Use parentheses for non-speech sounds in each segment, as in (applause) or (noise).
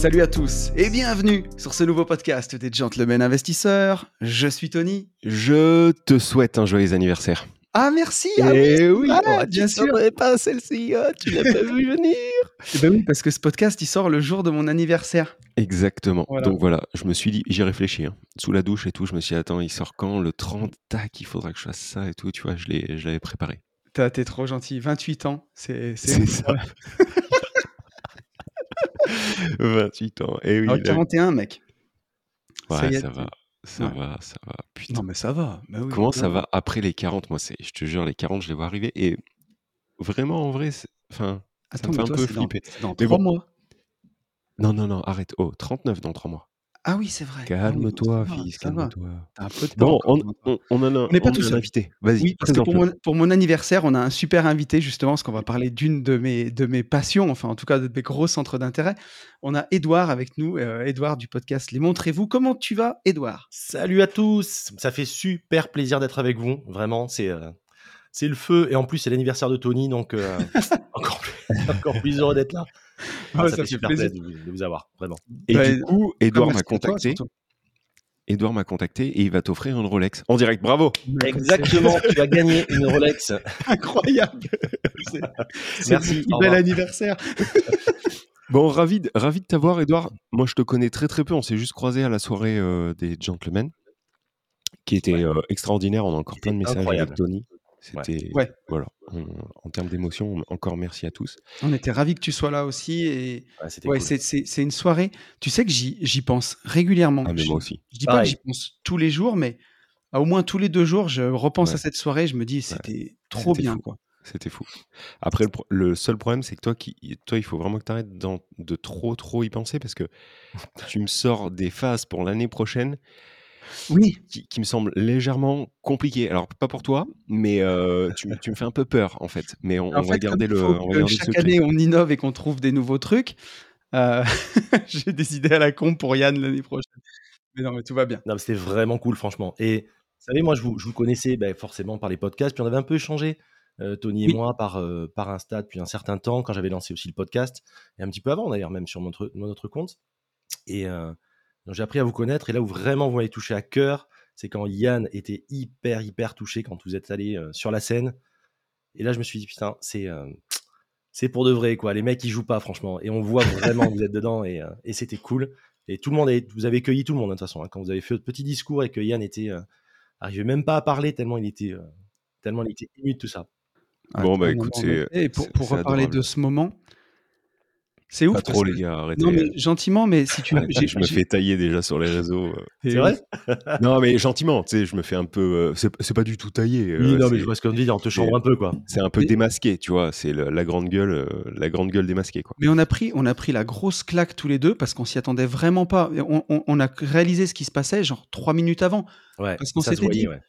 Salut à tous et bienvenue sur ce nouveau podcast des Gentlemen Investisseurs. Je suis Tony. Je te souhaite un joyeux anniversaire. Ah merci Eh ah oui, ah, oh, bien sûr. savais pas celle-ci, oh, tu l'as pas vu venir. (laughs) Eh ben oui, parce que ce podcast il sort le jour de mon anniversaire. Exactement. Voilà. Donc voilà, je me suis dit, j'ai réfléchi, hein. sous la douche et tout, je me suis dit, attends, il sort quand Le 30, tac, il faudra que je fasse ça et tout, tu vois, je l'ai- je l'avais préparé. T'es trop gentil. 28 ans, c'est C'est ça. (laughs) 28 ans, et oui. Ah, là- 41 mec. ça ouais, ça va, ça Ouais. va, ça va. Putain. Non mais ça va. Bah oui, Comment bien. ça va après les 40 Moi, c'est, je te jure, les 40, je les vois arriver et vraiment, en vrai, enfin, ça me fait un toi, peu dans- flipper. dans Mais 3 bon. mois. Non, non, non, arrête. Oh, 39 dans 3 mois. Ah oui, c'est vrai. Ah oui, Calme-toi, fils, calme-toi. T'as un peu de temps Bon, on, on- on en a, On n'est pas un seul. invité. Vas-y, Oui, parce que pour mon, pour mon anniversaire, on a un super invité justement, parce qu'on va parler d'une de mes, de mes passions, enfin en tout cas de mes gros centres d'intérêt. On a Edouard avec nous, euh, Edouard du podcast Les Montrez-vous. Comment tu vas, Edouard Salut à tous, ça fait super plaisir d'être avec vous, vraiment, c'est euh, c'est le feu et en plus c'est l'anniversaire de Tony, donc euh, (laughs) encore, plus, encore plus heureux d'être là. Ah, Ouais, ça, fait super plaisir de vous, de vous avoir, vraiment. Et Bah, du coup, Edouard m'a toi, contacté. Edouard m'a contacté et il va t'offrir une Rolex en direct. Bravo. Exactement, tu as gagné une Rolex. (laughs) Incroyable C'est Merci, un bel anniversaire (laughs) Bon, ravi de, ravi de t'avoir, Edouard. Moi, je te connais très très peu. On s'est juste croisé à la soirée euh, des Gentlemen, qui était Ouais. euh, extraordinaire. On a encore plein de messages incroyable. avec Tony. C'était Ouais. voilà. On- en termes d'émotion, encore merci à tous. On était ravis que tu sois là aussi. Et Ouais, c'était ouais, cool. c'est- une soirée. Tu sais que j'y pense régulièrement. Ah mais moi aussi. je dis pas que j'y pense tous les jours, mais à au moins tous les deux jours, je repense Ouais. à cette soirée. Je me dis, c'était trop bien. fou. Quoi. C'était fou. Après, le seul problème, c'est que toi, qui, toi, il faut vraiment que tu arrêtes de trop, trop y penser parce que (laughs) tu me sors des phases pour l'année prochaine Oui, qui, qui me semblent légèrement compliquées. Alors, pas pour toi, mais euh, tu, me- tu me fais un peu peur, en fait. Mais on, va garder le, on va garder chaque secret. année on innove et qu'on trouve des nouveaux trucs. euh, (laughs) J'ai des idées à la con pour Yann l'année prochaine. Mais non, mais tout va bien. Non, c'était vraiment cool, franchement. Et vous savez, moi, je vous, je vous connaissais ben, forcément par les podcasts, puis on avait un peu échangé, euh, Tony et Oui. moi, par, euh, par Insta depuis un certain temps, quand j'avais lancé aussi le podcast, et un petit peu avant d'ailleurs, même sur notre, notre compte. Et euh, donc, j'ai appris à vous connaître, et là où vraiment vous m'avez touché à cœur, c'est quand Yann était hyper, hyper touché quand vous êtes allé euh, sur la scène. Et là, je me suis dit, putain, c'est. euh, c'est pour de vrai, quoi. Les mecs, ils jouent pas, franchement. Et on voit vraiment que vous êtes dedans, et, euh, et c'était cool. Et tout le monde, est- vous avez cueilli tout le monde, hein, de toute façon. hein, quand vous avez fait votre petit discours et que Yann était euh, arrivait même pas à parler tellement il était, euh, tellement il était ému de tout ça. Bon, bah, non, écoute, non, c'est- mais- Et pour, reparler adorable. de ce moment, c'est ouf. Pas trop, que- les gars, arrêtez. Non, mais gentiment, mais si tu. Arrêtez, j'ai- je me fais tailler déjà sur les réseaux. euh. C'est oui. vrai? (laughs) Non, mais gentiment, tu sais, je me fais un peu. euh, c'est pas du tout taillé. Oui, euh, non, mais je vois ce qu'on dit, on te chambre un peu, quoi. c'est un peu Mais- démasqué, tu vois. C'est la grande gueule, la grande gueule démasquée, quoi. Mais on a pris, on a pris la grosse claque tous les deux parce qu'on s'y attendait vraiment pas. Et On, on- on a réalisé ce qui se passait genre trois minutes avant. Ouais, Parce qu'on s'était dit, ouais.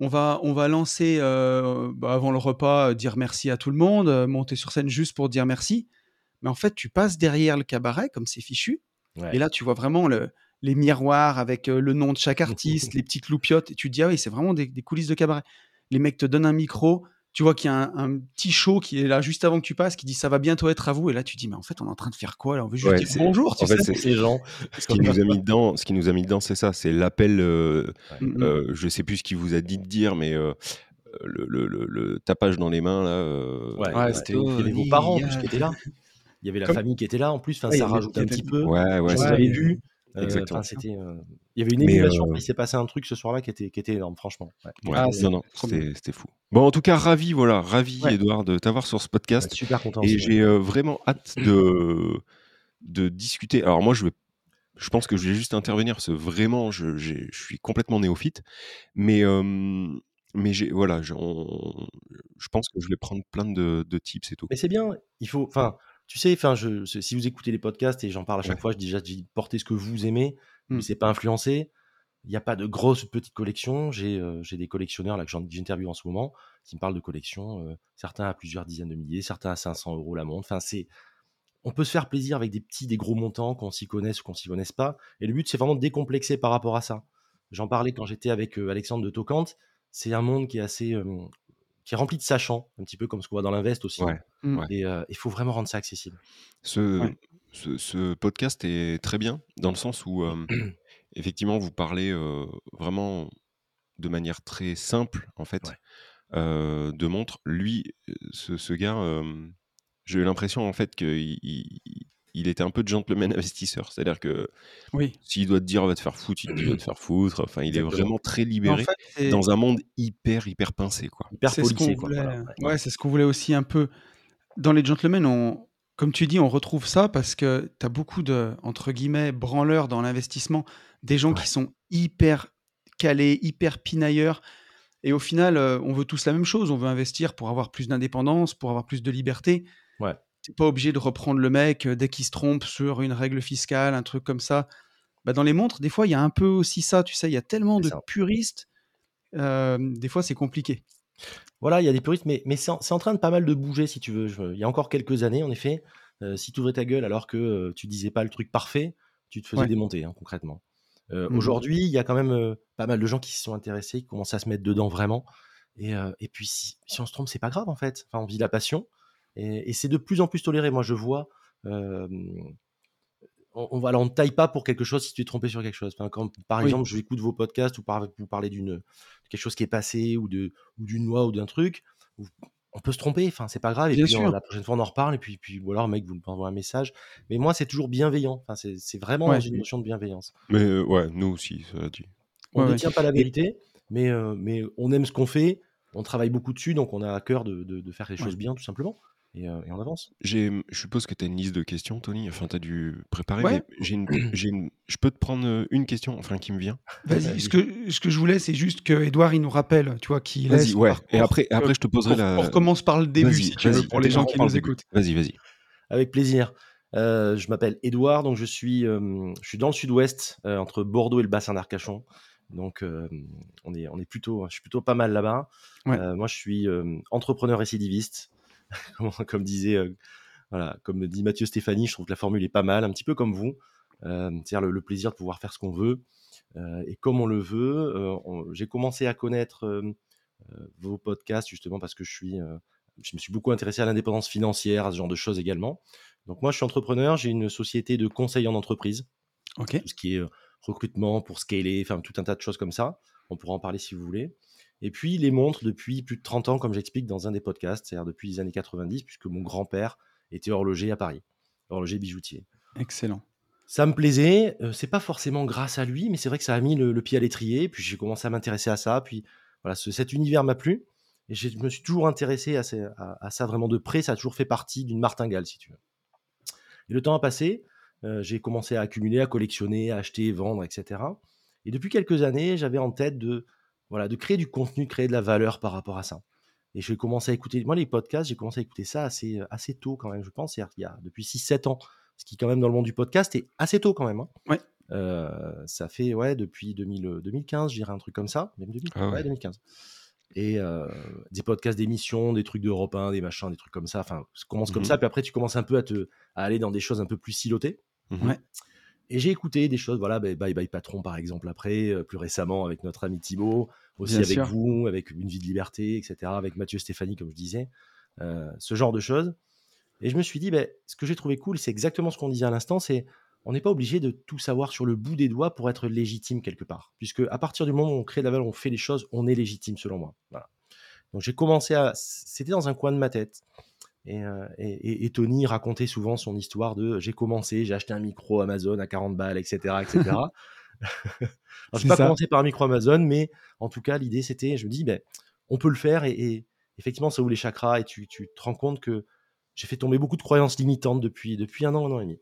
On va, on va lancer euh, bah, avant le repas, dire merci à tout le monde, monter sur scène juste pour dire merci. Mais en fait, tu passes derrière le cabaret comme c'est fichu. Ouais. Et là, tu vois vraiment le- les miroirs avec euh, le nom de chaque artiste, (laughs) les petites loupiottes. Et tu te dis, ah oui, c'est vraiment des, des coulisses de cabaret. Les mecs te donnent un micro. Tu vois qu'il y a un, un petit show qui est là juste avant que tu passes, qui dit ça va bientôt être à vous. Et là, tu te dis, mais en fait, on est en train de faire quoi là? On veut juste Ouais, dire bonjour, tu en fait, c'est- Ces gens. Ce qui nous a mis dedans, ce qui nous a mis dedans, c'est ça, c'est l'appel. euh, Mm, mm. euh, je sais plus ce qu'il vous a dit de dire, mais euh, le, le- le- le tapage dans les mains là. euh, Ouais, Ouais, ouais. c'était vos parents plus qui étaient là. (laughs) Il y avait la Comme- famille qui était là en plus. Enfin, Ouais, ça rajoute un petit peu. ouais, ouais, vu. Euh, Exactement. c'était, euh, il y avait une Mais, émulation. euh, Il s'est passé un truc ce soir-là qui était, qui était énorme, franchement. Ouais. Ouais, Ah, non, non, c'était c'était fou. Bon, en tout cas, ravi, voilà, ravi, Ouais. Edouard, de t'avoir sur ce podcast. Ouais, super content. Et j'ai euh, vraiment hâte de, de discuter. Alors, moi, je vais. Je pense que je vais juste intervenir parce que vraiment, je, je suis complètement néophyte. Mais, euh, mais j'ai, voilà, je, on- je pense que je vais prendre plein de, de tips et tout. Mais c'est bien. Il faut. Enfin, tu sais, enfin, je, si vous écoutez les podcasts et j'en parle à chaque fois, je dis déjà, portez ce que vous aimez, mmh. mais c'est pas influencé. Il n'y a pas de grosses petites collections. J'ai des collectionneurs là que j'interviewe en ce moment qui me parlent de collections. certains à plusieurs dizaines de milliers, certains à 500 euros la montre. Enfin, c'est on peut se faire plaisir avec des petits, des gros montants, qu'on s'y connaisse ou qu'on s'y connaisse pas. Et le but, c'est vraiment de décomplexer par rapport à ça. J'en parlais quand j'étais avec Alexandre de Tocante. C'est un monde qui est assez, qui est rempli de sachants, un petit peu comme ce qu'on voit dans l'invest aussi. Mmh. Et il faut vraiment rendre ça accessible. Ce, ce, podcast est très bien dans le sens où, (clears throat) effectivement, vous parlez vraiment de manière très simple, en fait, de montre. Lui, ce, ce gars j'ai eu l'impression en fait qu'il il, était un peu de gentleman (laughs) investisseur. C'est-à-dire que oui. s'il doit te dire va te faire foutre, il te dit va te faire foutre. Enfin, il est vraiment très libéré dans un monde hyper, hyper pincé. Quoi. Hyper c'est ce qu'on voulait, ouais, c'est ce qu'on voulait aussi un peu. Dans les gentlemen, on, comme tu dis, on retrouve ça parce que tu as beaucoup de, entre guillemets, branleurs dans l'investissement, des gens qui sont hyper calés, hyper pinailleurs. Et au final, euh, on veut tous la même chose. On veut investir pour avoir plus d'indépendance, pour avoir plus de liberté. Ouais. T'es pas obligé de reprendre le mec dès qu'il se trompe sur une règle fiscale, un truc comme ça. Bah, dans les montres, des fois, il y a un peu aussi ça, tu sais, il y a tellement de puristes, euh, des fois, c'est compliqué. Voilà, il y a des puristes, mais, mais c'est en, train de pas mal de bouger, si tu veux. il y a encore quelques années, en effet, euh, si tu ouvrais ta gueule alors que tu disais pas le truc parfait, tu te faisais démonter, hein, concrètement. Mmh aujourd'hui, il y a quand même pas mal de gens qui s'y sont intéressés, qui commencent à se mettre dedans vraiment. Et, et puis, si, si, on se trompe, c'est pas grave, en fait. Enfin, on vit la passion. Et, c'est de plus en plus toléré. Moi, je vois. on, on, on ne taille pas pour quelque chose si tu es trompé sur quelque chose. Enfin, quand, par exemple, je vais écouter vos podcasts ou par, vous parler d'une quelque chose qui est passé ou de ou d'une loi ou d'un truc, on peut se tromper. Enfin, c'est pas grave. Et puis la prochaine fois, on en reparle. Et puis, puis ou alors, mec, vous me envoie un message. Mais moi, c'est toujours bienveillant. Enfin, c'est vraiment une notion de bienveillance. Mais ouais, nous aussi, ça dit. On ne tient pas la vérité, mais, mais on aime ce qu'on fait. On travaille beaucoup dessus, donc on a à cœur de, de, de faire les choses bien, tout simplement. Euh, et, on avance. Je suppose que tu as une liste de questions, Tony. Enfin, tu as dû préparer. Mais j'ai une, je peux te prendre euh, une question, enfin, qui me vient. Vas-y. ce, que, ce que je voulais, c'est juste que Edouard, il nous rappelle, tu vois, qu'il Vas-y, ouais. Et après, après, je te poserai la. On recommence par le début, si tu veux, pour les gens qui nous écoutent. Vas-y, vas-y. Avec plaisir. Euh, je m'appelle Edouard, donc je suis, je suis dans le sud-ouest, entre Bordeaux et le bassin d'Arcachon. Donc, on, est, on est plutôt, je suis plutôt pas mal là-bas. moi, je suis entrepreneur récidiviste. (laughs) comme disait, euh, voilà, comme dit Mathieu Stéphanie, je trouve que la formule est pas mal, un petit peu comme vous. Euh, c'est-à-dire le, plaisir de pouvoir faire ce qu'on veut euh, et comme on le veut. J'ai commencé à connaître vos podcasts justement parce que je suis, je me suis beaucoup intéressé à l'indépendance financière, à ce genre de choses également. Donc moi, je suis entrepreneur, j'ai une société de conseil en entreprise. Ok. Tout ce qui est recrutement pour scaler, enfin tout un tas de choses comme ça. On pourra en parler si vous voulez. Et puis les montres depuis plus de 30 ans, comme j'explique dans un des podcasts, c'est-à-dire depuis les années 90, puisque mon grand-père était horloger à Paris, horloger bijoutier. Excellent. Ça me plaisait, euh, c'est pas forcément grâce à lui, mais c'est vrai que ça a mis le, pied à l'étrier, puis j'ai commencé à m'intéresser à ça, puis voilà, cet univers m'a plu, et je me suis toujours intéressé à, ça vraiment de près, ça a toujours fait partie d'une martingale, si tu veux. Et le temps a passé, euh, j'ai commencé à accumuler, à collectionner, à acheter, vendre, etc. Et depuis quelques années, j'avais en tête de voilà, de créer du contenu, créer de la valeur par rapport à ça. Et j'ai commencé à écouter, moi les podcasts, j'ai commencé à écouter ça assez, euh, assez tôt quand même, je pense, il y a depuis 6-7 ans, ce qui quand même dans le monde du podcast est assez tôt quand même. Hein. Ouais. Euh, ça fait ouais depuis 2000, 2015, j'irai un truc comme ça, même 2015. Ah Et euh, des podcasts d'émissions, des trucs d'Europe 1, des machins, des trucs comme ça. Enfin, ça commence comme mmh ça, puis après tu commences un peu à te à aller dans des choses un peu plus silotées. Mmh ouais. Et j'ai écouté des choses, voilà, bah, Bye Bye Patron par exemple après, euh, plus récemment avec notre ami Thibaut, aussi avec vous, avec Une vie de liberté, etc., avec Mathieu Stéphanie, comme je disais, euh, ce genre de choses. Et je me suis dit, bah, ce que j'ai trouvé cool, c'est exactement ce qu'on disait à l'instant, c'est on n'est pas obligé de tout savoir sur le bout des doigts pour être légitime quelque part. Puisque à partir du moment où on crée de la valeur, on fait les choses, on est légitime selon moi. Voilà. Donc j'ai commencé à... C'était dans un coin de ma tête. Euh, et, Tony racontait souvent son histoire de j'ai commencé, j'ai acheté un micro Amazon à 40 balles, etc. etc. (laughs) je n'ai pas commencé par un micro Amazon, mais en tout cas, l'idée c'était, je me dis, ben, on peut le faire et, effectivement, ça ouvre les chakras et tu, te rends compte que j'ai fait tomber beaucoup de croyances limitantes depuis, depuis un an, un an et demi.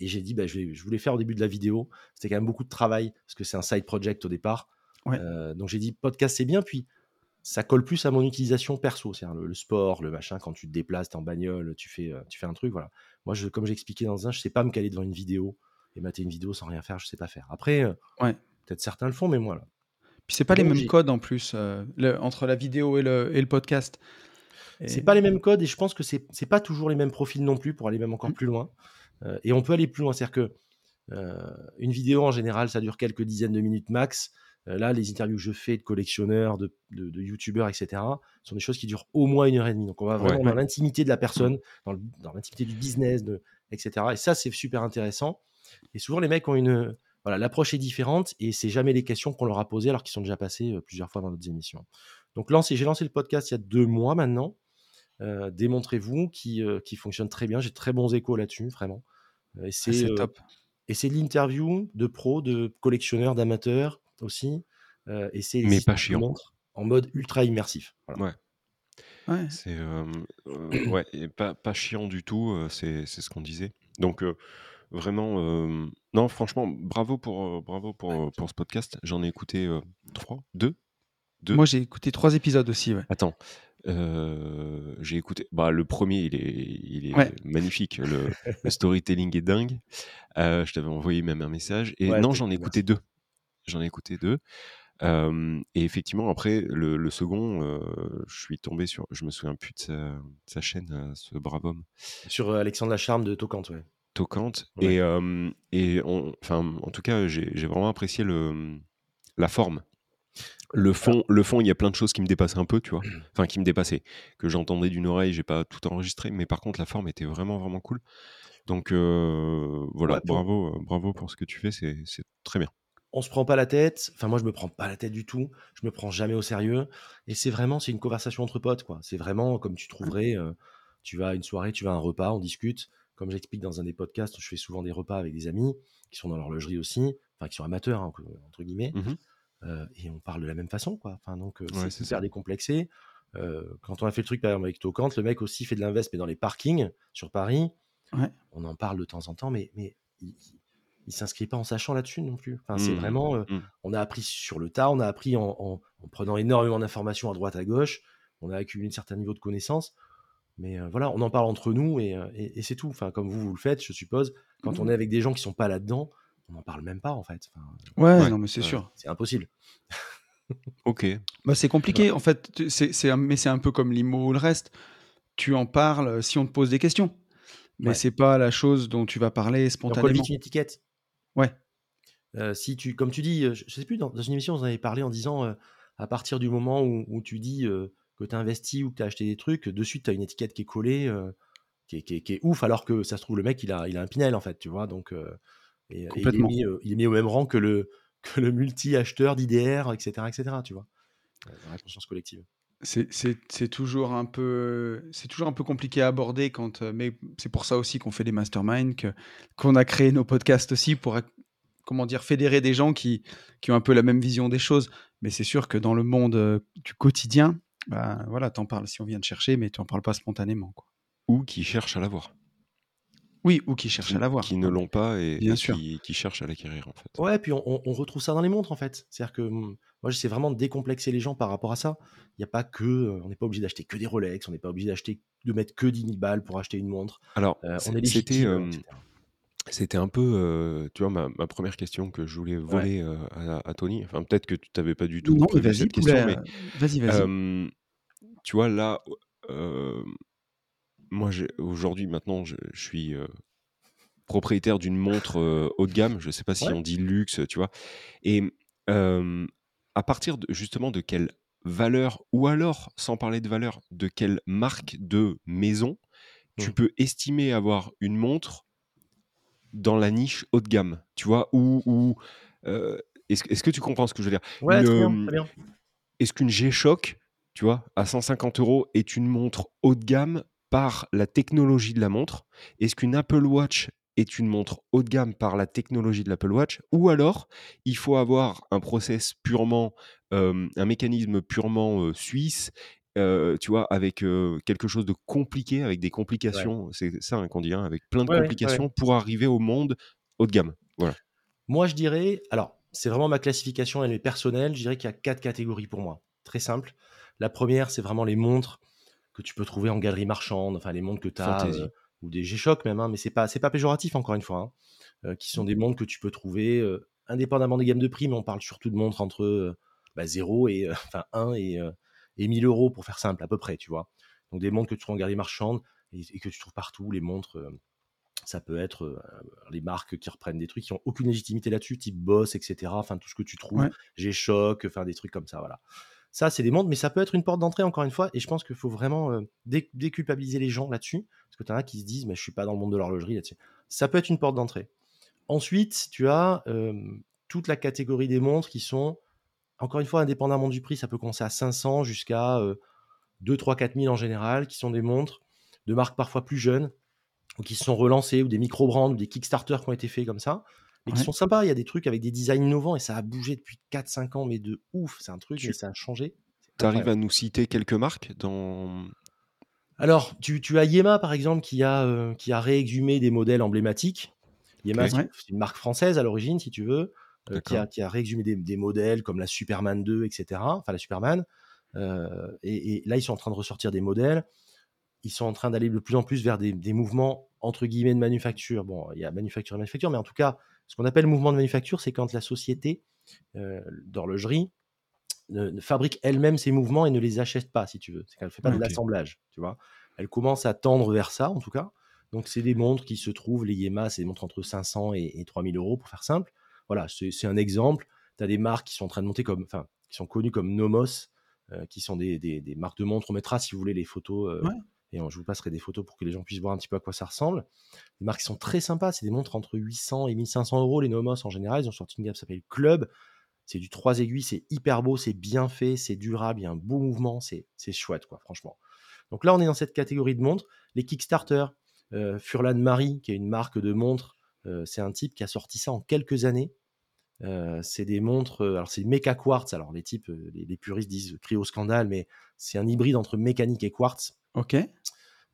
Et j'ai dit, ben, je, je, voulais faire au début de la vidéo, c'était quand même beaucoup de travail parce que c'est un side project au départ. Euh, donc j'ai dit, podcast c'est bien, puis ça colle plus à mon utilisation perso, c'est le, le, sport, le machin, quand tu te déplaces, es en bagnole, tu fais, tu fais un truc, voilà. Moi, je, comme j'expliquais dans un, je sais pas me caler devant une vidéo et mater une vidéo sans rien faire, je sais pas faire. Après, ouais. peut-être certains le font, mais moi là. Puis c'est pas les mêmes codes en plus entre la vidéo et le, et le podcast. C'est pas les mêmes codes et je pense que c'est pas toujours les mêmes profils non plus pour aller même encore mmh. plus loin. et on peut aller plus loin, c'est-à-dire que une vidéo en général, ça dure quelques dizaines de minutes max. Euh, là, les interviews que je fais de collectionneurs, de, de, youtubeurs, etc., sont des choses qui durent au moins une heure et demie. Donc, on va vraiment dans l'intimité de la personne, dans l'intimité du business, de, etc. Et ça, c'est super intéressant. Et souvent, les mecs ont une. Voilà, l'approche est différente et c'est jamais les questions qu'on leur a posées alors qu'ils sont déjà passés euh, plusieurs fois dans notre émissions. Donc, j'ai lancé le podcast il y a deux mois maintenant. Euh, démontrez-vous qui, qui fonctionne très bien. J'ai très bons échos là-dessus, vraiment. Et ah, c'est top. Et c'est l'interview de pros, de collectionneurs, d'amateurs, aussi. Euh, et c'est Mais pas chiant. En mode ultra immersif. Ouais. Ouais. C'est euh, ouais, et pas, pas chiant du tout, c'est ce qu'on disait. Donc vraiment, non, franchement, bravo pour, bravo pour, pour ce podcast. J'en ai écouté trois, deux, deux. Moi, j'ai écouté trois épisodes aussi. Ouais. Attends, j'ai écouté. Bah, le premier, il est, il est magnifique. Le, storytelling est dingue. je t'avais envoyé même un message. Et non, j'en ai écouté deux. J'en ai écouté deux. et effectivement, après, le, second, je suis tombé sur. Je me souviens plus de sa, chaîne, ce brave homme. Sur Alexandre Lacharme de Tocante, ouais. Tocante. Et, en tout cas, j'ai vraiment apprécié le, la forme. Le fond, le fond, il y a plein de choses qui me dépassaient un peu, tu vois. (clears throat) Enfin, qui me dépassaient. Que j'entendais d'une oreille, j'ai pas tout enregistré. Mais par contre, la forme était vraiment, vraiment cool. Donc, voilà, bravo, bravo pour ce que tu fais. C'est très bien on se prend pas la tête. Enfin, moi, je me prends pas la tête du tout. Je me prends jamais au sérieux. Et c'est vraiment, c'est une conversation entre potes, quoi. C'est vraiment comme tu mmh. trouverais, euh, tu vas à une soirée, tu vas à un repas, on discute. Comme j'explique dans un des podcasts, je fais souvent des repas avec des amis qui sont dans l'horlogerie aussi, enfin, qui sont amateurs, hein, entre guillemets. Mmh euh, et on parle de la même façon, quoi. Enfin, donc, euh, c'est super décomplexé. quand on a fait le truc, par exemple, avec Tocante, le mec aussi fait de l'invest, mais dans les parkings sur Paris. On en parle de temps en temps, mais, mais il s'inscrit pas en sachant là-dessus non plus. Enfin, c'est mmh, vraiment, euh, mmh. on a appris sur le tas, on a appris en, prenant énormément d'informations à droite à gauche, on a accumulé un certain niveau de connaissances, mais euh, voilà, on en parle entre nous et, euh, c'est tout. Enfin, comme vous vous le faites, je suppose. Quand on mmh. est avec des gens qui sont pas là-dedans, on n'en parle même pas en fait. ouais, non, mais c'est sûr, c'est impossible. ok. Bah, c'est compliqué en fait. C'est, mais c'est un peu comme l'IMO ou le reste. Tu en parles si on te pose des questions. Mais c'est pas la chose dont tu vas parler spontanément. une étiquette. Ouais. si tu, comme tu dis, je, sais plus, dans, une émission, on avait parlé en disant, à partir du moment où, tu dis que tu as investi ou que tu as acheté des trucs, de suite, tu as une étiquette qui est collée, qui, est, ouf, alors que ça se trouve, le mec, il a, il a un Pinel, en fait, tu vois. Donc, et, il, est mis, il, est mis, au même rang que le, (laughs) que le multi-acheteur d'IDR, etc., etc., tu vois? Dans la conscience collective. C'est toujours un peu c'est toujours un peu compliqué à aborder quand mais c'est pour ça aussi qu'on fait des masterminds qu'on a créé nos podcasts aussi pour comment dire fédérer des gens qui qui ont un peu la même vision des choses mais c'est sûr que dans le monde du quotidien bah voilà t'en parles si on vient te chercher mais tu en parles pas spontanément quoi. ou qui cherchent à l'avoir oui, ou qui cherchent à l'avoir. Qui ne l'ont pas et, Bien sûr. Qui, cherchent à l'acquérir, en fait. Ouais, puis on, retrouve ça dans les montres, en fait. C'est-à-dire que mmh, moi, j'essaie vraiment de décomplexer les gens par rapport à ça. Il n'y a pas que. Euh, on n'est pas obligé d'acheter que des Rolex, on n'est pas obligé d'acheter de mettre que 10 000 balles pour acheter une montre. Alors, euh, c'était. C'était un peu, tu vois, ma, première question que je voulais voler à, Tony. Enfin, peut-être que tu n'avais pas du tout non, vas-y, cette question, mais vas-y, vas-y. tu vois, là, moi, aujourd'hui, maintenant, je, suis propriétaire d'une montre haut de gamme. Je ne sais pas si on dit luxe, tu vois. Et à partir de, justement de quelle valeur, ou alors, sans parler de valeur, de quelle marque de maison tu mmh. peux estimer avoir une montre dans la niche haut de gamme, tu vois, ou, est-ce que tu comprends ce que je veux dire? Ouais. Est-ce qu'une G-Shock, tu vois, à 150 euros est une montre haut de gamme par la technologie de la montre Est-ce qu'une Apple Watch est une montre haut de gamme par la technologie de l'Apple Watch Ou alors, il faut avoir un process purement, un mécanisme purement suisse, tu vois, avec quelque chose de compliqué, avec des complications, c'est ça hein, qu'on dit, hein, avec plein de complications pour arriver au monde haut de gamme. Voilà. Moi, je dirais, alors, c'est vraiment ma classification, elle est personnelle, je dirais qu'il y a quatre catégories pour moi. Très simple. La première, c'est vraiment les montres que tu peux trouver en galerie marchande, enfin les montres que tu as, Fantaisie. ou des G-Shock même, hein, mais c'est pas, c'est pas péjoratif encore une fois, hein, qui sont des montres que tu peux trouver indépendamment des gammes de prix, mais on parle surtout de montres entre bah, 0 et (laughs) enfin 1 et, et 1000 euros pour faire simple à peu près, tu vois. Donc des montres que tu trouves en galerie marchande et, que tu trouves partout, les montres ça peut être les marques qui reprennent des trucs qui ont aucune légitimité là-dessus, type Boss, etc. Enfin, tout ce que tu trouves, G-Shock, enfin des trucs comme ça, voilà. Ça, c'est des montres, mais ça peut être une porte d'entrée, encore une fois, et je pense qu'il faut vraiment déculpabiliser les gens là-dessus, parce que tu en as qui se disent, mais je suis pas dans le monde de l'horlogerie là-dessus. Ça peut être une porte d'entrée. Ensuite, tu as toute la catégorie des montres qui sont, encore une fois, indépendamment du prix, ça peut commencer à 500 jusqu'à 2, 3, 4 000 en général, qui sont des montres de marques parfois plus jeunes, ou qui se sont relancés, ou des micro-brands, ou des Kickstarter qui ont été faits comme ça, et qui sont sympas. Il y a des trucs avec des designs innovants, et ça a bougé depuis 4-5 ans, mais de ouf. C'est un truc, et ça a changé. Tu arrives à nous citer quelques marques dans... Alors, tu, tu, as Yema, par exemple, qui a, euh, qui a réexhumé des modèles emblématiques. Yema, c'est une marque française à l'origine, si tu veux, euh, qui, a, qui, a, réexhumé des, des, modèles comme la Superman 2, etc. Enfin, la Superman. Euh, et, et, là, ils sont en train de ressortir des modèles. Ils sont en train d'aller de plus en plus vers des, des mouvements entre guillemets de manufacture. Bon, il y a manufacture et manufacture, mais en tout cas, ce qu'on appelle mouvement de manufacture, c'est quand la société euh, d'horlogerie ne, fabrique elle-même ses mouvements et ne les achète pas, si tu veux. C'est qu'elle ne fait pas de l'assemblage, tu vois. Elle commence à tendre vers ça, en tout cas. Donc, c'est des montres qui se trouvent, les Yema, c'est des montres entre 500 et, et 3000 euros, pour faire simple. Voilà, c'est un exemple. Tu as des marques qui sont en train de monter comme, enfin, qui sont connues comme Nomos, euh, qui sont des, des, des, marques de montres. On mettra, si vous voulez, les photos euh, et je vous passerai des photos pour que les gens puissent voir un petit peu à quoi ça ressemble. Les marques sont très sympas, c'est des montres entre 800 et 1500 euros. Les Nomos en général, ils ont sorti une gamme qui s'appelle Club. C'est du 3 aiguilles, c'est hyper beau, c'est bien fait, c'est durable, il y a un beau mouvement, c'est chouette, quoi, franchement. Donc là, on est dans cette catégorie de montres. Les Kickstarter, euh, Furlan Marie, qui est une marque de montres, euh, c'est un type qui a sorti ça en quelques années. Euh, c'est des montres, alors c'est Mecha Quartz, alors les types, les, les puristes disent cryo scandale, mais c'est un hybride entre mécanique et quartz. Ok.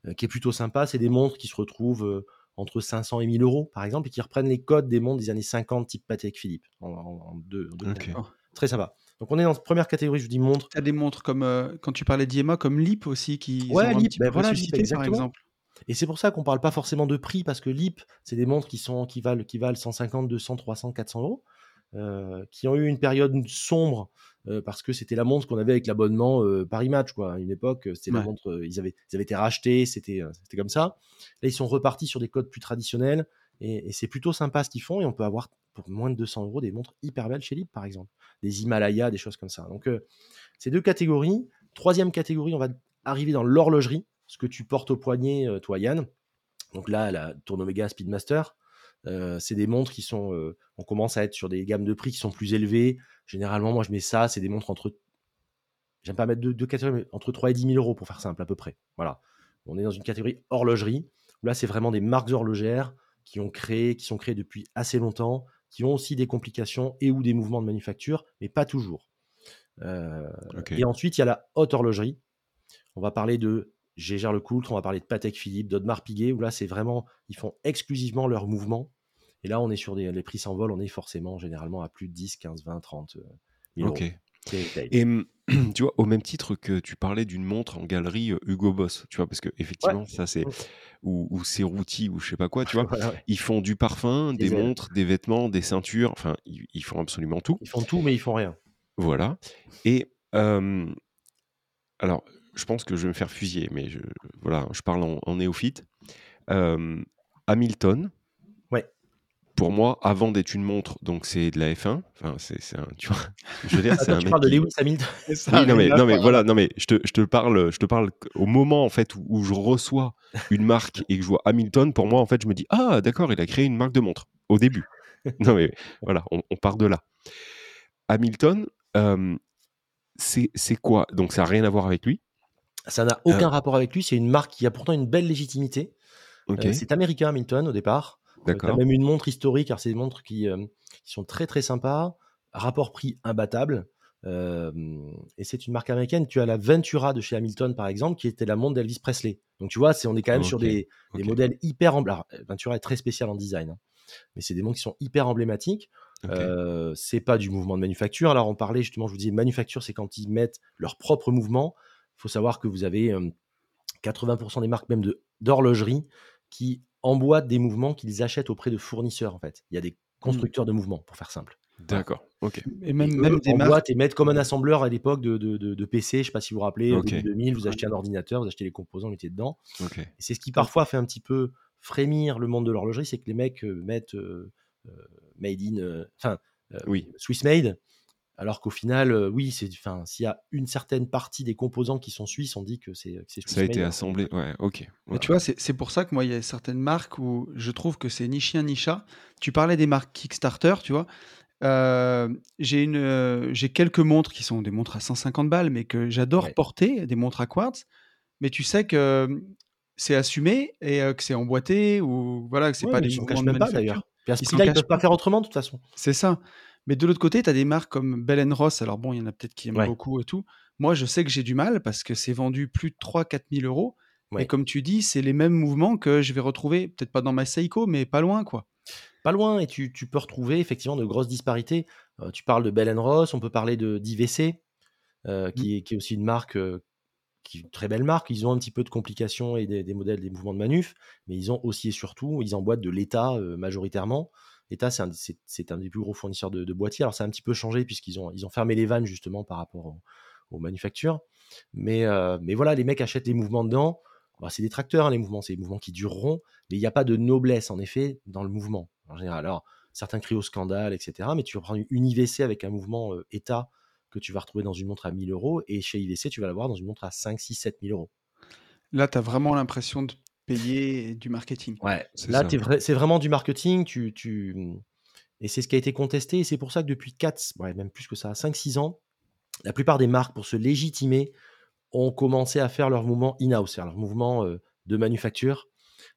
Euh, qui est plutôt sympa. C'est des montres qui se retrouvent euh, entre 500 et 1000 euros, par exemple, et qui reprennent les codes des montres des années 50, type Patek Philippe, en, deux. Très sympa. Donc on est dans la première catégorie, je vous dis montres. Tu as des montres comme, euh, quand tu parlais d'IEMA, comme LIP aussi, qui ouais, LIP, ben voilà, par exemple. Et c'est pour ça qu'on parle pas forcément de prix, parce que LIP, c'est des montres qui, sont, qui, valent, qui valent 150, 200, 300, 400 euros, qui ont eu une période sombre euh, parce que c'était la montre qu'on avait avec l'abonnement euh, Paris Match, quoi. À une époque, c'était la montre, euh, ils, avaient, ils avaient été rachetés, c'était comme ça. Là, ils sont repartis sur des codes plus traditionnels et, c'est plutôt sympa ce qu'ils font et on peut avoir pour moins de 200 euros des montres hyper belles chez Lib, par exemple. Des Himalaya, des choses comme ça. Donc, c'est deux catégories. Troisième catégorie, on va arriver dans l'horlogerie, ce que tu portes au poignet, toi, Yann. Donc là, la Tournomega Speedmaster. C'est des montres qui sont. on commence à être sur des gammes de prix qui sont plus élevées. Généralement, moi, je mets ça, c'est des montres entre. J'aime pas mettre deux, catégories, mais entre 3 et 10 000 euros pour faire simple, à peu près. Voilà. On est dans une catégorie horlogerie, où là, c'est vraiment des marques horlogères qui ont créé, qui sont créées depuis assez longtemps, qui ont aussi des complications et ou des mouvements de manufacture, mais pas toujours. Euh, et ensuite, il y a la haute horlogerie. On va parler de Gégère Lecoultre, on va parler de Patek Philippe, d'Audemars Piguet, où là, c'est vraiment, ils font exclusivement leurs mouvements et là, on est sur des les prix s'envolent, on est forcément généralement à plus de 10, 15, 20, 30 000 Ok. Et (clears throat) tu vois, au même titre que tu parlais d'une montre en galerie euh, Hugo Boss, tu vois, parce que effectivement, ça c'est ou, ou c'est Routy ou je sais pas quoi, (laughs) tu vois, ils font du parfum, des, montres, des vêtements, des ceintures, enfin, ils, font absolument tout. Ils font tout, mais ils font rien. Voilà. Et alors, je pense que je vais me faire fusiller, mais je, voilà, je parle en, néophyte. Hamilton, pour moi, avant d'être une montre, donc c'est de la F1. Enfin, c'est, un, tu vois, je veux dire, (laughs) c'est un tu parles de Lewis Hamilton? (laughs) oui, non mais, non mais voilà, non mais je te, je te parle, je te parle au moment en fait où, je reçois une marque et que je vois Hamilton. Pour moi, en fait, je me dis ah d'accord, il a créé une marque de montre au début. (laughs) non mais voilà, on, part de là. Hamilton, euh, c'est, c'est quoi? Donc ça n'a rien à voir avec lui. Ça n'a aucun euh. rapport avec lui. C'est une marque qui a pourtant une belle légitimité. Euh, c'est américain Hamilton au départ. D'accord. as même une montre historique, alors c'est des montres qui, qui, sont très très sympas, rapport prix imbattable. et c'est une marque américaine. Tu as la Ventura de chez Hamilton, par exemple, qui était la montre d'Elvis Presley. Donc tu vois, c'est, on est quand même sur des, des, modèles hyper emblématiques. Ventura est très spécial en design, hein. mais c'est des montres qui sont hyper emblématiques. c'est pas du mouvement de manufacture. Alors on parlait justement, je vous disais, manufacture, c'est quand ils mettent leur propre mouvement. Il faut savoir que vous avez 80% des marques même d'horlogerie qui emboîtent des mouvements qu'ils achètent auprès de fournisseurs en fait. Il y a des mmh. constructeurs de mouvements pour faire simple. D'accord, ok. Et même, même des marques... et mettent comme un assembleur à l'époque de, de, de, PC, je sais pas si vous vous rappelez, en 2000, vous achetez un ordinateur, vous achetez les composants, vous mettez dedans. c'est ce qui parfois fait un petit peu frémir le monde de l'horlogerie, c'est que les mecs mettent made in, enfin, oui. Swiss made, alors qu'au final, oui, c'est, enfin, s'il y a une certaine partie des composants qui sont suisses, on dit que c'est, Swiss Ça a été assemblé, ouais, ok. Mais tu vois, c'est, pour ça que moi, il y a certaines marques où je trouve que c'est ni chien ni chat. Tu parlais des marques Kickstarter, tu vois. j'ai une, j'ai quelques montres qui sont des montres à 150 balles, mais que j'adore porter, des montres à quartz. Mais tu sais que c'est assumé et que c'est emboîté ou voilà que c'est pas des mouvements de même pas d'ailleurs. Puis ils ne peuvent pas faire autrement de toute façon. C'est ça. Mais de l'autre côté, tu as des marques comme Bell Ross. Alors bon, il y en a peut-être qui aiment beaucoup et tout. Moi, je sais que j'ai du mal parce que c'est vendu plus de 3-4 000 euros. Et comme tu dis, c'est les mêmes mouvements que je vais retrouver, peut-être pas dans ma Seiko, mais pas loin, quoi. Pas loin, et tu, peux retrouver effectivement de grosses disparités. tu parles de Bell Ross, on peut parler de d'IVC, mmh. qui, est aussi une marque qui une très belle marque. Ils ont un petit peu de complications et des, modèles, des mouvements de manuf, mais ils ont aussi et surtout, ils emboîtent de l'État majoritairement. L'État, c'est un, des plus gros fournisseurs de, boîtiers. Alors, ça a un petit peu changé puisqu'ils ont, ils ont fermé les vannes justement par rapport aux, manufactures. Mais, mais voilà, les mecs achètent les mouvements dedans. Bah, c'est des tracteurs, hein, les mouvements, c'est des mouvements qui dureront, mais il n'y a pas de noblesse en effet dans le mouvement en général. Alors, certains crient au scandale, etc. Mais tu vas prendre une IVC avec un mouvement État que tu vas retrouver dans une montre à 1000 euros, et chez IVC, tu vas l'avoir dans une montre à 5, 6, 7 000 euros. Là, tu as vraiment l'impression de payer du marketing. Ouais, là, c'est vraiment du marketing. Tu, tu... Et c'est ce qui a été contesté, et c'est pour ça que depuis 4, ouais, même plus que ça, 5-6 ans, la plupart des marques, pour se légitimer, ont commencé à faire leur mouvement in-house, leur mouvement euh, de manufacture.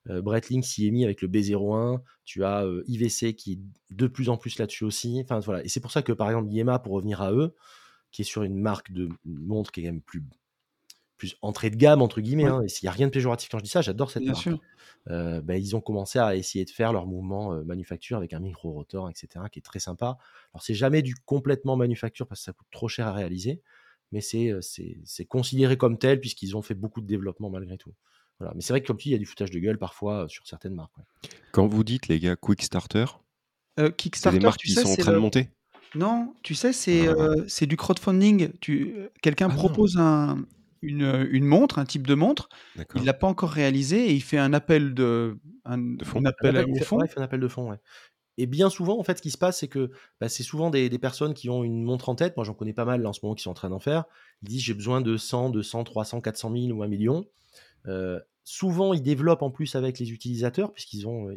Euh, Breitling s'y est mis avec le B01. Tu as euh, IVC qui est de plus en plus là-dessus aussi. Enfin, voilà. Et c'est pour ça que, par exemple, Yema, pour revenir à eux, qui est sur une marque de montre qui est quand même plus, plus entrée de gamme, entre guillemets. Hein, et s'il n'y a rien de péjoratif quand je dis ça, j'adore cette marque. Euh, bah, ils ont commencé à essayer de faire leur mouvement euh, manufacture avec un micro-rotor, etc., qui est très sympa. Alors, c'est jamais du complètement manufacture parce que ça coûte trop cher à réaliser, mais c'est, euh, c'est, considéré comme tel puisqu'ils ont fait beaucoup de développement malgré tout. Voilà. Mais c'est vrai que, comme tu dis, il y a du foutage de gueule parfois sur certaines marques. Quand vous dites, les gars, Quick Starter, Kickstarter, c'est des marques qui sont en train de monter? Non, tu sais, c'est ah. du crowdfunding. Tu, quelqu'un ah propose un, une, montre, un type de montre. Il l'a pas encore réalisé et il fait un appel de, un, fond. appel, il fait, un appel de fond. Et bien souvent, en fait, ce qui se passe, c'est que bah, c'est souvent des, personnes qui ont une montre en tête. Moi, j'en connais pas mal en ce moment qui sont en train d'en faire. Ils disent j'ai besoin de 100, 200, 300, 400 000 ou 1 million. souvent, ils développent en plus avec les utilisateurs puisqu'ils ont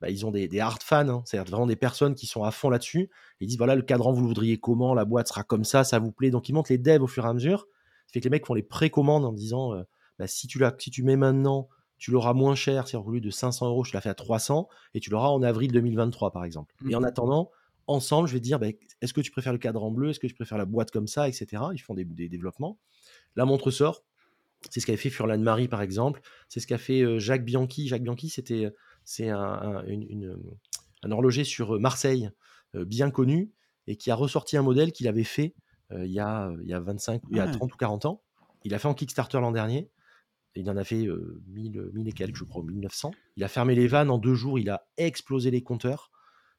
bah, ils ont des, hard fans, hein. c'est-à-dire vraiment des personnes qui sont à fond là-dessus. Ils disent voilà, le cadran, vous le voudriez comment, la boîte sera comme ça, ça vous plaît. Donc ils montent les devs au fur et à mesure. Fait que les mecs font les précommandes en disant euh, bah, si, tu si tu mets maintenant, tu l'auras moins cher, c'est-à-dire au lieu de 500 euros, je te la fais à 300 et tu l'auras en avril 2023 par exemple. Et en mmh. attendant, ensemble, je vais te dire bah, est-ce que tu préfères le cadran bleu, est-ce que tu préfères la boîte comme ça, etc. Ils font des, développements. La montre sort. C'est ce qu'avait fait Furlan Marie, par exemple. C'est ce qu'a fait euh, Jacques Bianchi. Jacques Bianchi, c'était c'est un, horloger sur Marseille bien connu et qui a ressorti un modèle qu'il avait fait il, y a, il y a 25, il y a 30 ou 40 ans. Il a fait en Kickstarter l'an dernier. il en a fait 1000, 1000 et quelques, je crois, 1900. Il a fermé les vannes en deux jours. Il a explosé les compteurs.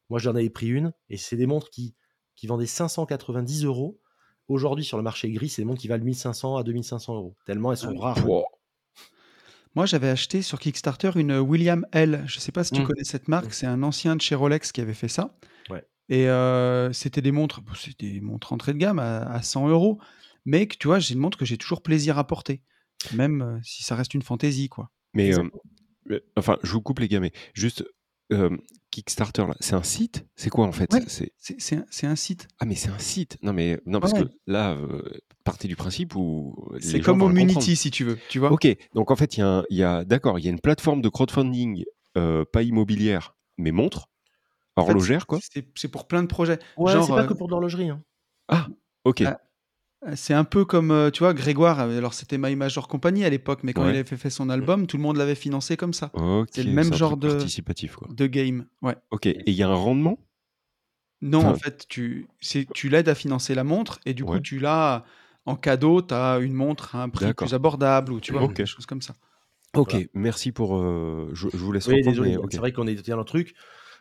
Moi, j'en avais pris une. Et c'est des montres qui, qui vendaient 590 euros. Aujourd'hui, sur le marché gris, c'est des montres qui valent 1500 à 2500 euros. Tellement elles sont ah rares. Moi, j'avais acheté sur Kickstarter une William L. Je ne sais pas si tu mmh. connais cette marque. Mmh. C'est un ancien de chez Rolex qui avait fait ça. Et c'était des montres, c'était des montres entrée de gamme à, 100 euros. Mais tu vois, j'ai une montre que j'ai toujours plaisir à porter, même si ça reste une fantaisie, quoi. Mais enfin, je vous coupe les gars, mais juste Kickstarter, c'est un site? C'est quoi en fait? C'est un, site. Ah, mais c'est un site Non, mais non, parce que là, partez du principe où. C'est comme Omunity, si tu veux, tu vois. Ok, donc en fait, il y a, d'accord, il y a une plateforme de crowdfunding, pas immobilière, mais montre, horlogère, quoi. C'est pour plein de projets. Ouais, c'est pas que pour l'horlogerie. Hein. Ah, ok. Ah, c'est un peu comme, tu vois, Grégoire, alors c'était My Major Company à l'époque, mais quand il avait fait, son album, tout le monde l'avait financé comme ça. c'est le même genre de, participatif, quoi. de game. Ouais. Ok, et il y a un rendement? Non, en fait, tu, tu l'aides à financer la montre et du coup, tu l'as en cadeau, tu as une montre à un prix plus abordable ou tu vois, quelque chose comme ça. Ok, merci pour. Euh, je, vous laisse Oui, désolé, c'est vrai qu'on est dans le truc.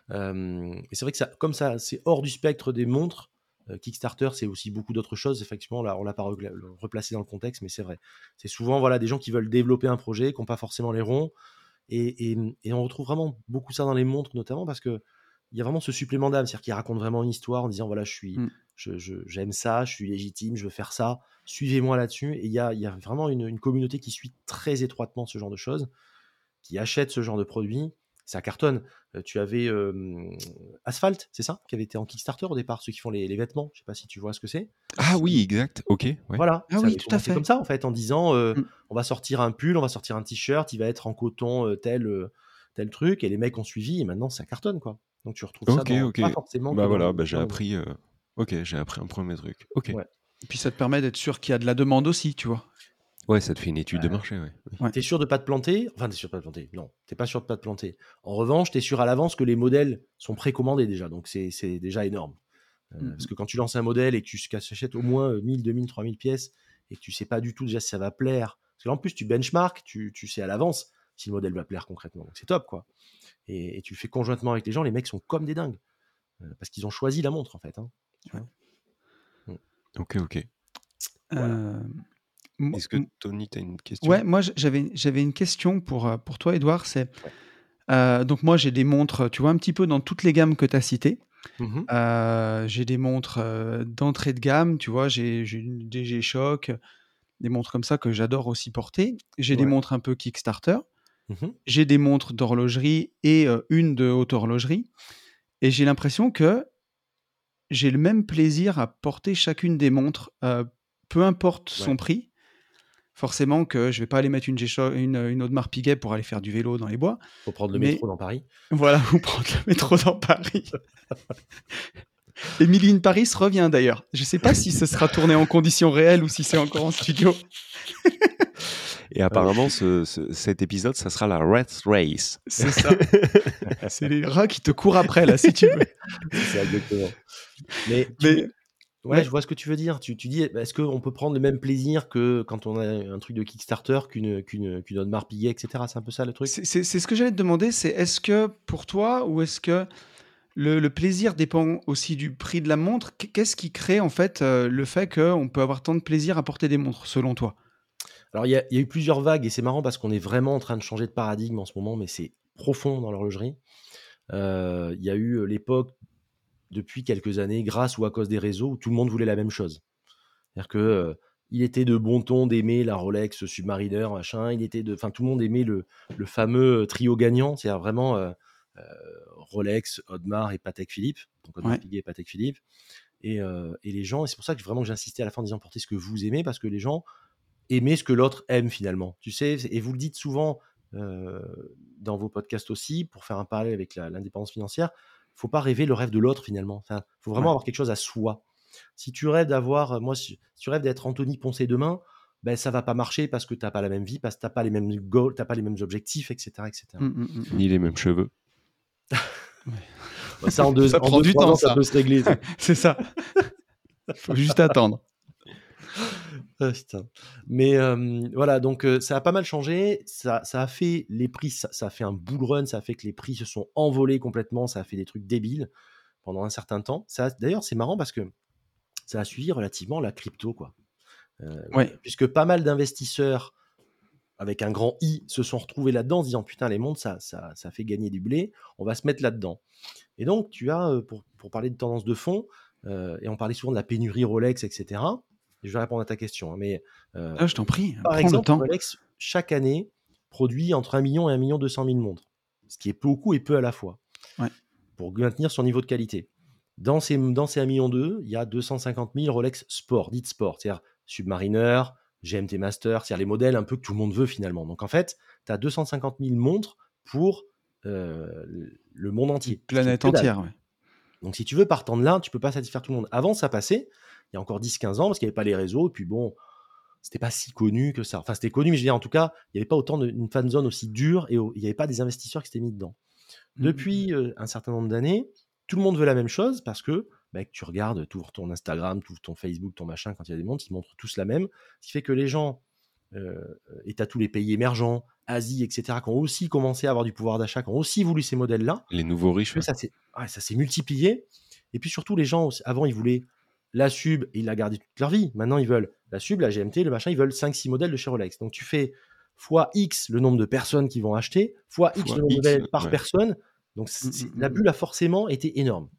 Et c'est vrai que ça, comme ça, c'est hors du spectre des montres. Euh, Kickstarter, c'est aussi beaucoup d'autres choses. Effectivement, là, on l'a pas replacé dans le contexte, mais c'est vrai. C'est souvent voilà des gens qui veulent développer un projet, qui n'ont pas forcément les ronds, et, et, on retrouve vraiment beaucoup ça dans les montres, notamment parce que il y a vraiment ce supplément d'âme, c'est-à-dire qu'ils racontent vraiment une histoire en disant voilà, je suis, mmh. j'aime ça, je suis légitime, je veux faire ça, suivez-moi là-dessus. Et il y a, y a, vraiment une, une, communauté qui suit très étroitement ce genre de choses, qui achète ce genre de produits ça cartonne. tu avais Asphalt, c'est ça Qui avait été en Kickstarter au départ, ceux qui font les, vêtements. Je sais pas si tu vois ce que c'est. Ah oui, exact. Ok. Voilà. Ah oui, tout à fait. comme ça en fait, en disant mmh. on va sortir un pull, on va sortir un t-shirt, il va être en coton tel tel truc, et les mecs ont suivi, et maintenant ça cartonne quoi. Donc tu retrouves ça dans, pas forcément. Bah voilà, bah, j'ai appris. Ok, j'ai appris un premier truc. Ok. Et puis ça te permet d'être sûr qu'il y a de la demande aussi, tu vois. Ouais, ça te fait une étude de marché, ouais. T'es sûr de pas te planter? Enfin, t'es sûr de pas te planter. Non, t'es pas sûr de pas te planter. En revanche, t'es sûr à l'avance que les modèles sont précommandés déjà, donc c'est déjà énorme. Euh, mmh parce que quand tu lances un modèle et que tu achètes au moins 1000, 2000, 3000 pièces et que tu sais pas du tout déjà si ça va plaire, parce que en plus tu benchmark, tu, tu sais à l'avance si le modèle va plaire concrètement. Donc c'est top, quoi. Et, tu le fais conjointement avec les gens, les mecs sont comme des dingues. Euh, parce qu'ils ont choisi la montre, en fait. Hein, mmh. Ok, ok. Euh, est-ce que Tony, tu as une question? Ouais, moi j'avais, une question pour, euh, pour toi, Edouard. C'est, euh, donc moi j'ai des montres, tu vois, un petit peu dans toutes les gammes que tu as citées. Mmh euh, j'ai des montres d'entrée de gamme, tu vois, j'ai, j'ai une DG Shock, des montres comme ça que j'adore aussi porter. J'ai des montres un peu Kickstarter. Mmh j'ai des montres d'horlogerie et une de haute horlogerie. Et j'ai l'impression que j'ai le même plaisir à porter chacune des montres, peu importe son prix forcément que je vais pas aller mettre une, une, une Audemars Piguet pour aller faire du vélo dans les bois. Faut prendre le métro dans Paris. Voilà, ou prendre le métro dans Paris. Emilie Paris revient d'ailleurs. Je sais pas si ce sera tourné en conditions réelles ou si c'est encore en studio. Et apparemment, ce, cet épisode, ça sera la Rat Race. C'est ça. c'est les rats qui te courent après, là, si tu veux. C'est exactement. Mais, mais Ouais, je vois ce que tu veux dire. Tu, tu dis, est-ce qu'on peut prendre le même plaisir que quand on a un truc de Kickstarter qu'une qu'une qu'une Audemars Piguet, etc. C'est un peu ça le truc? C'est ce que j'allais te demander. C'est est-ce que pour toi ou est-ce que le, le, plaisir dépend aussi du prix de la montre? Qu'est-ce qui crée en fait euh, le fait qu'on peut avoir tant de plaisir à porter des montres, selon toi? Alors il y, y, a eu plusieurs vagues et c'est marrant parce qu'on est vraiment en train de changer de paradigme en ce moment, mais c'est profond dans l'horlogerie. Euh, il y a eu euh, l'époque depuis quelques années, grâce ou à cause des réseaux, où tout le monde voulait la même chose. C'est-à-dire que euh, il était de bon ton d'aimer la Rolex Submariner, machin. Il était de, enfin, tout le monde aimait le, le fameux euh, trio gagnant, c'est-à-dire vraiment euh, Rolex, Audemars et Patek Philippe. Donc Audemars Piguet et Patek Philippe. Et, et, les gens, et c'est pour ça que vraiment j'insistais à la fin en disant portez ce que vous aimez, parce que les gens aimaient ce que l'autre aime finalement. Tu sais, et vous le dites souvent dans vos podcasts aussi, pour faire un parallèle avec l'indépendance financière faut pas rêver le rêve de l'autre finalement. Enfin, faut vraiment avoir quelque chose à soi. Si tu rêves d'avoir, euh, moi, si, tu rêves d'être Anthony Poncé demain, ben ça va pas marcher parce que tu n'as pas la même vie, parce que tu n'as pas les mêmes goals, t'as pas les mêmes objectifs, etc., etc. Mmh, mmh, mmh, Ni les mêmes cheveux. ça en (laughs) deux, ça prend du temps, ça. peut se régler. (laughs) C'est ça. faut juste attendre. Mais voilà, donc ça a pas mal changé. Ça, ça a fait les prix, ça, a fait un bull run, ça a fait que les prix se sont envolés complètement. Ça a fait des trucs débiles pendant un certain temps. Ça, d'ailleurs, c'est marrant parce que ça a suivi relativement la crypto, quoi. ouais. Puisque pas mal d'investisseurs avec un grand I se sont retrouvés là-dedans en disant putain les mondes ça, ça, ça fait gagner du blé, on va se mettre là-dedans. Et donc tu as, pour, pour parler de tendance de fond, et on parlait souvent de la pénurie Rolex, etc je vais répondre à ta question. Hein, mais, euh, ah, je t'en prie. Par exemple, Rolex, chaque année, produit entre 1 million et 1 million 200 000 montres. Ce qui est beaucoup et peu à la fois. Pour maintenir son niveau de qualité. Dans ces, dans ces 1 million 2, il y a 250 000 Rolex Sport, dites Sport, c'est-à-dire Submariner, GMT Master, c'est-à-dire les modèles un peu que tout le monde veut finalement. Donc en fait, tu as 250 000 montres pour euh, le monde entier. Planète entière, Donc si tu veux, partant de là, tu peux pas satisfaire tout le monde. Avant, ça passait il y a encore 10-15 ans, parce qu'il n'y avait pas les réseaux, et puis bon, c'était pas si connu que ça. Enfin, c'était connu, mais je veux dire, en tout cas, il n'y avait pas autant d'une fan zone aussi dure, et il n'y avait pas des investisseurs qui s'étaient mis dedans. Mmh, mmh, mmh. Depuis euh, un certain nombre d'années, tout le monde veut la même chose parce que mec, tu regardes, tout ton Instagram, tout ton Facebook, ton machin, quand il y a des montres, ils montrent tous la même. Ce qui fait que les gens, euh, et tu tous les pays émergents, Asie, etc., qui ont aussi commencé à avoir du pouvoir d'achat, qui ont aussi voulu ces modèles-là. Les nouveaux riches. Ça s'est multiplié. Et puis surtout, les gens, avant, ils voulaient la sub ils la gardaient toute leur vie. Maintenant, ils veulent la sub, la GMT, le machin, ils veulent 5-6 modèles de chez Rolex. Donc tu fais fois X le nombre de personnes qui vont acheter, fois X le nombre de modèles par personne. Donc mmh, mmh, la mmh. bulle a forcément été énorme.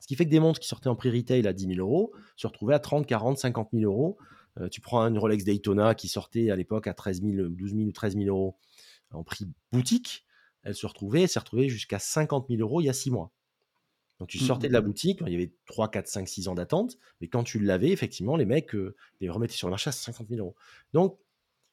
Ce qui fait que des montres qui sortaient en prix retail à 10 000 euros se retrouvaient à 30, 40, 50 000 euros. Euh, tu prends une Rolex Daytona qui sortait à l'époque à 13 000, 12 000 ou 13 000 euros en prix boutique. Elle se retrouvait, elle s'est retrouvée jusqu'à 50 000 euros il y a 6 mois. Donc tu sortais de la boutique, il y avait 3, 4, 5, 6 ans d'attente, mais quand tu l'avais, effectivement, les mecs euh, les remettaient sur le marché à 50 000 euros. Donc,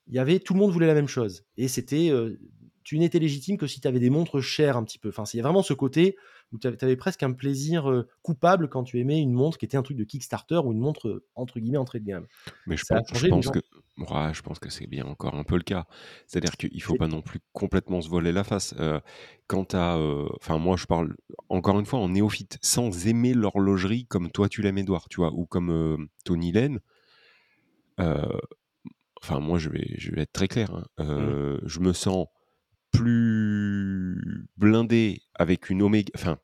il y avait, tout le monde voulait la même chose. Et c'était, euh, tu n'étais légitime que si tu avais des montres chères un petit peu. Enfin, il y a vraiment ce côté où tu avais, presque un plaisir euh, coupable quand tu aimais une montre qui était un truc de Kickstarter ou une montre euh, entre guillemets entrée de gamme. Mais je pense, je pense que je pense que c'est bien encore un peu le cas. C'est-à-dire qu'il faut pas non plus complètement se voler la face. Euh, quand à, enfin moi je parle encore une fois en néophyte, sans aimer l'horlogerie comme toi tu l'aimes Edouard, tu vois, ou comme Tony Lane. Enfin moi je vais, je vais être très clair. Hein. Mmh. Je me sens plus blindé avec une Omega. Enfin,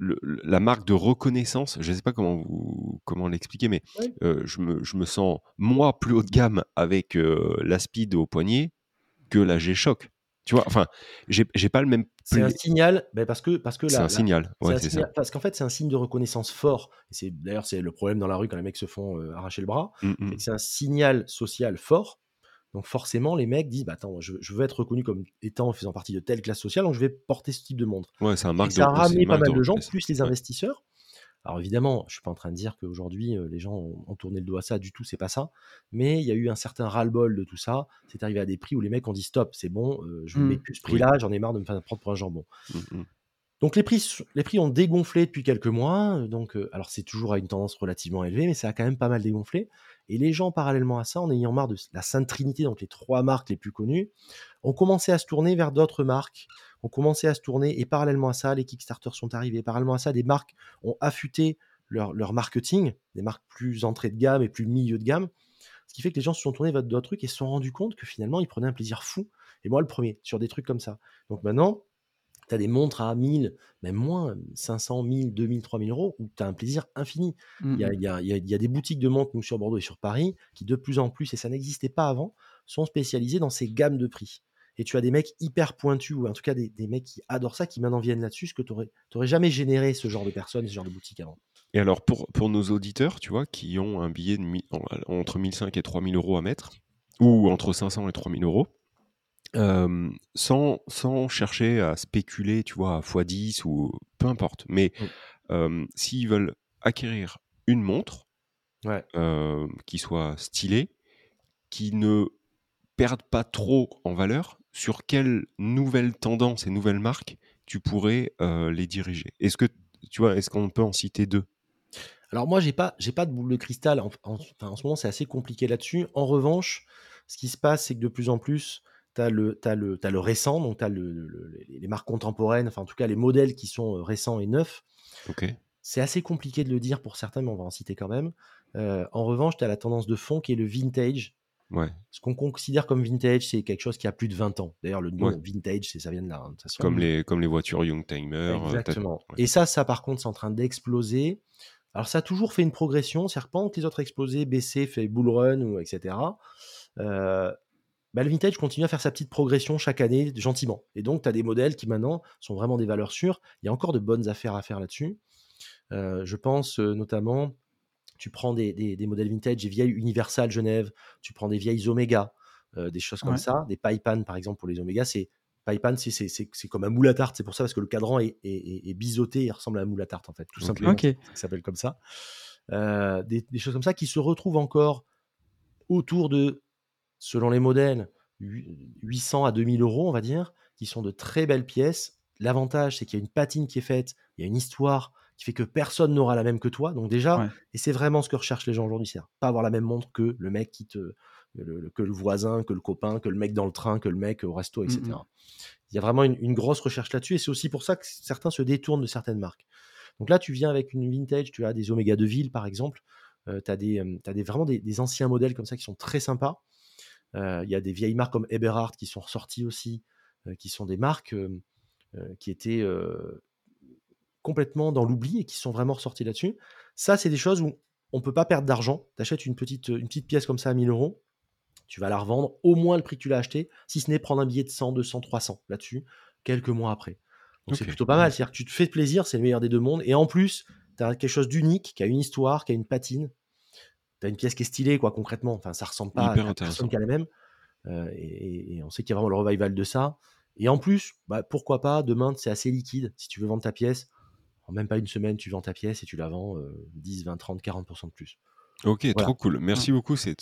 la marque de reconnaissance, je ne sais pas comment vous comment l'expliquer, mais euh, je, me, je, me, sens moi plus haut de gamme avec euh, la Speed au poignet que la G-Shock. Tu vois, enfin, j'ai pas le même. C'est un signal, ben parce que parce que c'est un signal. Ouais, ça. Parce qu'en fait, c'est un signe de reconnaissance fort. C'est d'ailleurs c'est le problème dans la rue quand les mecs se font euh, arracher le bras. Mmh, mmh. C'est un signal social fort donc forcément, les mecs disent, bah attends, je, veux être reconnu comme étant faisant partie de telle classe sociale, donc je vais porter ce type de montre. Ouais, c'est un marque ça a ramené pas mal de gens, plus les investisseurs. Alors évidemment, je suis pas en train de dire qu'aujourd'hui euh, les gens ont, tourné le dos à ça, du tout, c'est pas ça. Mais il y a eu un certain ras-le-bol de tout ça. C'est arrivé à des prix où les mecs ont dit stop, c'est bon, euh, je ne mets mmh. plus ce prix-là, j'en ai marre de me faire prendre pour un jambon. Mmh, mmh. Donc les prix, les prix ont dégonflé depuis quelques mois. Donc, euh, alors c'est toujours à une tendance relativement élevée, mais ça a quand même pas mal dégonflé. Et les gens, parallèlement à ça, en ayant marre de la Sainte Trinité, donc les trois marques les plus connues, ont commencé à se tourner vers d'autres marques, ont commencé à se tourner, et parallèlement à ça, les Kickstarter sont arrivés. Parallèlement à ça, des marques ont affûté leur, marketing, des marques plus entrée de gamme et plus milieu de gamme. Ce qui fait que les gens se sont tournés vers d'autres trucs et se sont rendus compte que finalement, ils prenaient un plaisir fou. Et moi, le premier, sur des trucs comme ça. Donc maintenant, tu as des montres à 1000, même moins, 500, 1000, 2000, 3000 euros, où tu as un plaisir infini. Il y, a, y, a, y, a, des boutiques de montres, nous, sur Bordeaux et sur Paris, qui de plus en plus, et ça n'existait pas avant, sont spécialisées dans ces gammes de prix. Et tu as des mecs hyper pointus, ou en tout cas des, des mecs qui adorent ça, qui maintenant viennent là-dessus, ce que tu n'aurais jamais généré ce genre de personnes, ce genre de boutique avant. Et alors, pour, pour nos auditeurs, tu vois, qui ont un billet de entre 1500 et 3000 euros à mettre, ou entre 500 et 3000 euros, sans, sans chercher à spéculer, tu vois, à x10 ou peu importe. Mais mmh. s'ils veulent acquérir une montre qui soit stylée, qui ne perde pas trop en valeur, sur quelles nouvelles tendances et nouvelles marques tu pourrais les diriger? Est-ce que tu vois, est-ce qu'on peut en citer deux? Alors moi, j'ai pas, j'ai pas de boule de cristal. En, en ce moment, c'est assez compliqué là-dessus. En revanche, ce qui se passe, c'est que de plus en plus, tu as, le, le, le récent, donc tu as le, les marques contemporaines, enfin en tout cas les modèles qui sont euh, récents et neufs. C'est assez compliqué de le dire pour certains, mais on va en citer quand même. Euh, en revanche, tu as la tendance de fond qui est le vintage. Ouais. Ce qu'on considère comme vintage, c'est quelque chose qui a plus de 20 ans. D'ailleurs, le nom vintage, ça vient de là. Hein, comme, les, comme les voitures Youngtimer. Euh, Exactement. Et ça, ça par contre, c'est en train d'exploser. Alors, ça a toujours fait une progression. C'est-à-dire, pendant que les autres explosaient, BC fait bull run, ou etc. Euh, bah, le vintage continue à faire sa petite progression chaque année, gentiment. Et donc, tu as des modèles qui maintenant sont vraiment des valeurs sûres. Il y a encore de bonnes affaires à faire là-dessus. Euh, je pense euh, notamment, tu prends des, modèles vintage, des vieilles Universal Genève, tu prends des vieilles Omega, euh, des choses comme ça, des Paipan par exemple pour les Omega, c'est Paipan, c'est comme un moule à tarte, c'est pour ça parce que le cadran est, est, biseauté, il ressemble à un moule à tarte en fait, tout simplement. Ça s'appelle comme ça. des, choses comme ça qui se retrouvent encore autour de selon les modèles, 800 à 2000 euros, on va dire, qui sont de très belles pièces. L'avantage, c'est qu'il y a une patine qui est faite, il y a une histoire qui fait que personne n'aura la même que toi. Donc déjà, et c'est vraiment ce que recherchent les gens aujourd'hui, c'est pas avoir la même montre que le mec qui te, que le voisin, que le copain, que le mec dans le train, que le mec au resto, etc. Mmh Il y a vraiment une, grosse recherche là-dessus. Et c'est aussi pour ça que certains se détournent de certaines marques. Donc là, tu viens avec une vintage, tu as des Omega de Ville, par exemple. tu as, des, as des, vraiment des, anciens modèles comme ça qui sont très sympas. Il y a des vieilles marques comme Eberhard qui sont ressorties aussi, qui sont des marques qui étaient complètement dans l'oubli et qui sont vraiment ressorties là-dessus. Ça, c'est des choses où on ne peut pas perdre d'argent. Tu achètes une petite, une petite pièce comme ça à 1000 euros, tu vas la revendre au moins le prix que tu l'as acheté, si ce n'est prendre un billet de 100, 200, 300 là-dessus, quelques mois après. Donc c'est plutôt pas mal. C'est-à-dire que tu te fais plaisir, c'est le meilleur des deux mondes. Et en plus, tu as quelque chose d'unique, qui a une histoire, qui a une patine. Tu as une pièce qui est stylée, quoi, concrètement. Enfin, ça ressemble pas à personne qui a la même. Euh, et, on sait qu'il y a vraiment le revival de ça. Et en plus, bah, pourquoi pas, demain, c'est assez liquide. Si tu veux vendre ta pièce, en même pas une semaine, tu vends ta pièce et tu la vends 10, 20, 30, 40% de plus. Ok, trop cool. Merci beaucoup. C'est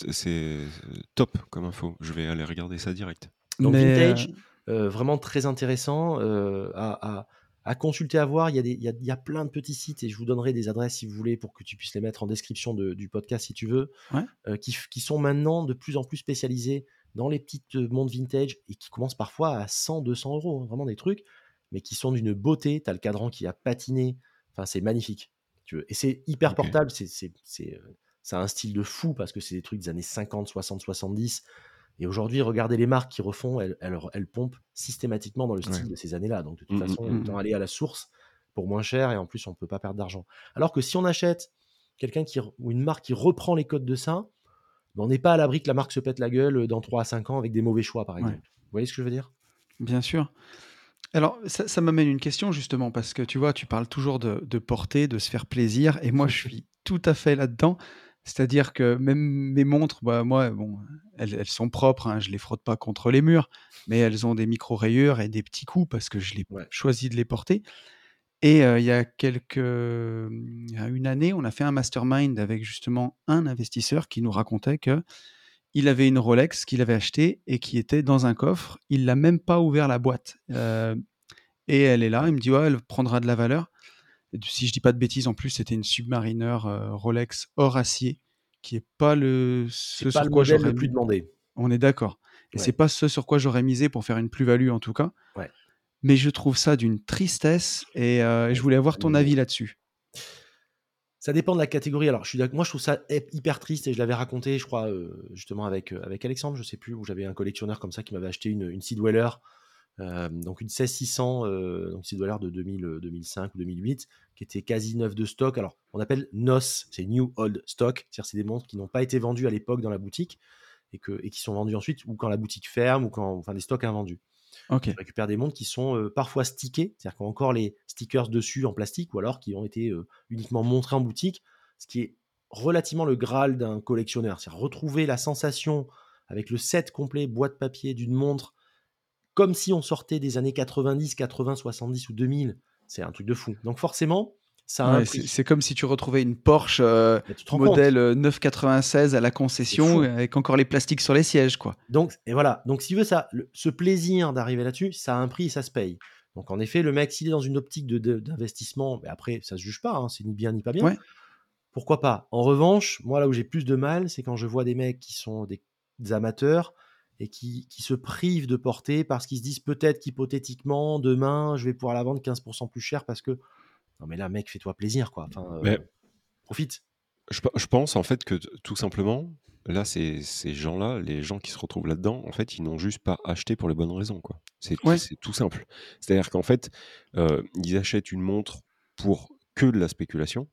top comme info. Je vais aller regarder ça direct. Donc, Vintage, euh, euh, vraiment très intéressant euh, à, consulter, à voir. Il y, a des, il, y a, plein de petits sites et je vous donnerai des adresses si vous voulez pour que tu puisses les mettre en description du podcast si tu veux, qui, qui, sont maintenant de plus en plus spécialisés dans les petites montres vintage et qui commencent parfois à 100, 200 euros. Hein, vraiment des trucs mais qui sont d'une beauté. Tu as le cadran qui a patiné. Enfin, c'est magnifique. Tu veux. Et c'est hyper portable. C'est, c'est, c'est, euh, ça a un style de fou parce que c'est des trucs des années 50, 60, 70. Et aujourd'hui, regardez les marques qui refont, elles, elles, pompent systématiquement dans le style de ces années-là. Donc, de toute mmh, façon, mmh, autant mmh. aller à la source pour moins cher et en plus, on ne peut pas perdre d'argent. Alors que si on achète quelqu'un qui, ou une marque qui reprend les codes de ça, ben, on n'est pas à l'abri que la marque se pète la gueule dans 3 à 5 ans avec des mauvais choix, par exemple. Vous voyez ce que je veux dire? Bien sûr. Alors, ça, m'amène une question justement, parce que tu vois, tu parles toujours de, porter, de se faire plaisir, et moi, je suis tout à fait là-dedans. C'est-à-dire que même mes montres, bah, moi, bon, elles, sont propres, hein, je les frotte pas contre les murs, mais elles ont des micro-rayures et des petits coups parce que je l'ai choisi de les porter. Et euh, il y a quelques, une année, on a fait un mastermind avec justement un investisseur qui nous racontait que il avait une Rolex qu'il avait achetée et qui était dans un coffre. Il l'a même pas ouvert la boîte. Euh, et elle est là. Il me dit, ouais, elle prendra de la valeur. Si je dis pas de bêtises, en plus, c'était une Submariner euh, Rolex hors acier, qui est pas le ce sur quoi j'aurais plus demandé. On est d'accord. Et c'est pas ce sur quoi j'aurais misé pour faire une plus-value en tout cas. Mais je trouve ça d'une tristesse et euh, je voulais avoir ton avis là-dessus. Ça dépend de la catégorie. Alors, je suis moi, je trouve ça hyper triste et je l'avais raconté, je crois, euh, justement avec, euh, avec Alexandre, je sais plus, où j'avais un collectionneur comme ça qui m'avait acheté une, une Seedweller, euh, donc une 16600, euh, donc Seedweller de 2000, 2005 ou 2008, qui était quasi neuf de stock. Alors, on appelle NOS, c'est New Old Stock, c'est-à-dire c'est des montres qui n'ont pas été vendues à l'époque dans la boutique et, que, et qui sont vendues ensuite ou quand la boutique ferme ou quand, enfin, des stocks invendus. On récupère des montres qui sont parfois stickées, c'est-à-dire qu'on a encore les stickers dessus en plastique, ou alors qui ont été uniquement montrés en boutique, ce qui est relativement le graal d'un collectionneur. C'est retrouver la sensation avec le set complet, boîte papier d'une montre, comme si on sortait des années 90, 80, 70 ou 2000. C'est un truc de fou. Donc forcément, c'est comme si tu retrouvais une Porsche euh, modèle 996 euh, à la concession avec encore les plastiques sur les sièges, quoi. Donc et voilà. Donc si tu veux ça, ce plaisir d'arriver là-dessus, ça a un prix et ça se paye. Donc en effet, le mec s'il est dans une optique d'investissement, mais après ça se juge pas, hein, c'est ni bien ni pas bien. Pourquoi pas? En revanche, moi là où j'ai plus de mal, c'est quand je vois des mecs qui sont des, amateurs et qui, qui, se privent de porter parce qu'ils se disent peut-être qu'hypothétiquement demain je vais pouvoir la vendre 15% plus cher parce que non, mais là, mec, fais-toi plaisir, quoi. Enfin, euh, profite. Je, pense en fait que tout simplement, là, ces, ces gens-là, les gens qui se retrouvent là-dedans, en fait, ils n'ont juste pas acheté pour les bonnes raisons, quoi. C'est tout simple. C'est-à-dire qu'en fait, euh, ils achètent une montre pour que de la spéculation.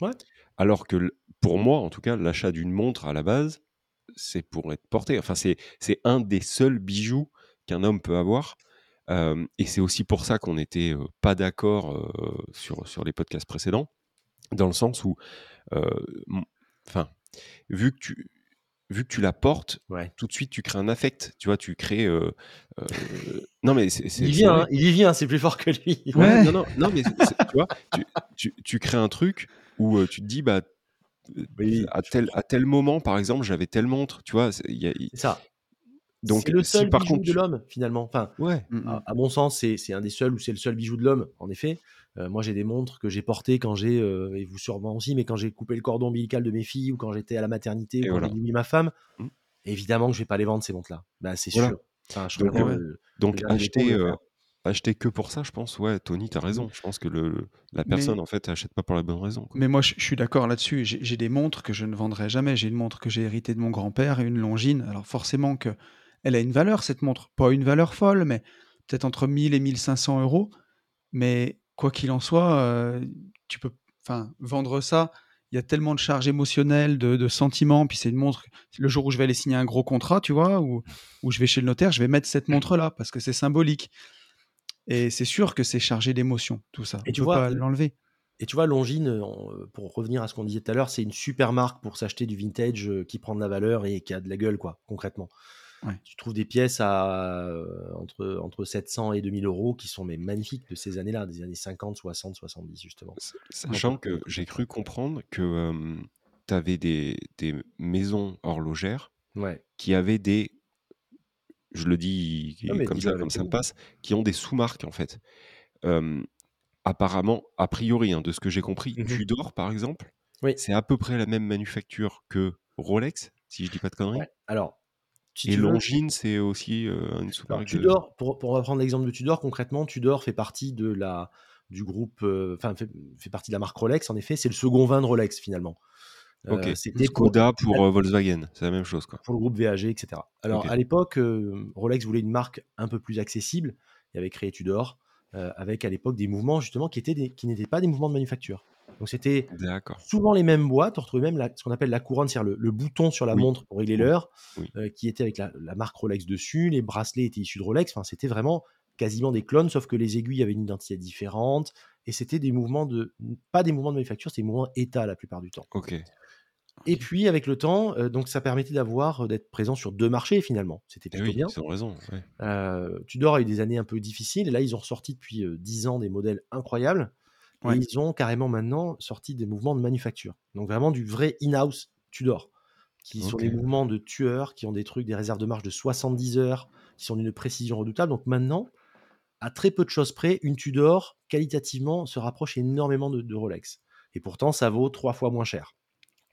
Ouais. Alors que pour moi, en tout cas, l'achat d'une montre à la base, c'est pour être porté. Enfin, c'est un des seuls bijoux qu'un homme peut avoir et c'est aussi pour ça qu'on n'était pas d'accord sur, sur les podcasts précédents, dans le sens où, enfin, vu que tu, vu que tu la portes, tout de suite tu crées un affect, tu vois, tu crées. non mais c'est, il vient, hein, il y vient, c'est plus fort que lui. Ouais. non, non, non, mais tu vois, tu, tu, tu, crées un truc où tu te dis bah à tel à tel moment par exemple j'avais telle montre, tu vois, il y a, ça. Donc, c'est le seul bijou de l'homme finalement. Enfin, ouais. à, mon sens, c'est un des seuls ou c'est le seul bijou de l'homme. En effet, euh, moi j'ai des montres que j'ai portées quand j'ai euh, et vous sûrement aussi, mais quand j'ai coupé le cordon ombilical de mes filles ou quand j'étais à la maternité ou quand j'ai mis ma femme. Mmh. Évidemment que je vais pas les vendre ces montres-là. Bah, c'est sûr. donc, acheter, acheter que pour ça, je pense, ouais, Tony, tu as raison. Je pense que le, la personne, en fait, achète pas pour la bonne raison. Mais moi, je, suis d'accord là-dessus. J'ai des montres que je ne vendrai jamais. J'ai une montre que j'ai héritée de mon grand-père et une Longines. Alors forcément que elle a une valeur, cette montre. Pas une valeur folle, mais peut-être entre 1000 et 1500 euros. Mais quoi qu'il en soit, euh, tu peux vendre ça. Il y a tellement de charges émotionnelles, de, sentiments. Puis c'est une montre. Le jour où je vais aller signer un gros contrat, tu vois, ou où je vais chez le notaire, je vais mettre cette montre-là parce que c'est symbolique. Et c'est sûr que c'est chargé d'émotions, tout ça. Et tu vois, pas l'enlever. Et tu vois, Longines, pour revenir à ce qu'on disait tout à l'heure, c'est une super marque pour s'acheter du vintage euh, qui prend de la valeur et qui a de la gueule, quoi, concrètement. Tu trouves des pièces à euh, entre, entre 700 et 2000 euros qui sont mais magnifiques de ces années-là, des années 50, 60, 70, justement. Sachant que j'ai cru comprendre que tu avais des, des, maisons horlogères qui avaient des je le dis comme ça, comme ça me passe, qui ont des sous-marques en fait. apparemment, a priori, hein, de ce que j'ai compris, mmh Tudor par exemple, c'est à peu près la même manufacture que Rolex, si je dis pas de conneries. Alors, et Longines, c'est aussi une sous-marque. Tudor, pour, pour reprendre l'exemple de Tudor, concrètement, Tudor fait partie de la du groupe, enfin fait, fait, partie de la marque Rolex. En effet, c'est le second vin de Rolex finalement. Ok. Euh, C'était Skoda pour euh, Volkswagen, c'est la même chose quoi. Pour le groupe VAG, etc. Alors à l'époque, euh, Rolex voulait une marque un peu plus accessible. Il avait créé Tudor, avec à l'époque des mouvements justement qui étaient qui n'étaient pas des mouvements de manufacture. Donc c'était souvent les mêmes boîtes. On retrouvait même ce qu'on appelle la couronne, c'est-à-dire le, bouton sur la montre pour régler l'heure, qui était avec la, marque Rolex dessus. Les bracelets étaient issus de Rolex. Enfin, c'était vraiment quasiment des clones, sauf que les aiguilles avaient une identité différente. Et c'était des mouvements de, pas des mouvements de manufacture, c'était des mouvements état la plupart du temps. Et puis avec le temps, euh, donc ça permettait d'avoir euh, d'être présent sur deux marchés finalement. C'était eh plutôt bien. C'est raison. Euh, Tudor a eu des années un peu difficiles et là ils ont sorti depuis dix ans des modèles incroyables. Et ils ont carrément maintenant sorti des mouvements de manufacture. Donc vraiment du vrai in-house Tudor, qui sont des mouvements de tueurs, qui ont des trucs, des réserves de marche de 70 heures, qui sont d'une précision redoutable. Donc maintenant, à très peu de choses près, une Tudor qualitativement se rapproche énormément de, de Rolex. Et pourtant, ça vaut trois fois moins cher.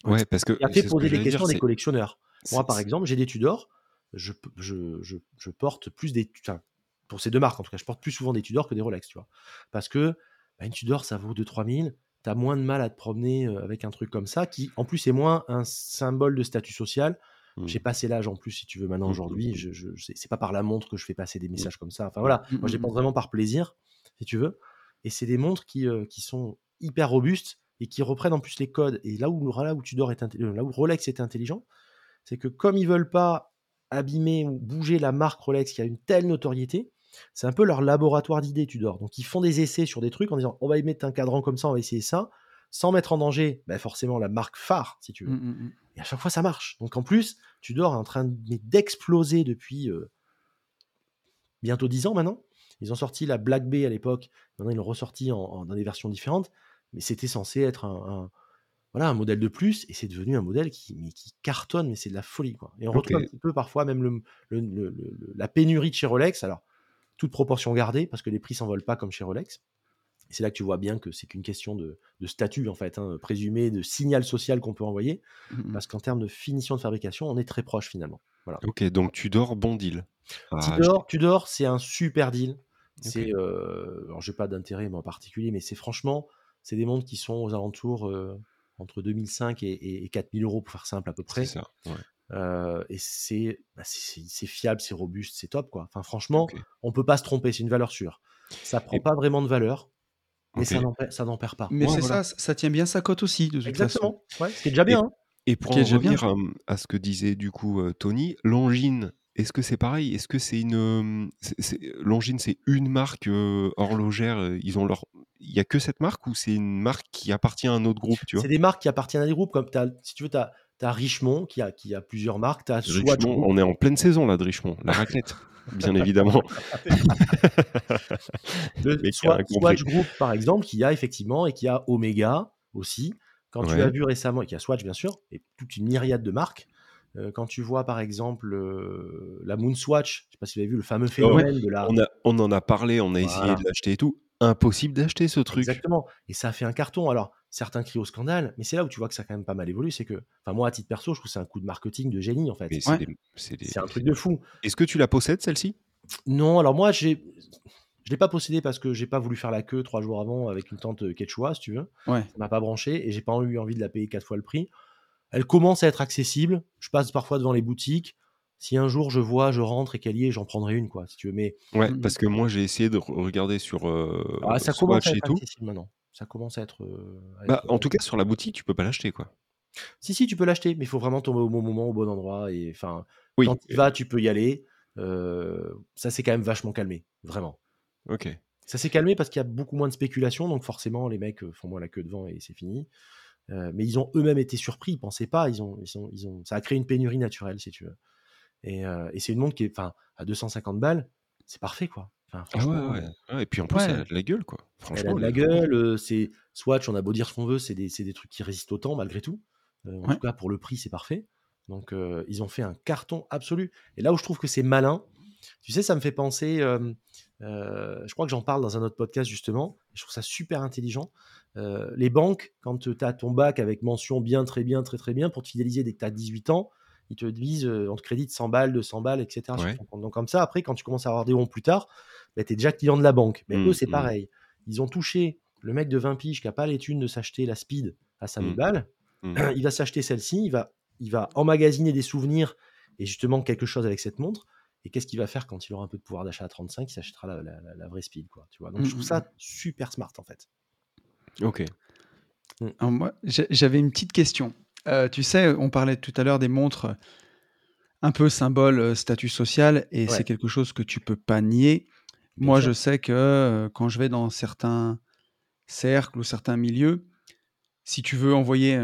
Ouais, parce que. Et après, poser des questions des collectionneurs. Moi, par exemple, j'ai des Tudors. Je, je, je, porte plus des. Enfin, pour ces deux marques, en tout cas, je porte plus souvent des Tudors que des Rolex, tu vois. Parce que bah, une Tudor, ça vaut 2-3 000. Tu as moins de mal à te promener euh, avec un truc comme ça, qui, en plus, est moins un symbole de statut social. J'ai mmh. passé l'âge en plus, si tu veux, maintenant, mmh, mmh, aujourd'hui. Je, je, c'est pas par la montre que je fais passer des messages comme ça. Enfin, voilà. Moi, je les porte vraiment par plaisir, si tu veux. Et c'est des montres qui, euh, qui sont hyper robustes et qui reprennent en plus les codes. Et là où, là où Tudor est euh, là où Rolex est intelligent, c'est que comme ils veulent pas abîmer ou bouger la marque Rolex qui a une telle notoriété, c'est un peu leur laboratoire d'idées Tudor. Donc ils font des essais sur des trucs en disant on va y mettre un cadran comme ça, on va essayer ça, sans mettre en danger ben forcément la marque phare, si tu veux. Mmh, mmh, mmh. Et à chaque fois ça marche. Donc en plus, Tudor est en train d'exploser depuis euh, bientôt 10 ans maintenant. Ils ont sorti la Black Bay à l'époque, maintenant ils l'ont ressorti en, dans des versions différentes mais c'était censé être un, voilà, un modèle de plus, et c'est devenu un modèle qui, qui cartonne, mais c'est de la folie. Quoi. Et on retrouve un petit peu parfois même le, la pénurie de chez Rolex, alors toute proportion gardée, parce que les prix s'envolent pas comme chez Rolex. C'est là que tu vois bien que c'est qu'une question de, statut, en fait, hein, présumé, de signal social qu'on peut envoyer, mmh, mmh. parce qu'en termes de finition de fabrication, on est très proche finalement. Voilà. Ok, donc tu dors bon deal. Ah, tu dors, c'est un super deal. C'est, euh, alors j'ai pas d'intérêt en particulier, mais c'est franchement, c'est des montres qui sont aux alentours euh, entre 2005 et, et, 4000 euros pour faire simple à peu près. C'est ça. Euh, et bah, c'est fiable, c'est robuste, c'est top quoi. Enfin franchement, on peut pas se tromper, c'est une valeur sûre. Ça prend pas vraiment de valeur, mais ça n'en perd pas. Mais c'est ça, ça tient bien sa cote aussi de toute Exactement. Ouais, ce qui est déjà bien. Et, hein. pour revenir à, ce que disait du coup euh, Tony, Longines est-ce que c'est pareil? Est-ce que c'est une Longines, c'est une marque horlogère Ils ont leur, il y a que cette marque ou c'est une marque qui appartient à un autre groupe C'est des marques qui appartiennent à des groupes comme as, si tu veux, tu as, Richemont qui a, qui a plusieurs marques. As Richemont, on est en pleine saison là de Richemont, la raclette, bien (laughs) évidemment. (laughs) Swatch Group par exemple, qui a effectivement et qui a Omega aussi. Quand tu as vu récemment, et qui a Swatch bien sûr, et toute une myriade de marques. Euh, quand tu vois par exemple euh, la Moonswatch, je ne sais pas si vous avez vu le fameux phénomène de la. On, on, en a parlé, on a essayé de l'acheter et tout. Impossible d'acheter ce truc. Exactement. Et ça a fait un carton. Alors, certains crient au scandale, mais c'est là où tu vois que ça a quand même pas mal évolué. C'est que, enfin, moi, à titre perso, je trouve que c'est un coup de marketing de génie, en fait. C'est un truc de fou. Est-ce que tu la possèdes, celle-ci? Non, alors moi, j'ai. Je l'ai pas possédé parce que j'ai pas voulu faire la queue trois jours avant avec une tente Quechua, si tu veux. Ouais. Ça m'a pas branché et j'ai pas eu envie de la payer quatre fois le prix. Elle commence à être accessible. Je passe parfois devant les boutiques. Si un jour je vois, je rentre et qu'elle y est, j'en prendrai une, quoi, si tu veux. Mais Ouais, Mmh parce que moi j'ai essayé de re- regarder sur euh, ah, ça commence à être accessible maintenant. Ça commence à être. euh, à Bah, être, en euh, tout cas, sur la boutique, tu peux pas l'acheter, quoi. Si, si, tu peux l'acheter, mais il faut vraiment tomber au bon moment, au bon endroit. Et enfin, Oui, quand tu vas, tu peux y aller. Euh, ça s'est quand même vachement calmé, vraiment. ok. Ça s'est calmé parce qu'il y a beaucoup moins de spéculation, donc forcément les mecs font moins la queue devant et c'est fini. Euh, mais ils ont eux-mêmes été surpris, ils pensaient pas, ils ont, ils ont, ils ont, ça a créé une pénurie naturelle si tu veux. Et, euh, et c'est une montre qui est, enfin, à 250 balles, c'est parfait quoi. Enfin, Ah ouais, franchement, ouais. euh, Ouais, Et puis en plus, Ouais. elle a de la gueule, quoi. elle a Franchement, de la gueule, c'est Swatch, on a beau dire ce qu'on veut, c'est des, c'est des trucs qui résistent au temps malgré tout. Euh, en Ouais. tout cas, pour le prix, c'est parfait. Donc, euh, ils ont fait un carton absolu. Et là où je trouve que c'est malin, tu sais, ça me fait penser, euh, euh, je crois que j'en parle dans un autre podcast justement, je trouve ça super intelligent. Euh, les banques, quand tu as ton bac avec mention bien, très bien, très très bien, pour te fidéliser dès que tu as 18 ans, ils te disent, euh, on te crédite 100 balles, 200 balles, etc. Ouais. Donc comme ça, après, quand tu commences à avoir des bons plus tard, bah, tu es déjà client de la banque. Mais Mm, eux, c'est mm. pareil. Ils ont touché le mec de 20 piges qui n'a pas les thunes de s'acheter la speed à 5000 Mm. balles. Mm. il va s'acheter celle-ci, il va, il va emmagasiner des souvenirs et justement quelque chose avec cette montre. Et qu'est-ce qu'il va faire quand il aura un peu de pouvoir d'achat à 35 Il s'achètera la, la- vraie speed. Quoi, tu vois Donc je trouve ça super smart en fait. Ok. Alors moi, j'ai- j'avais une petite question. Euh, tu sais, on parlait tout à l'heure des montres un peu symbole euh, statut social, et Ouais. c'est quelque chose que tu peux pas nier. Bien Moi, sûr. je sais que euh, quand je vais dans certains cercles ou certains milieux, si tu veux envoyer,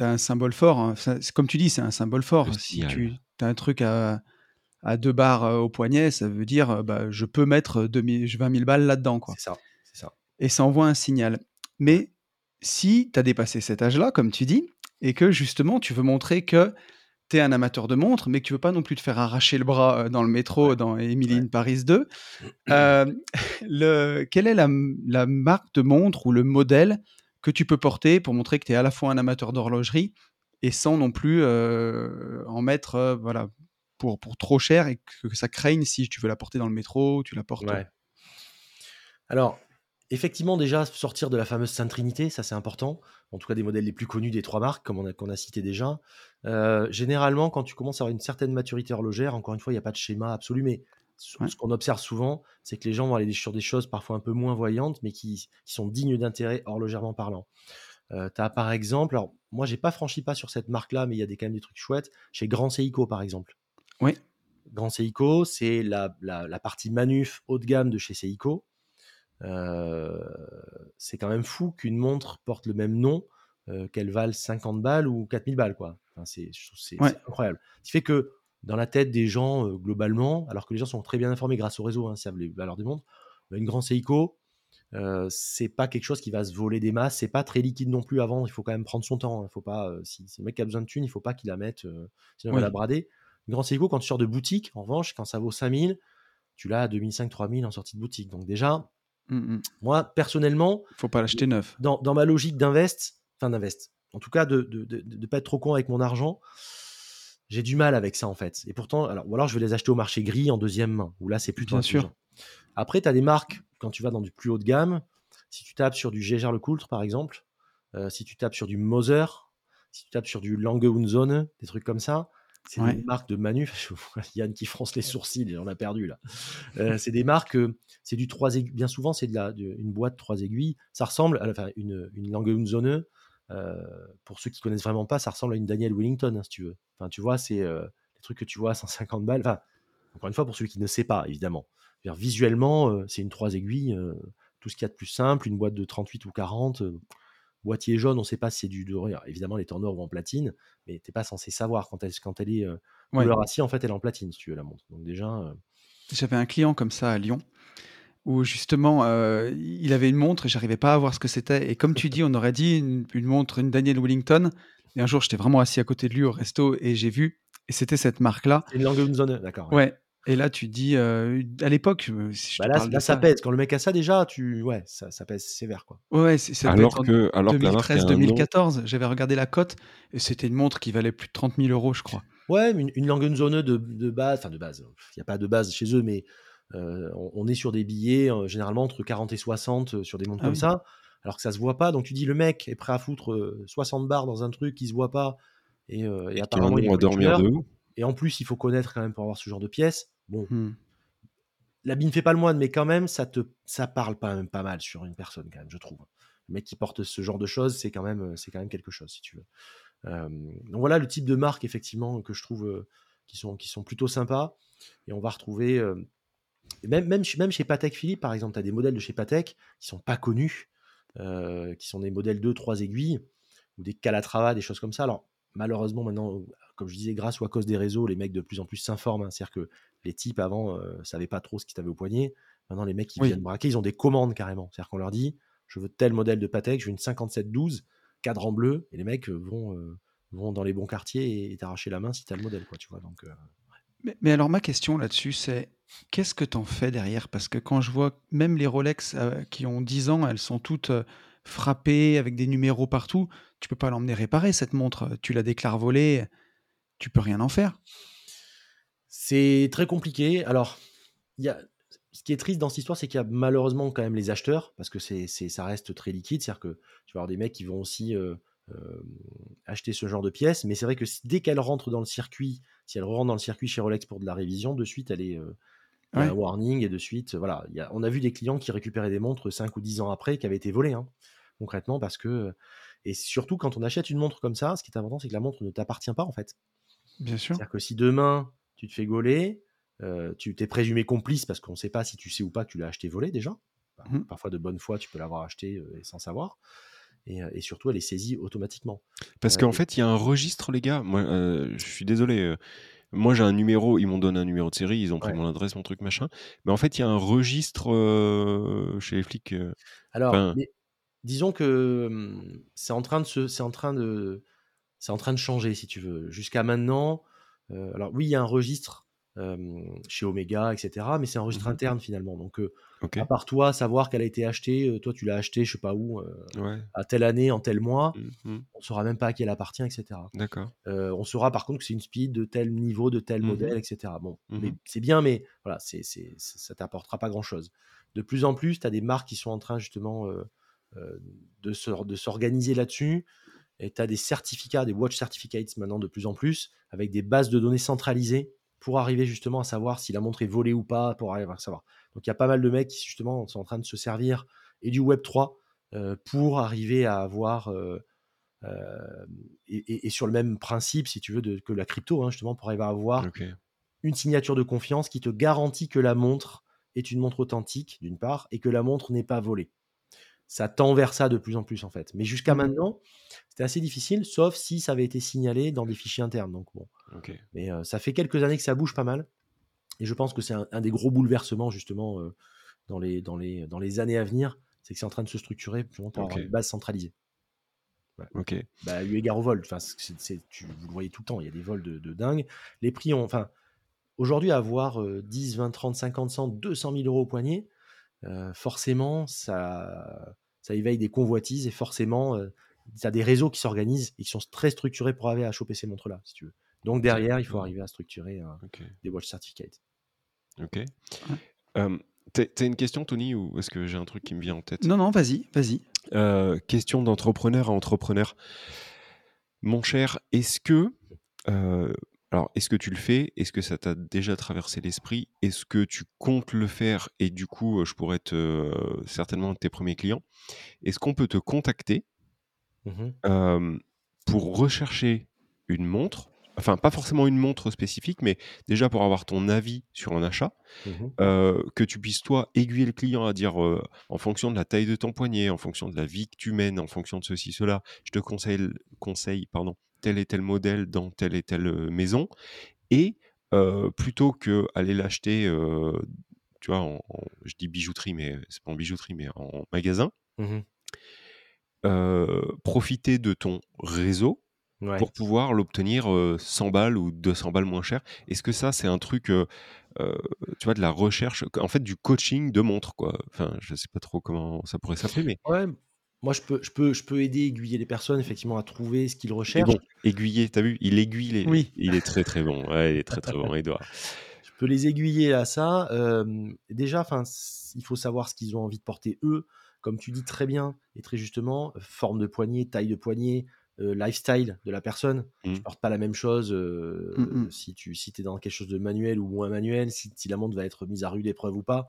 as un symbole fort. hein, ça- comme tu dis, c'est un symbole fort. Le Si signal. tu as un truc à, à deux barres au poignet, ça veut dire bah, je peux mettre 2000 20 000 balles là-dedans. quoi C'est ça. C'est ça. et ça envoie un signal. Mais si tu as dépassé cet âge-là, comme tu dis, et que justement tu veux montrer que tu es un amateur de montres, mais que tu veux pas non plus te faire arracher le bras euh, dans le métro dans Emily in Paris 2, euh, (clears throat) le, quelle est la, la marque de montre ou le modèle que tu peux porter pour montrer que tu es à la fois un amateur d'horlogerie et sans non plus euh, en mettre euh, voilà, pour, pour trop cher et que ça craigne si tu veux la porter dans le métro, tu la portes. Ouais. Alors, effectivement, déjà, sortir de la fameuse Sainte Trinité, ça c'est important. En tout cas, des modèles les plus connus des trois marques, comme on a, qu'on a cité déjà. Euh, généralement, quand tu commences à avoir une certaine maturité horlogère, encore une fois, il n'y a pas de schéma absolu, mais ce Ouais. ce qu'on observe souvent, c'est que les gens vont aller sur des choses parfois un peu moins voyantes, mais qui, qui sont dignes d'intérêt horlogèrement parlant. Euh, tu as par exemple, alors moi j'ai pas franchi pas sur cette marque-là, mais il y a des, quand même des trucs chouettes, chez Grand Seiko par exemple. Oui. Grand Seiko, c'est la, la, la partie manuf haut de gamme de chez Seiko. C'est quand même fou qu'une montre porte le même nom, qu'elle vale 50 balles ou 4000 balles. quoi. Enfin, c'est Ouais. incroyable. Ce qui fait que dans la tête des gens, euh, globalement, alors que les gens sont très bien informés grâce au réseau, hein, savent les valeurs des montres, bah, une Grand Seiko, euh, c'est pas quelque chose qui va se voler des masses, c'est pas très liquide non plus à vendre, il faut quand même prendre son temps. hein. Faut pas, euh, si, si le mec a besoin de thunes, il faut pas qu'il la mette, sinon il Oui. va la brader. Une Grand Seiko, quand tu sors de boutique, en revanche, quand ça vaut 5000, tu l'as à 2500-3000 en sortie de boutique. Donc déjà, Mm, mm. moi, personnellement, Faut pas l'acheter neuf. dans, dans ma logique d'invest, enfin d'invest, en tout cas de ne de, de, de pas être trop con avec mon argent, j'ai du mal avec ça en fait. Et pourtant, alors, ou alors je vais les acheter au marché gris en deuxième main, où là c'est plutôt Bien sûr. Après, tu as des marques, quand tu vas dans du plus haut de gamme, si tu tapes sur du Gégère Lecoultre par exemple, euh, si tu tapes sur du Moser, si tu tapes sur du Lange und Söhne, des trucs comme ça, c'est Ouais. des marques de vois Yann qui fronce les sourcils, il en a perdu là. Euh, c'est des marques, euh, c'est du 3 aiguilles. Bien souvent, c'est de la, de- une boîte 3 aiguilles. Ça ressemble, à, enfin, une, une Lange und Söhne, euh, pour ceux qui connaissent vraiment pas, ça ressemble à une Daniel Wellington, hein, si tu veux. Enfin, tu vois, c'est euh, des trucs que tu vois à 150 balles. Enfin, encore une fois, pour celui qui ne sait pas, évidemment. Visuellement, euh, c'est une 3 aiguilles, euh, tout ce qu'il y a de plus simple, une boîte de 38 ou 40. Boîtier jaune, on ne sait pas si c'est du doré. Évidemment, elle est en or ou en platine, mais tu n'es pas censé savoir quand elle, quand elle est euh, Ouais. couleur acier, en fait, elle est en platine, si tu veux, la montre. Donc déjà, euh, J'avais un client comme ça à Lyon où justement euh, il avait une montre et j'arrivais pas à voir ce que c'était. Et comme tu dis, on aurait dit une, une montre, une Daniel Wellington. Et un jour, j'étais vraiment assis à côté de lui au resto et j'ai vu, et c'était cette marque-là. une d'accord. ouais. Ouais. Et là, tu dis, euh, à l'époque, si Bah là, de ça pèse. Quand le mec a ça, déjà, tu... ouais, ça, ça pèse sévère. Quoi. Ouais, ça Alors être en que, alors que la marque a un nom. 2013-2014. J'avais regardé la cote et c'était une montre qui valait plus de 30 000 euros, je crois. Ouais, une, une langue une zone de, de base, enfin de base, il n'y a pas de base chez eux, mais on, est sur des billets généralement entre 40 et 60 sur des montres ah comme ça, alors que ça se voit pas. Donc tu dis le mec est prêt à foutre 60 bars dans un truc qui se voit pas et, apparemment il dormir Et en plus, il faut connaître quand même pour avoir ce genre de pièces. Bon, mmh. l'habit ne fait pas le moine, mais quand même, ça te ça parle pas même pas mal sur une personne quand même, je trouve. Le mec qui porte ce genre de choses, c'est quand même c'est quand même quelque chose si tu veux. donc voilà le type de marque effectivement que je trouve qui sont qui sont plutôt sympas et on va retrouver même, même, même chez Patek Philippe, par exemple, tu as des modèles de chez Patek qui sont pas connus, qui sont des modèles 2, 3 aiguilles, ou des Calatrava, des choses comme ça. Alors, malheureusement, maintenant, comme je disais, grâce ou à cause des réseaux, les mecs de plus en plus s'informent. Hein. C'est-à-dire que les types avant ne savaient pas trop ce qu'ils avaient au poignet. Maintenant, les mecs qui viennent braquer, ils ont des commandes carrément. C'est-à-dire qu'on leur dit je veux tel modèle de Patek, je veux une 5712, cadran bleu, et les mecs vont, vont dans les bons quartiers et t'arracher la main si tu as le modèle. Quoi, tu vois, donc, mais, alors ma question là-dessus, c'est qu'est-ce que tu en fais derrière? Parce que quand je vois même les Rolex euh, qui ont 10 ans, elles sont toutes euh, frappées avec des numéros partout. Tu peux pas l'emmener réparer cette montre. Tu la déclares volée, tu peux rien en faire. C'est très compliqué. Alors, y a... ce qui est triste dans cette histoire, c'est qu'il y a malheureusement quand même les acheteurs, parce que c'est, ça reste très liquide. C'est-à-dire que tu vas avoir des mecs qui vont aussi euh, acheter ce genre de pièces. Mais c'est vrai que dès qu'elle rentre dans le circuit, si elle rentre dans le circuit chez Rolex pour de la révision, de suite, elle est un warning et de suite, voilà. Y a, on a vu des clients qui récupéraient des montres 5 ou 10 ans après qui avaient été volées, hein, concrètement, parce que. Et surtout, quand on achète une montre comme ça, ce qui est important, c'est que la montre ne t'appartient pas, en fait. Bien sûr. C'est-à-dire que si demain, tu te fais gauler, tu t'es présumé complice parce qu'on ne sait pas si tu sais ou pas que tu l'as acheté volé déjà. Mmh. Parfois, de bonne foi, tu peux l'avoir acheté sans savoir. Euh, et, surtout elle est saisie automatiquement. Parce euh, qu'en fait, il y a un registre, les gars. Moi, euh, je suis désolé. Moi, j'ai un numéro, ils m'ont donné un numéro de série, ils ont pris mon adresse, mon truc, machin. Mais en fait, il y a un registre chez les flics. Alors, disons que hum, c'est en train de se, c'est en train de, c'est en train de changer, si tu veux. Jusqu'à maintenant, alors oui, il y a un registre chez Omega, etc. Mais c'est un registre mmh interne finalement. Donc, à part toi, savoir qu'elle a été achetée, toi tu l'as achetée, je sais pas où, à telle année, en tel mois, mmh on ne saura même pas à qui elle appartient, etc. D'accord. on saura par contre que c'est une speed de tel niveau, de tel mmh modèle, etc. Bon, mais c'est bien, mais voilà, c'est, c'est, ça t'apportera pas grand chose. De plus en plus, tu as des marques qui sont en train justement de, de s'organiser là-dessus. Et tu as des certificats, des watch certificates maintenant de plus en plus, avec des bases de données centralisées pour arriver justement à savoir si la montre est volée ou pas, pour arriver à savoir. Donc il y a pas mal de mecs qui justement sont en train de se servir et du Web 3 euh, pour arriver à avoir euh, euh, et, sur le même principe, si tu veux, de, que la crypto, hein, justement, pour arriver à avoir une signature de confiance qui te garantit que la montre est une montre authentique, d'une part, et que la montre n'est pas volée ça tend vers ça de plus en plus en fait. Mais jusqu'à mmh maintenant, c'était assez difficile, sauf si ça avait été signalé dans des fichiers internes. Donc bon. Mais ça fait quelques années que ça bouge pas mal. Et je pense que c'est un, des gros bouleversements justement dans, les, dans, les, dans les années à venir, c'est que c'est en train de se structurer pour avoir une base centralisée. Ok. Bah, eu égard au vol, enfin, tu, vous le voyez tout le temps, il y a des vols de, de dingue. Les prix ont, enfin, aujourd'hui, avoir 10, 20, 30, 50, 100, 200 000 euros au poignet, forcément, ça, ça éveille des convoitises et forcément, euh, tu as des réseaux qui s'organisent et qui sont très structurés pour arriver à choper ces montres-là, si tu veux. Donc derrière, il faut arriver à structurer euh, des watch certificates. Ok. Euh, T'as une question, Tony, ou est-ce que j'ai un truc qui me vient en tête? Non, non, vas-y, vas-y. Euh, question d'entrepreneur à entrepreneur. Mon cher, est-ce que alors, est-ce que tu le fais? Est-ce que ça t'a déjà traversé l'esprit? Est-ce que tu comptes le faire? Et du coup, je pourrais être certainement tes premiers clients. Est-ce qu'on peut te contacter mmh pour rechercher une montre? Enfin, pas forcément une montre spécifique, mais déjà pour avoir ton avis sur un achat, mmh que tu puisses toi aiguiller le client à dire en fonction de la taille de ton poignet, en fonction de la vie que tu mènes, en fonction de ceci, cela, je te conseille, conseille pardon, tel et tel modèle dans telle et telle maison. Et plutôt que aller l'acheter, tu vois, en, je dis bijouterie, mais c'est pas en bijouterie, mais en magasin, mmh profiter de ton réseau pour pouvoir l'obtenir 100 balles ou 200 balles moins cher. Est-ce que ça, c'est un truc, tu vois, de la recherche, en fait, du coaching de montre, quoi? Enfin, je sais pas trop comment ça pourrait s'appeler, mais... Ouais, moi, je peux, je, peux, je peux aider, aiguiller les personnes, effectivement, à trouver ce qu'ils recherchent. bon, aiguiller, t'as vu Il aiguille les... Oui. Il est très, très bon. Ouais, il est très, très bon, (laughs) Edouard. peux les aiguiller à ça. déjà, enfin, il faut savoir ce qu'ils ont envie de porter eux. Comme tu dis très bien et très justement, forme de poignet, taille de poignet, lifestyle de la personne. Tu ne mmh. portes pas la même chose mmh si tu si es dans quelque chose de manuel ou moins manuel, si, la montre va être mise à rude épreuve ou pas.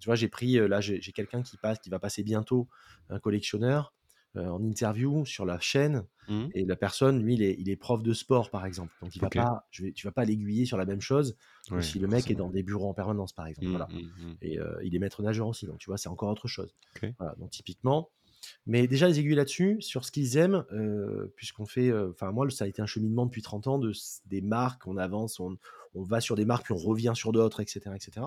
Tu vois, j'ai pris, là, j'ai quelqu'un qui passe, qui va passer bientôt, un collectionneur, en interview sur la chaîne. Mmh. Et la personne, lui, il est, il est, prof de sport, par exemple. Donc, il va pas, je vais, tu vas pas l'aiguiller sur la même chose si le mec est dans des bureaux en permanence, par exemple. voilà. Et il est maître nageur aussi. Donc, tu vois, c'est encore autre chose. Voilà. Donc, typiquement, mais déjà, les aiguilles là-dessus, sur ce qu'ils aiment, euh, puisqu'on fait. Euh, enfin, moi, ça a été un cheminement depuis 30 ans de, des marques, on avance, on, va sur des marques, puis on revient sur d'autres, etc. etc.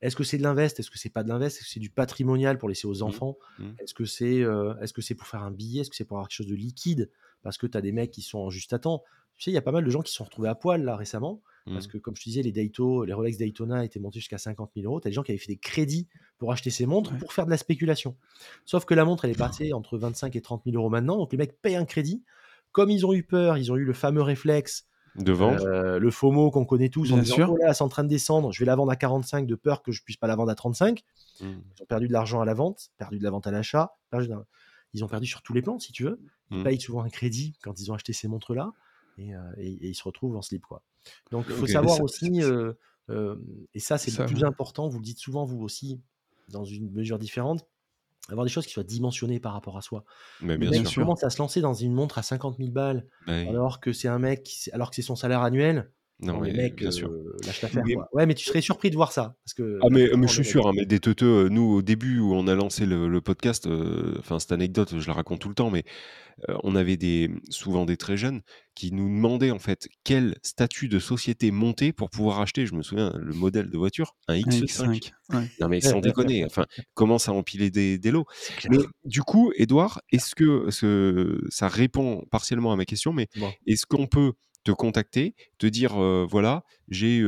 Est-ce que c'est de l'invest? Est-ce que c'est pas de l'invest? Est-ce que c'est du patrimonial pour laisser aux mmh. enfants? Mmh. Est-ce que c'est euh, est -ce c'est pour faire un billet? Est-ce que c'est pour avoir quelque chose de liquide? Parce que tu as des mecs qui sont en juste à temps. Tu sais, il y a pas mal de gens qui se sont retrouvés à poil là récemment. Parce mmh. que, comme je te disais, les, les Rolex Daytona étaient montés jusqu'à 50 000 euros. Tu as des gens qui avaient fait des crédits pour acheter ces montres pour faire de la spéculation. Sauf que la montre, elle est passée entre 25 et 30 000 euros maintenant. Donc, les mecs payent un crédit. Comme ils ont eu peur, ils ont eu le fameux réflexe de vendre. Euh, le FOMO qu'on connaît tous. Bien sûr. Oh là, c'est en train de descendre. Je vais la vendre à 45 de peur que je puisse pas la vendre à 35. Mmh. Ils ont perdu de l'argent à la vente, perdu de la vente à l'achat. Ils ont perdu sur tous les plans, si tu veux. Ils mmh. payent souvent un crédit quand ils ont acheté ces montres-là. Euh, et, ils se retrouvent en slip. Quoi. Donc il faut savoir aussi, euh, euh, et ça c'est le plus important, vous le dites souvent vous aussi, dans une mesure différente, avoir des choses qui soient dimensionnées par rapport à soi. Mais bien commence à se lancer dans une montre à 50 000 balles, bah alors que c'est un mec, alors que c'est son salaire annuel. Non, mais bien sûr. lâche l'affaire. Ouais, mais tu serais surpris de voir ça. Parce que ah, mais, mais je suis sûr, hein, mais des teuteux, nous, au début où on a lancé le, podcast, enfin, cette anecdote, je la raconte tout le temps, mais on avait des, souvent des très jeunes qui nous demandaient en fait quel statut de société monter pour pouvoir acheter, je me souviens, le modèle de voiture, un X5. Non mais sans (laughs) déconner, enfin, commence à empiler des, des lots. Mais du coup, Edouard, est-ce que ce, ça répond partiellement à ma question, mais est-ce qu'on peut te contacter, te dire voilà, j'ai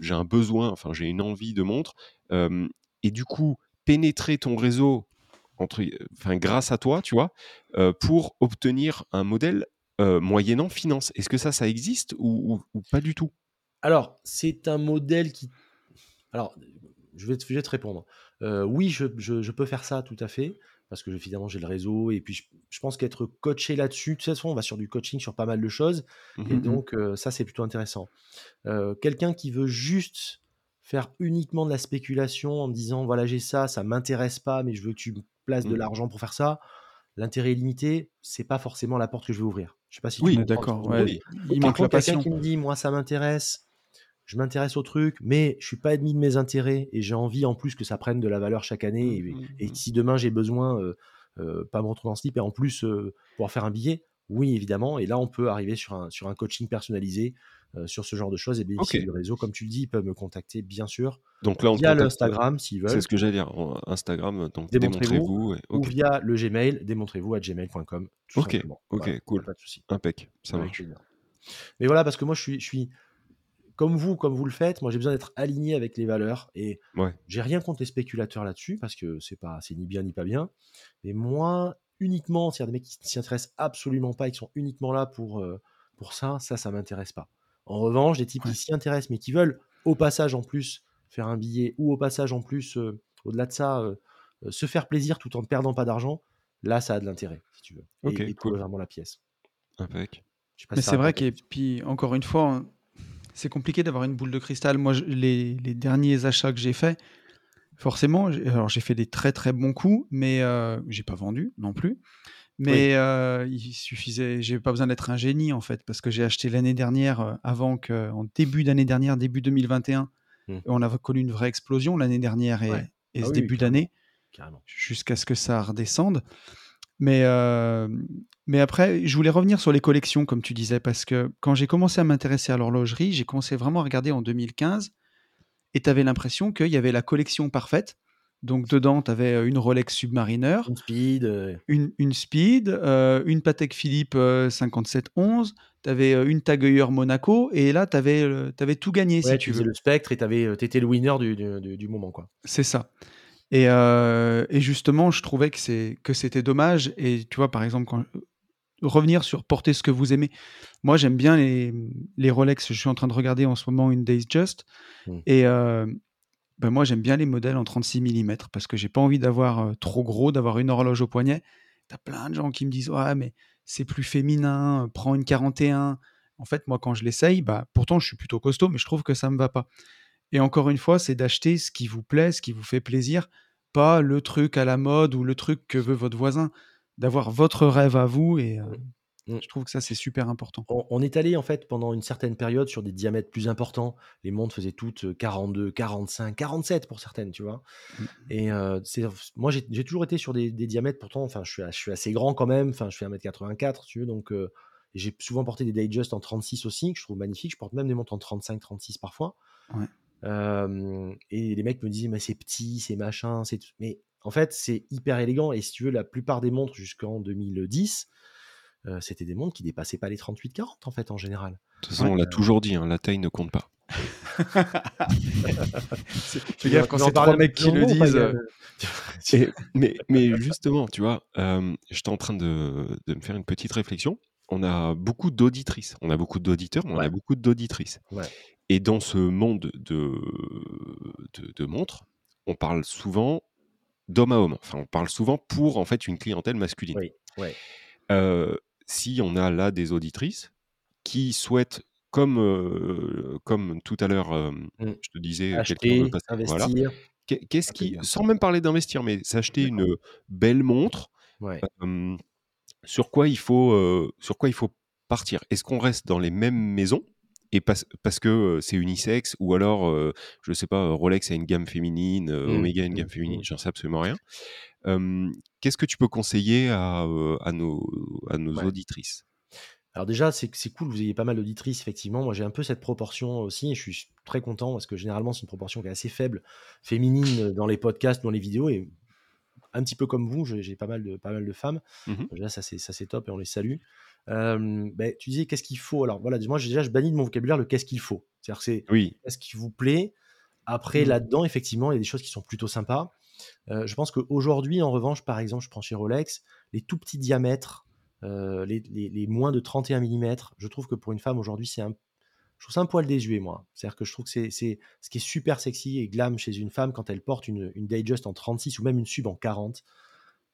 j'ai un besoin, enfin j'ai une envie de montre, et du coup pénétrer ton réseau entre, enfin, grâce à toi, tu vois, pour obtenir un modèle moyennant finance. Est-ce que ça, ça existe ou, pas du tout? Alors, c'est un modèle qui. Alors, je vais te, répondre. Oui, je, peux faire ça tout à fait, parce que évidemment, j'ai le réseau, et puis je, pense qu'être coaché là-dessus, de toute façon, on va sur du coaching sur pas mal de choses, mmh et mmh. donc ça, c'est plutôt intéressant. Quelqu'un qui veut juste faire uniquement de la spéculation en me disant voilà j'ai ça, ça m'intéresse pas, mais je veux que tu place de mmh. l'argent pour faire ça. L'intérêt illimité, c'est pas forcément la porte que je vais ouvrir. Je sais pas si oui, d'accord. Il manque la passion. Quelqu'un qui me dit, moi, ça m'intéresse, je m'intéresse au truc, mais je suis pas ennemi de mes intérêts et j'ai envie en plus que ça prenne de la valeur chaque année. Mmh, et, mmh, si demain j'ai besoin, euh, euh, pas me retrouver en slip et en plus euh, pouvoir faire un billet, oui, évidemment. Et là, on peut arriver sur un, sur un coaching personnalisé euh, sur ce genre de choses et bénéficier du réseau. Comme tu le dis, ils peuvent me contacter, bien sûr. Donc là, on via l'Instagram, s'ils veulent. C'est ce que j'allais dire. Instagram, donc démontrez-vous. Ou via le Gmail, démontrez-vous à gmail.com. Ok, ok, cool. Pas de souci. Impec, ça marche. Mais voilà, parce que moi, je suis, je suis comme vous, comme vous le faites, moi j'ai besoin d'être aligné avec les valeurs et ouais. j'ai rien contre les spéculateurs là-dessus parce que c'est pas, c'est ni bien ni pas bien. Mais moi, uniquement, s'il y a des mecs qui s'y intéressent absolument pas et qui sont uniquement là pour, euh, pour ça, ça, ça m'intéresse pas. En revanche, des types qui s'y intéressent, mais qui veulent au passage en plus faire un billet ou au passage en plus, euh, au-delà de ça, euh, euh, se faire plaisir tout en ne perdant pas d'argent, là, ça a de l'intérêt, si tu veux. Ok, et, vraiment la pièce. Impec. Mais c'est vrai que, puis encore une fois, c'est compliqué d'avoir une boule de cristal. Moi, les, les, derniers achats que j'ai faits, forcément, alors j'ai fait des très très bons coups, mais j'ai pas vendu non plus. Mais il suffisait, j'ai pas besoin d'être un génie en fait, parce que j'ai acheté l'année dernière, avant que, en début d'année dernière, début 2021, mmh. on a connu une vraie explosion l'année dernière et, et ah ce début d'année, jusqu'à ce que ça redescende. Mais, mais après, je voulais revenir sur les collections, comme tu disais, parce que quand j'ai commencé à m'intéresser à l'horlogerie, j'ai commencé vraiment à regarder en 2015, et tu avais l'impression qu'il y avait la collection parfaite donc dedans, tu avais une Rolex Submariner, une Speed, une, une Speed, une Patek Philippe 5711, tu avais une Tag Heuer Monaco, et là, tu avais, avais, tout gagné si tu veux. le spectre et tu étais le winner du, du, du moment. quoi. C'est ça. Et, et, justement, je trouvais que c'était dommage. Et tu vois, par exemple, quand, revenir sur porter ce que vous aimez. Moi, j'aime bien les, les Rolex. Je suis en train de regarder en ce moment une Days Just. Mmh. Et euh, ben moi, j'aime bien les modèles en 36 mm parce que j'ai pas envie d'avoir euh, trop gros, d'avoir une horloge au poignet. Tu as plein de gens qui me disent Ouais, mais c'est plus féminin, prends une 41. En fait, moi, quand je l'essaye, bah, pourtant, je suis plutôt costaud, mais je trouve que ça me va pas. Et encore une fois, c'est d'acheter ce qui vous plaît, ce qui vous fait plaisir, pas le truc à la mode ou le truc que veut votre voisin, d'avoir votre rêve à vous. Et mmh. Mmh. je trouve que ça, c'est super important. On, est allé, en fait, pendant une certaine période sur des diamètres plus importants. Les montres faisaient toutes 42, 45, 47 pour certaines, tu vois. Mmh. Et c'est, moi, j'ai toujours été sur des, diamètres, pourtant, enfin, je suis, je suis assez grand quand même. Enfin, je fais 1m84, tu veux, donc. j'ai souvent porté des Datejust en 36 aussi, que je trouve magnifique. Je porte même des montres en 35, 36 parfois. Ouais et les mecs me disaient, mais c'est petit, c'est machin, c'est Mais en fait, c'est hyper élégant. Et si tu veux, la plupart des montres jusqu'en 2010, c'était des montres qui dépassaient pas les 38-40 en fait, en général. De toute façon, on l'a toujours dit, hein, la taille ne compte pas. (laughs) tu gaffe quand c'est trois mecs qui le disent. (laughs) mais, mais, justement, tu vois, euh, j'étais en train de, de, me faire une petite réflexion. On a beaucoup d'auditrices, on a beaucoup d'auditeurs, on a beaucoup d'auditrices. Ouais. Et dans ce monde de, de, montres, on parle souvent d'homme à homme. Enfin, on parle souvent pour en fait une clientèle masculine. Oui, si on a là des auditrices qui souhaitent, comme, comme tout à l'heure, mmh. je te disais, acheter, investir. Qu'est-ce qui, sans même parler d'investir, mais s'acheter une belle montre, sur quoi il faut, sur quoi il faut partir? Est-ce qu'on reste dans les mêmes maisons et parce, parce que c'est unisexe, ou alors, je sais pas, Rolex a une gamme féminine, mmh, Omega a une mmh, gamme féminine, mmh. j'en sais absolument rien. Qu'est-ce que tu peux conseiller à, à nos, à nos auditrices? Alors déjà, c'est cool, vous ayez pas mal d'auditrices, effectivement. Moi, j'ai un peu cette proportion aussi, et je suis très content, parce que généralement, c'est une proportion qui est assez faible, féminine, dans les podcasts, dans les vidéos, et un petit peu comme vous, j'ai pas mal de, pas mal de femmes. Déjà, ça c'est top, et on les salue. Ben, tu disais qu'est-ce qu'il faut? Alors voilà, moi déjà je bannis de mon vocabulaire le qu'est-ce qu'il faut. C'est-à-dire c'est oui. qu'est-ce qui vous plaît. Après mmh. là-dedans, effectivement, il y a des choses qui sont plutôt sympas. je pense qu'aujourd'hui, en revanche, par exemple, je prends chez Rolex, les tout petits diamètres, les, les, moins de 31 mm, je trouve que pour une femme aujourd'hui, c'est un, je trouve ça un poil désuet, moi. C'est-à-dire que je trouve que c'est ce qui est super sexy et glam chez une femme quand elle porte une, une Datejust en 36 ou même une sub en 40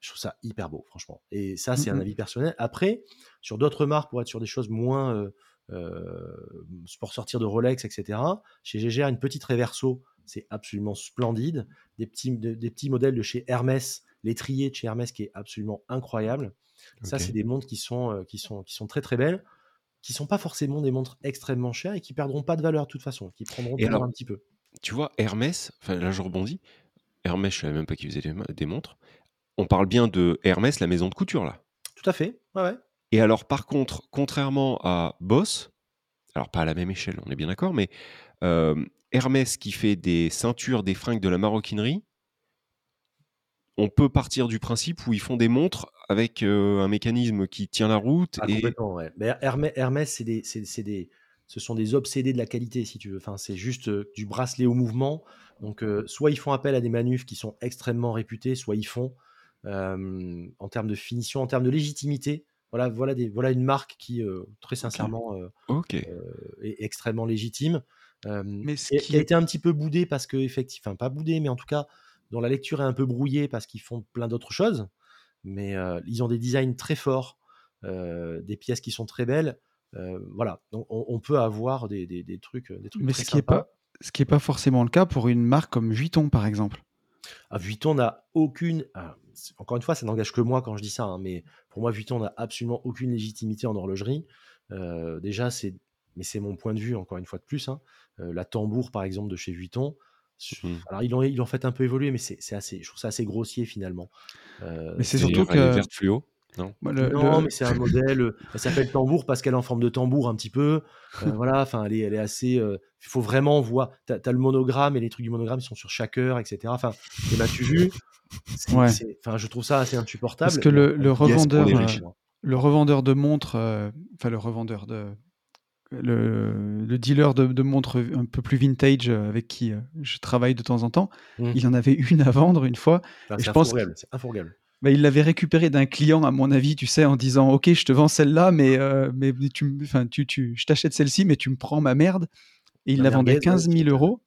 je trouve ça hyper beau, franchement. Et ça, c'est un mmh avis personnel. Après, sur d'autres marques, pour être sur des choses moins. Euh, euh, pour sortir de Rolex, etc. Chez GGR, une petite Reverso, c'est absolument splendide. Des petits, des petits modèles de chez Hermès, l'étrier de chez Hermès qui est absolument incroyable. Ça, c'est des montres qui sont, euh, qui, sont, qui sont très très belles, qui sont pas forcément des montres extrêmement chères et qui perdront pas de valeur de toute façon, qui prendront un petit peu. Tu vois, Hermès, là je rebondis, Hermès, je savais même pas qu'ils faisaient des montres on parle bien de Hermès, la maison de couture, là. Tout à fait, ouais, Et alors, par contre, contrairement à Boss, alors pas à la même échelle, on est bien d'accord, mais euh, Hermès qui fait des ceintures, des fringues, de la maroquinerie, on peut partir du principe où ils font des montres avec euh, un mécanisme qui tient la route. Ah, complètement, ouais. Mais Hermès, c'est des, des, ce sont des obsédés de la qualité, si tu veux. Enfin, c'est juste euh, du bracelet au mouvement. Donc, soit ils font appel à des manufs qui sont extrêmement réputés, soit ils font en termes de finition, en termes de légitimité. Voilà, voilà, des, voilà une marque qui, très sincèrement, est extrêmement légitime. mais qui a été un petit peu boudé parce que, effectivement, enfin, pas boudé, mais en tout cas, dont la lecture est un peu brouillée parce qu'ils font plein d'autres choses. Mais ils ont des designs très forts, des pièces qui sont très belles. voilà, donc on, peut avoir des, des, trucs, des trucs. Mais ce qui n'est pas, ce qui est pas forcément le cas pour une marque comme Vuitton, par exemple. Ah, Vuitton n'a aucune. Ah, encore une fois, ça n'engage que moi quand je dis ça, hein, mais pour moi, Vuitton n'a absolument aucune légitimité en horlogerie. Euh, déjà, c'est, mais c'est mon point de vue, encore une fois de plus. Hein, euh, la tambour, par exemple, de chez Vuitton. Mmh. Alors, ils l'ont, ils l'ont fait un peu évoluer, mais c'est, assez, je trouve ça assez grossier finalement. Euh, mais c'est surtout que. Verte fluo. Non, non mais c'est un modèle. Elle s'appelle tambour parce qu'elle est en forme de tambour un petit peu. (laughs) voilà, enfin, elle est, elle est assez. Il faut vraiment voir. Tu as, le monogramme et les trucs du monogramme, ils sont sur chaque heure, etc. Enfin, et tu (laughs) vu Ouais. Enfin, je trouve ça assez insupportable. Parce que le, le revendeur, euh, le revendeur de montres, euh, enfin le revendeur de, le, le dealer de, de, montres un peu plus vintage euh, avec qui je travaille de temps en temps, mmh. il en avait une à vendre une fois. Ah, je pense. C'est infourgable. bah, il l'avait récupéré d'un client, à mon avis, tu sais, en disant Ok, je te vends celle-là, mais, euh, mais tu, enfin, tu, tu, je t'achète celle-ci, mais tu me prends ma merde. Et il la, vendait 15 000 euros.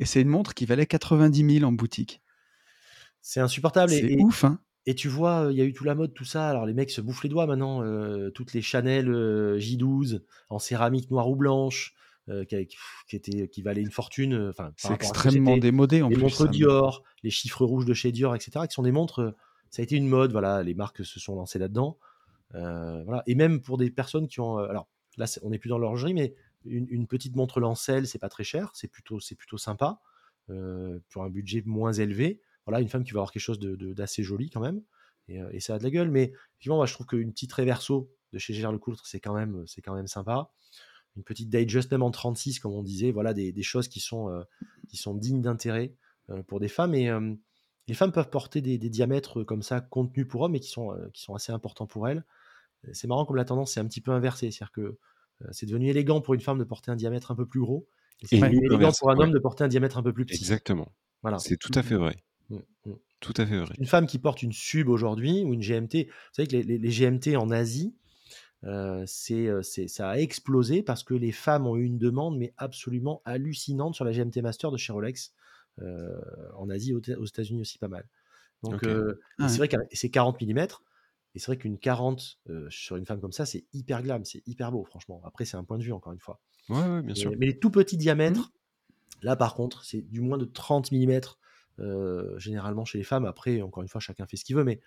Et c'est une montre qui valait 90 000 en boutique. C'est insupportable. C'est ouf, hein. Et tu vois, il y a eu tout la mode, tout ça. Alors les mecs se bouffent les doigts maintenant. Euh, toutes les Chanel euh, J12 en céramique noire ou blanche, euh, qui, qui, était, qui valaient une fortune. Enfin, c'est extrêmement démodé en les plus. Les montres Dior, les chiffres rouges de chez Dior, etc., qui sont des montres. ça a été une mode. Voilà, les marques se sont lancées là-dedans. voilà. Et même pour des personnes qui ont. alors là, on n'est plus dans l'horlogerie, mais une, petite montre Lancel, c'est pas très cher. C'est plutôt, c'est plutôt sympa pour un budget moins élevé voilà, une femme qui va avoir quelque chose d'assez de, joli quand même, euh, et, ça a de la gueule. Mais effectivement, moi, je trouve qu'une petite Reverso de chez Gérard Lecoultre, c'est quand même, c'est quand même sympa. Une petite Digest même en 36, comme on disait, voilà, des, choses qui sont, euh, qui sont dignes d'intérêt euh, pour des femmes. Et les femmes peuvent porter des, diamètres comme ça, contenus pour hommes, et qui sont, qui sont assez importants pour elles. C'est marrant comme la tendance est un petit peu inversée, c'est-à-dire que c'est devenu élégant pour une femme de porter un diamètre un peu plus gros, et c'est devenu élégant pour un homme de porter un diamètre un peu plus petit. Exactement. Voilà. C'est tout à fait vrai. Mmh, mmh. Tout à fait vrai. Une femme qui porte une sub aujourd'hui ou une GMT, vous savez que les, GMT en Asie, euh, c'est, ça a explosé parce que les femmes ont eu une demande mais absolument hallucinante sur la GMT Master de chez Rolex euh, en Asie, aux, États-Unis aussi pas mal. Donc euh, ah c'est vrai que c'est 40 mm et c'est vrai qu'une 40 sur une femme comme ça, c'est hyper glam, c'est hyper beau franchement. Après c'est un point de vue encore une fois. Ouais, bien sûr. Mais les tout petits diamètres, mmh. là par contre, c'est du moins de 30 mm euh, généralement chez les femmes. Après, encore une fois, chacun fait ce qu'il veut, mais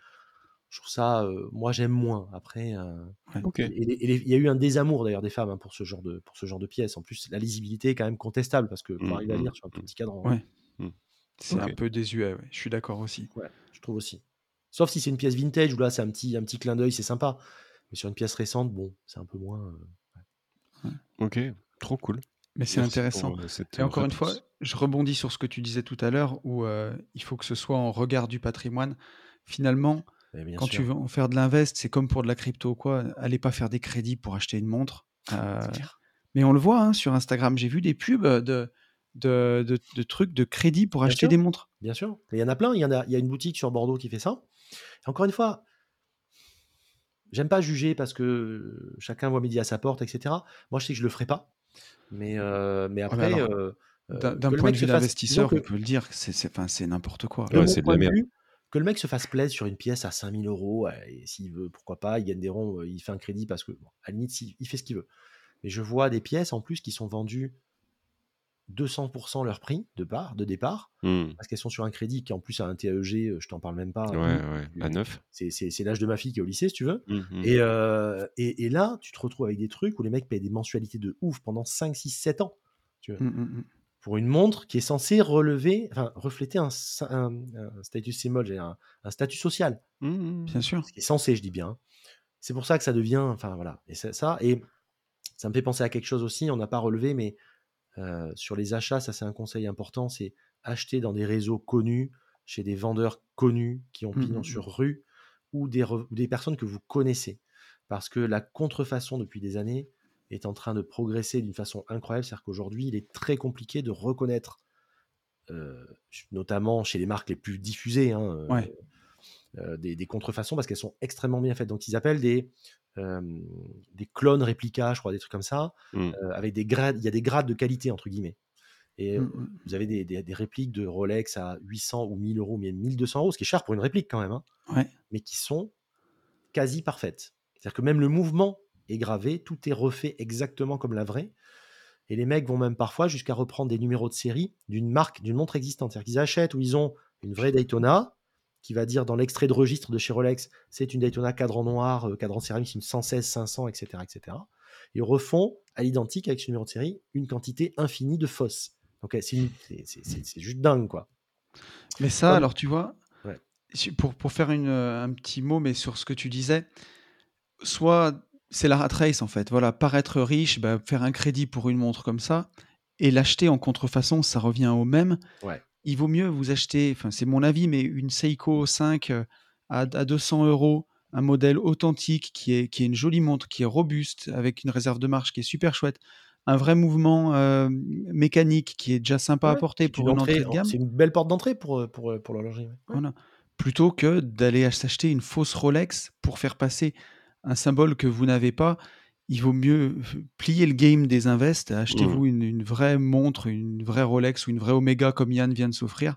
je trouve ça, euh, moi j'aime moins. Après, euh, il y a eu un désamour d'ailleurs des femmes hein, pour ce genre de pour ce genre de pièces. En plus, la lisibilité est quand même contestable parce que pour mmh, arriver à mmh, lire sur un mmh. petit cadran, c'est un peu désuet. Je suis d'accord aussi. je trouve aussi. Sauf si c'est une pièce vintage où là c'est un petit un petit clin d'œil, c'est sympa. Mais sur une pièce récente, bon, c'est un peu moins. Ok, trop cool. Mais c'est intéressant. Et encore une fois, je rebondis sur ce que tu disais tout à l'heure, où il faut que ce soit en regard du patrimoine. Finalement, quand tu veux en faire de l'invest, c'est comme pour de la crypto, quoi. Allez pas faire des crédits pour acheter une montre. mais on le voit hein, sur Instagram, j'ai vu des pubs de, de, de, trucs de crédit pour acheter des montres. Bien sûr. Il y en a plein. Il y, en a, il y a une boutique sur Bordeaux qui fait ça. encore une fois, j'aime pas juger parce que chacun voit midi à sa porte, etc. Moi, je sais que je le ferai pas. Mais, euh, mais après, euh, d'un point de vue d'investisseur, on peut le dire, c'est n'importe quoi. c'est de la merde. que le mec se fasse plaisir sur une pièce à 5000 euros, et s'il veut, pourquoi pas, il gagne des ronds, il fait un crédit parce que, à la limite, il fait ce qu'il veut. Mais je vois des pièces en plus qui sont vendues 200% leur prix de, part, de départ, mmh. parce qu'elles sont sur un crédit qui en plus a un TAEG, je t'en parle même pas. Ouais, ouais, à 9. C'est l'âge de ma fille qui est au lycée, si tu veux. Mmh, mmh. Et, euh, et, et, là, tu te retrouves avec des trucs où les mecs payent des mensualités de ouf pendant 5, 6, 7 ans. Tu vois, pour une montre qui est censée relever, enfin, refléter un, un, statut symbole, un, un, statut social. Bien sûr. Ce qui est censé, je dis bien. C'est pour ça que ça devient, enfin voilà, et ça, et ça me fait penser à quelque chose aussi, on n'a pas relevé, mais euh, sur les achats, ça c'est un conseil important, c'est acheter dans des réseaux connus, chez des vendeurs connus qui ont pignon mmh, mmh, sur mmh. rue, ou des, des, personnes que vous connaissez. Parce que la contrefaçon depuis des années est en train de progresser d'une façon incroyable. C'est-à-dire qu'aujourd'hui, il est très compliqué de reconnaître, euh, notamment chez les marques les plus diffusées, hein, euh, des, des, contrefaçons parce qu'elles sont extrêmement bien faites. Donc ils appellent des des clones réplicas, je crois, des trucs comme ça, mmh. avec des grades. Il y a des grades de qualité entre guillemets. Et mmh, mmh. vous avez des, des, répliques de Rolex à 800 ou 1000 euros, mais 1200 euros, ce qui est cher pour une réplique quand même, hein, mais qui sont quasi parfaites. C'est-à-dire que même le mouvement est gravé, tout est refait exactement comme la vraie. Et les mecs vont même parfois jusqu'à reprendre des numéros de série d'une marque, d'une montre existante. C'est-à-dire qu'ils achètent ou ils ont une vraie Daytona, qui va dire dans l'extrait de registre de chez Rolex, c'est une Daytona cadran noir, euh, cadran céramique, une 116, 500, etc., etc. Ils refont à l'identique avec ce numéro de série une quantité infinie de fausses. Donc c'est juste dingue, quoi. Mais ça, alors tu vois, pour, pour faire une, euh, un petit mot, mais sur ce que tu disais, soit c'est la rat race en fait. Voilà, paraître riche, bah, faire un crédit pour une montre comme ça, et l'acheter en contrefaçon, ça revient au même. Ouais il vaut mieux vous acheter, enfin c'est mon avis, mais une Seiko 5 euh, à, 200 euros, un modèle authentique qui est, qui est une jolie montre, qui est robuste, avec une réserve de marche qui est super chouette, un vrai mouvement euh, mécanique qui est déjà sympa à porter pour une entrée de gamme. C'est une belle porte d'entrée pour, euh, pour, pour l'horlogerie. Voilà. plutôt que d'aller s'acheter une fausse Rolex pour faire passer un symbole que vous n'avez pas. Il vaut mieux plier le game des invests, achetez-vous Mmh. une, une vraie montre, une vraie Rolex ou une vraie Omega comme Yann vient de s'offrir.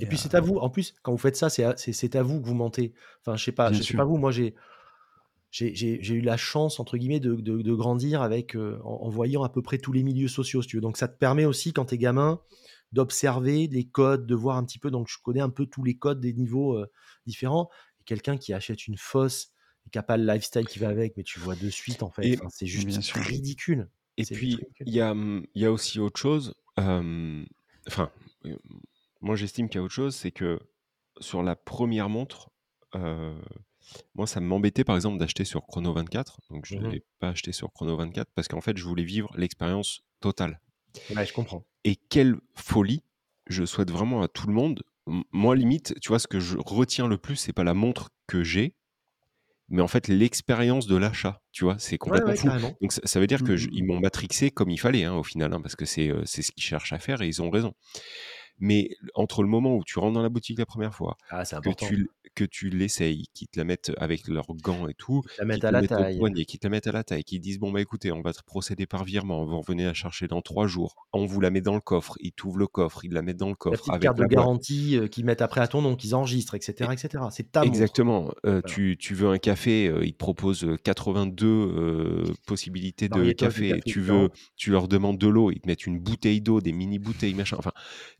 Et puis c'est à vous. En plus, quand vous faites ça, c'est à, à vous que vous mentez. Enfin, je sais pas, Bien je sais pas vous. Moi, j'ai j'ai- eu la chance entre guillemets de, de- de grandir avec euh, en, en voyant à peu près tous les milieux sociaux, si tu veux. Donc ça te permet aussi quand t'es gamin d'observer les codes, de voir un petit peu. Donc je connais un peu tous les codes des niveaux euh, différents. Et quelqu'un qui achète une fausse et qui a pas le lifestyle qui va avec, mais tu vois de suite en fait. Enfin, c'est juste ridicule. Et puis, il y a, il y a aussi autre chose. euh, Enfin, euh, moi j'estime qu'il y a autre chose, c'est que sur la première montre, euh, moi ça m'embêtait par exemple d'acheter sur Chrono 24. Donc je ne Mhm. l'ai pas acheté sur Chrono 24 parce qu'en fait je voulais vivre l'expérience totale. Ouais, je comprends. Et quelle folie je souhaite vraiment à tout le monde. M- Moi, limite, tu vois, ce que je retiens le plus, c'est pas la montre que j'ai, mais en fait l'expérience de l'achat. Tu vois, c'est complètement ouais, fou. carrément. Donc ça, ça veut dire que je- Mhm. ils m'ont matrixé comme il fallait, hein, au final, hein, parce que c'est euh, c'est ce qu'ils cherchent à faire et ils ont raison. Mais entre le moment où tu rentres dans la boutique la première fois, Ah, que tu, que tu l'essayes, qu'ils te la mettent avec leurs gants et tout, La à te la mettent au taille. poignet, qu'ils te la mettent à la taille, qu'ils disent bon bah écoutez, on va te procéder par virement, vous revenez la chercher dans trois jours, on vous la met dans le coffre, ils t'ouvrent le coffre, ils la mettent dans le La coffre petite avec carte de la garantie euh, qu'ils mettent après à ton nom, qu'ils enregistrent, etc. etc. C'est ta. Exactement. Euh, Voilà. tu, tu veux un café, euh, ils te proposent euh, 82 euh, possibilités de café. café Tu veux, tu leur demandes de l'eau, ils te mettent une bouteille d'eau, des mini bouteilles, machin. Enfin,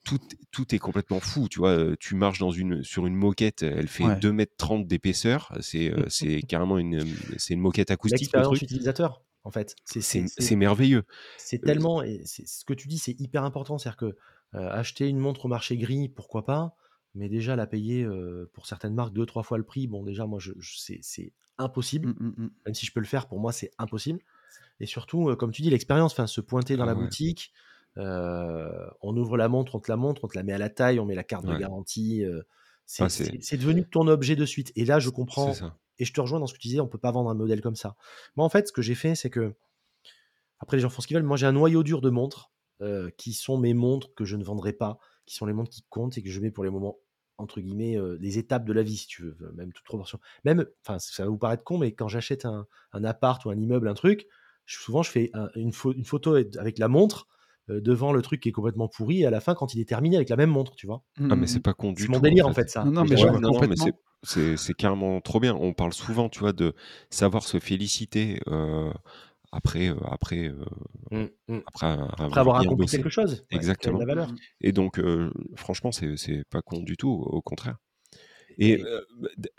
tout, tout est complètement fou. Tu vois, tu marches dans une, sur une moquette, elle fait Ouais. 2m30 d'épaisseur. C'est, euh, (laughs) c'est carrément une, c'est une moquette acoustique, le L'expérience truc. utilisateur, en fait. C'est merveilleux. c'est Euh, tellement. Et ce que tu dis, c'est hyper important. C'est-à-dire que euh, acheter une montre au marché gris, pourquoi pas Mais déjà, la payer euh, pour certaines marques deux, trois fois le prix, bon, déjà, moi, je, je- c'est- impossible. Mm, mm, mm. Même si je peux le faire, pour moi, c'est impossible. Et surtout, euh, comme tu dis, l'expérience, enfin, se pointer dans Ah la ouais. boutique, euh, on ouvre la montre, on te la montre, on te la met à la taille, on met la carte de garantie. C'est devenu ton objet de suite. Et là, je comprends et je te rejoins dans ce que tu disais, on peut pas vendre un modèle comme ça. Moi, en fait, ce que j'ai fait, c'est que, après, les gens font ce qu'ils veulent. Moi, j'ai un noyau dur de montres euh, qui sont mes montres que je ne vendrai pas, qui sont les montres qui comptent et que je mets pour les moments, entre guillemets, euh, les étapes de la vie, si tu veux, même toute proportion. Même, enfin, ça va vous paraître con, mais quand j'achète un, un appart ou un immeuble, un truc, je- souvent, je fais un- une, pho- une photo avec la montre devant le truc qui est complètement pourri et à la fin, quand il est terminé avec la même montre, tu vois. Ah, Mm, mais mm, c'est mm. pas con du C'est tout. mon délire, en en fait. ça. Non, mais Ouais, non, mais c'est carrément trop bien. On parle souvent, tu vois, de savoir se féliciter euh, après, euh, après, euh, Mm, mm. après avoir, Après avoir accompli bossé. quelque chose, ouais, Exactement. la valeur. Mm, mm. Et donc, euh, franchement, c'est c'est pas con du tout, au contraire. Et euh,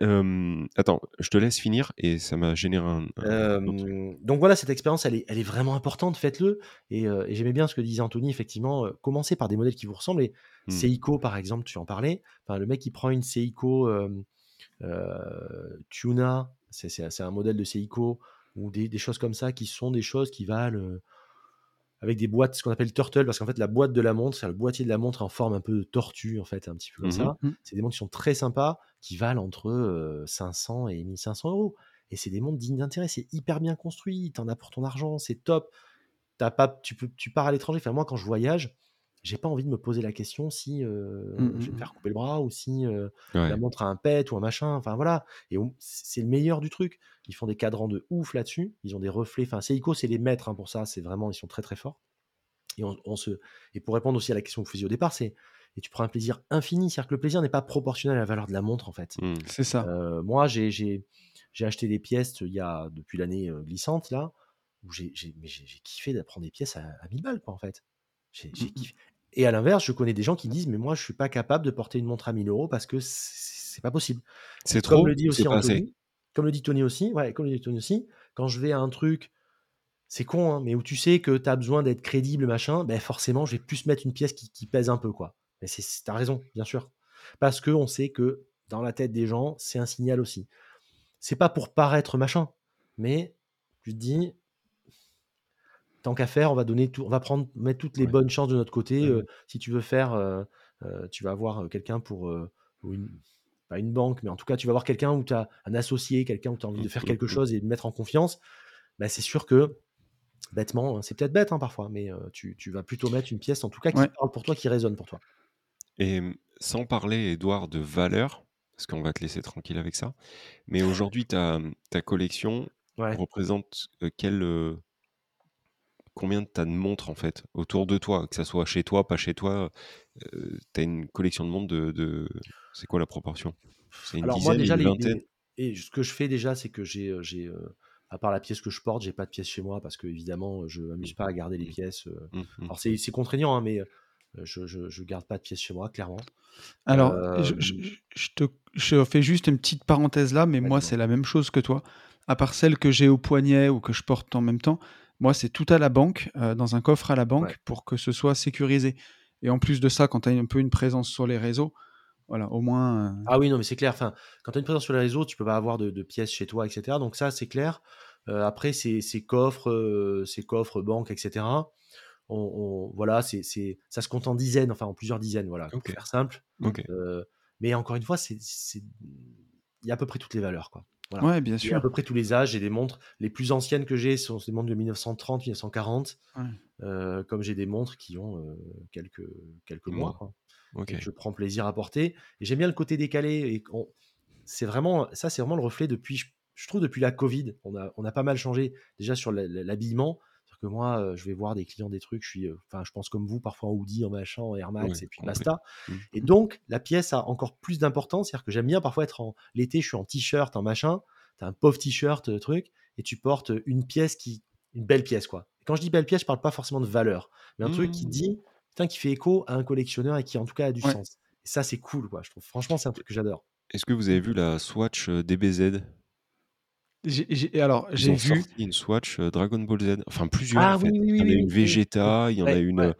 euh, attends, je te laisse finir et ça m'a généré un. Euh, donc voilà, cette expérience, elle est, elle est vraiment importante, faites-le. Et, et j'aimais bien ce que disait Anthony, effectivement, commencez par des modèles qui vous ressemblent. Et Hmm. Seiko, par exemple, tu en parlais. Enfin, le mec qui prend une Seiko Tuna, c'est un modèle de Seiko, ou des, des choses comme ça, qui sont des choses qui valent avec des boîtes, ce qu'on appelle turtle, parce qu'en fait, la boîte de la montre, c'est le boîtier de la montre en forme un peu de tortue, en fait, un petit peu comme Mhm. ça. Mhm. C'est des montres qui sont très sympas, qui valent entre euh, 500 et 1500 euros. Et c'est des montres dignes d'intérêt, c'est hyper bien construit, t'en as pour ton argent, c'est top. T'as pas, tu, peux, tu pars à l'étranger. Enfin, moi, quand je voyage, j'ai pas envie de me poser la question si euh, Mhm, je vais me mhm. faire couper le bras ou si euh, Ouais. la montre a un pet ou un machin. Enfin voilà. Et c'est le meilleur du truc. Ils font des cadrans de ouf là-dessus. Ils ont des reflets. Enfin, Seiko, c'est les maîtres hein, pour ça. C'est vraiment, ils sont très très forts. Et, on, on se, et pour répondre aussi à la question que vous faisiez au départ, c'est et tu prends un plaisir infini. C'est-à-dire que le plaisir n'est pas proportionnel à la valeur de la montre en fait. C'est ça. Euh, moi, j'ai j'ai- j'ai acheté des pièces il y a depuis l'année glissante là, où j'ai j'ai- mais j'ai- j'ai kiffé d'apprendre des pièces à, à 1000 balles quoi en fait. J'ai kiffé. Et à l'inverse, je connais des gens qui disent mais moi je suis pas capable de porter une montre à 1000 euros parce que c'est pas possible. C'est Comme trop, le dit aussi assez. Comme le dit Tony aussi, ouais, comme le dit Tony aussi, quand je vais à un truc, c'est con, hein, mais où tu sais que tu as besoin d'être crédible, machin, ben forcément, je vais plus mettre une pièce qui, qui pèse un peu, quoi. Mais c'est, c'est- t'as raison, bien sûr. Parce que on sait que dans la tête des gens, c'est un signal aussi. C'est pas pour paraître machin, mais tu te dis, tant qu'à faire, on va donner tout, on va prendre, mettre toutes les Ouais. bonnes chances de notre côté. Ouais, euh, si tu veux faire, euh, euh, tu vas avoir quelqu'un pour ou une, pas une banque, mais en tout cas, tu vas avoir quelqu'un où tu as un associé, quelqu'un où tu as envie de faire quelque mm, mm. chose et de mettre en confiance. Bah, c'est sûr que bêtement, hein, c'est peut-être bête hein, parfois, mais euh, tu, tu vas plutôt mettre une pièce en tout cas qui Ouais. parle pour toi, qui résonne pour toi. Et mmh, sans parler, Edouard, de valeur, parce qu'on va te laisser tranquille avec ça, mais (laughs) aujourd'hui, ta, ta collection représente quel, combien tu as de montres en fait autour de toi, que ça soit chez toi, pas chez toi Tu as une collection de montres de. C'est quoi la proportion? C'est une dizaine, déjà, une vingtaine? Et ce que je fais déjà, c'est que j'ai. j'ai à part la pièce que je porte, j'ai pas de pièces chez moi parce que évidemment, je m'amuse pas à garder les mmh. pièces. Mmh, mmh, Alors c'est contraignant, hein, mais je, je, garde pas de pièces chez moi, clairement. Alors, je, je, te, je fais juste une petite parenthèse là, mais moi, c'est la même chose que toi. À part celle que j'ai au poignet ou que je porte en même temps, moi, c'est tout à la banque, dans un coffre à la banque, pour que ce soit sécurisé. Et en plus de ça, quand tu as un peu une présence sur les réseaux, voilà, au moins. Ah oui, non, mais c'est clair. Enfin, quand tu as une présence sur les réseaux, tu peux pas avoir de, pièces chez toi, etc. Donc ça, c'est clair. après, ces, coffres, ces coffres banques, etc. On, voilà, c'est, ça se compte en dizaines, enfin en plusieurs dizaines, voilà, pour faire simple. mais encore une fois, c'est, il y a à peu près toutes les valeurs, quoi. Ouais, bien sûr. à peu près tous les âges. J'ai des montres. Les plus anciennes que j'ai sont des montres de 1930, 1940. Euh, comme j'ai des montres qui ont euh, quelques, quelques mois. Je prends plaisir à porter. Et j'aime bien le côté décalé. Et c'est vraiment, ça, c'est vraiment le reflet depuis, je, trouve, depuis la Covid. On a, on a pas mal changé déjà sur l'habillement que moi, je vais voir des clients des trucs, je suis, enfin, je pense comme vous, parfois en hoodie, en machin, en Air Max, et puis basta. Mmh. Et donc, la pièce a encore plus d'importance, c'est-à-dire que j'aime bien parfois être en l'été, je suis en t-shirt, en machin, t'as un pauvre t-shirt, truc, et tu portes une pièce qui, une belle pièce, quoi. quand je dis belle pièce, je parle pas forcément de valeur, mais un truc qui mmh. dit, putain, qui fait écho à un collectionneur et qui en tout cas a du sens. Et ça, c'est cool, quoi. Je trouve, franchement, c'est un truc que j'adore. Est-ce que vous avez vu la Swatch DBZ j'ai alors, j'ai vu. sorti une Swatch euh, Dragon Ball Z, enfin plusieurs ah en fait. Il y en a une Vegeta, il y en a une.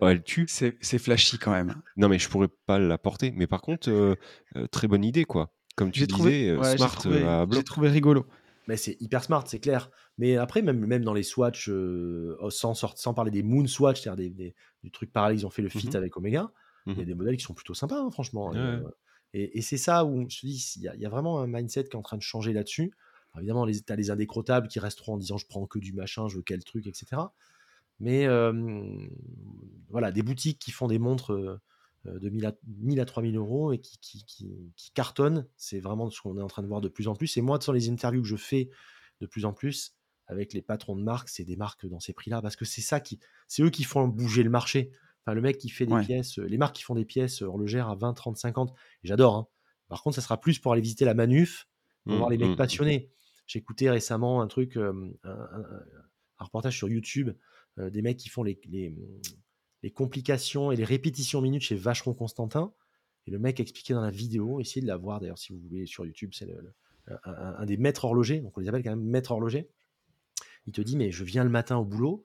elle tue. C'est flashy quand même. Non, mais je pourrais pas la porter. Mais par contre, euh, euh, très bonne idée, quoi. Comme tu disais, smart à J'ai trouvé rigolo. Mais c'est hyper smart, c'est clair. Mais après, même, même dans les Swatch, oh, sans, sans parler des Moon Swatch, c'est-à-dire des, du truc pareil, ils ont fait le fit mmh avec Omega, il y a mmh des modèles qui sont plutôt sympas, hein, franchement. Et, et, c'est ça où je te dis, il y, y, a vraiment un mindset qui est en train de changer là-dessus évidemment, tu as les indécrottables qui resteront en disant je prends que du machin, je veux quel truc, etc. Mais voilà, des boutiques qui font des montres de 1000 à, 1000 à 3000 euros et qui, qui, cartonnent, c'est vraiment ce qu'on est en train de voir de plus en plus. Et moi, dans les interviews que je fais de plus en plus avec les patrons de marques, c'est des marques dans ces prix-là parce que c'est ça qui, c'est eux qui font bouger le marché. Enfin, le mec qui fait des pièces, les marques qui font des pièces horlogères à 20, 30, 50, j'adore. Hein. Par contre, ça sera plus pour aller visiter la manuf, pour mmh, voir les mecs mmh, mmh. passionnés. J'ai écouté récemment un truc, un, reportage sur YouTube des mecs qui font les, les, complications et les répétitions minutes chez Vacheron Constantin. Et le mec expliquait dans la vidéo, essayez de la voir d'ailleurs si vous voulez sur YouTube, c'est un, des maîtres horlogers, donc on les appelle quand même maîtres horlogers. Il te dit, mais je viens le matin au boulot,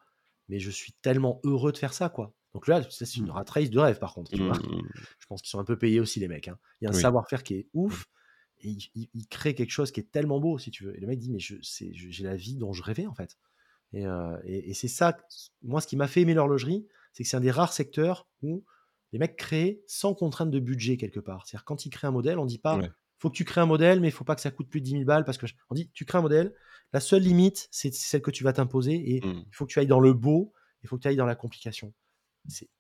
mais je suis tellement heureux de faire ça, quoi. Donc là, c'est une rat race de rêve par contre. Je pense qu'ils sont un peu payés aussi, les mecs. Hein. Il y a un savoir-faire qui est ouf il, crée quelque chose qui est tellement beau, si tu veux. Et le mec dit, mais j'ai la vie dont je rêvais, en fait. Euh, et, c'est ça, moi, ce qui m'a fait aimer l'horlogerie, c'est que c'est un des rares secteurs où les mecs créent sans contrainte de budget, quelque part. C'est-à-dire, quand ils créent un modèle, on dit pas, il faut que tu crées un modèle, mais il faut pas que ça coûte plus de 10 000 balles, parce que on dit, tu crées un modèle, la seule limite, c'est celle que tu vas t'imposer, et mmh. il faut que tu ailles dans le beau, il faut que tu ailles dans la complication.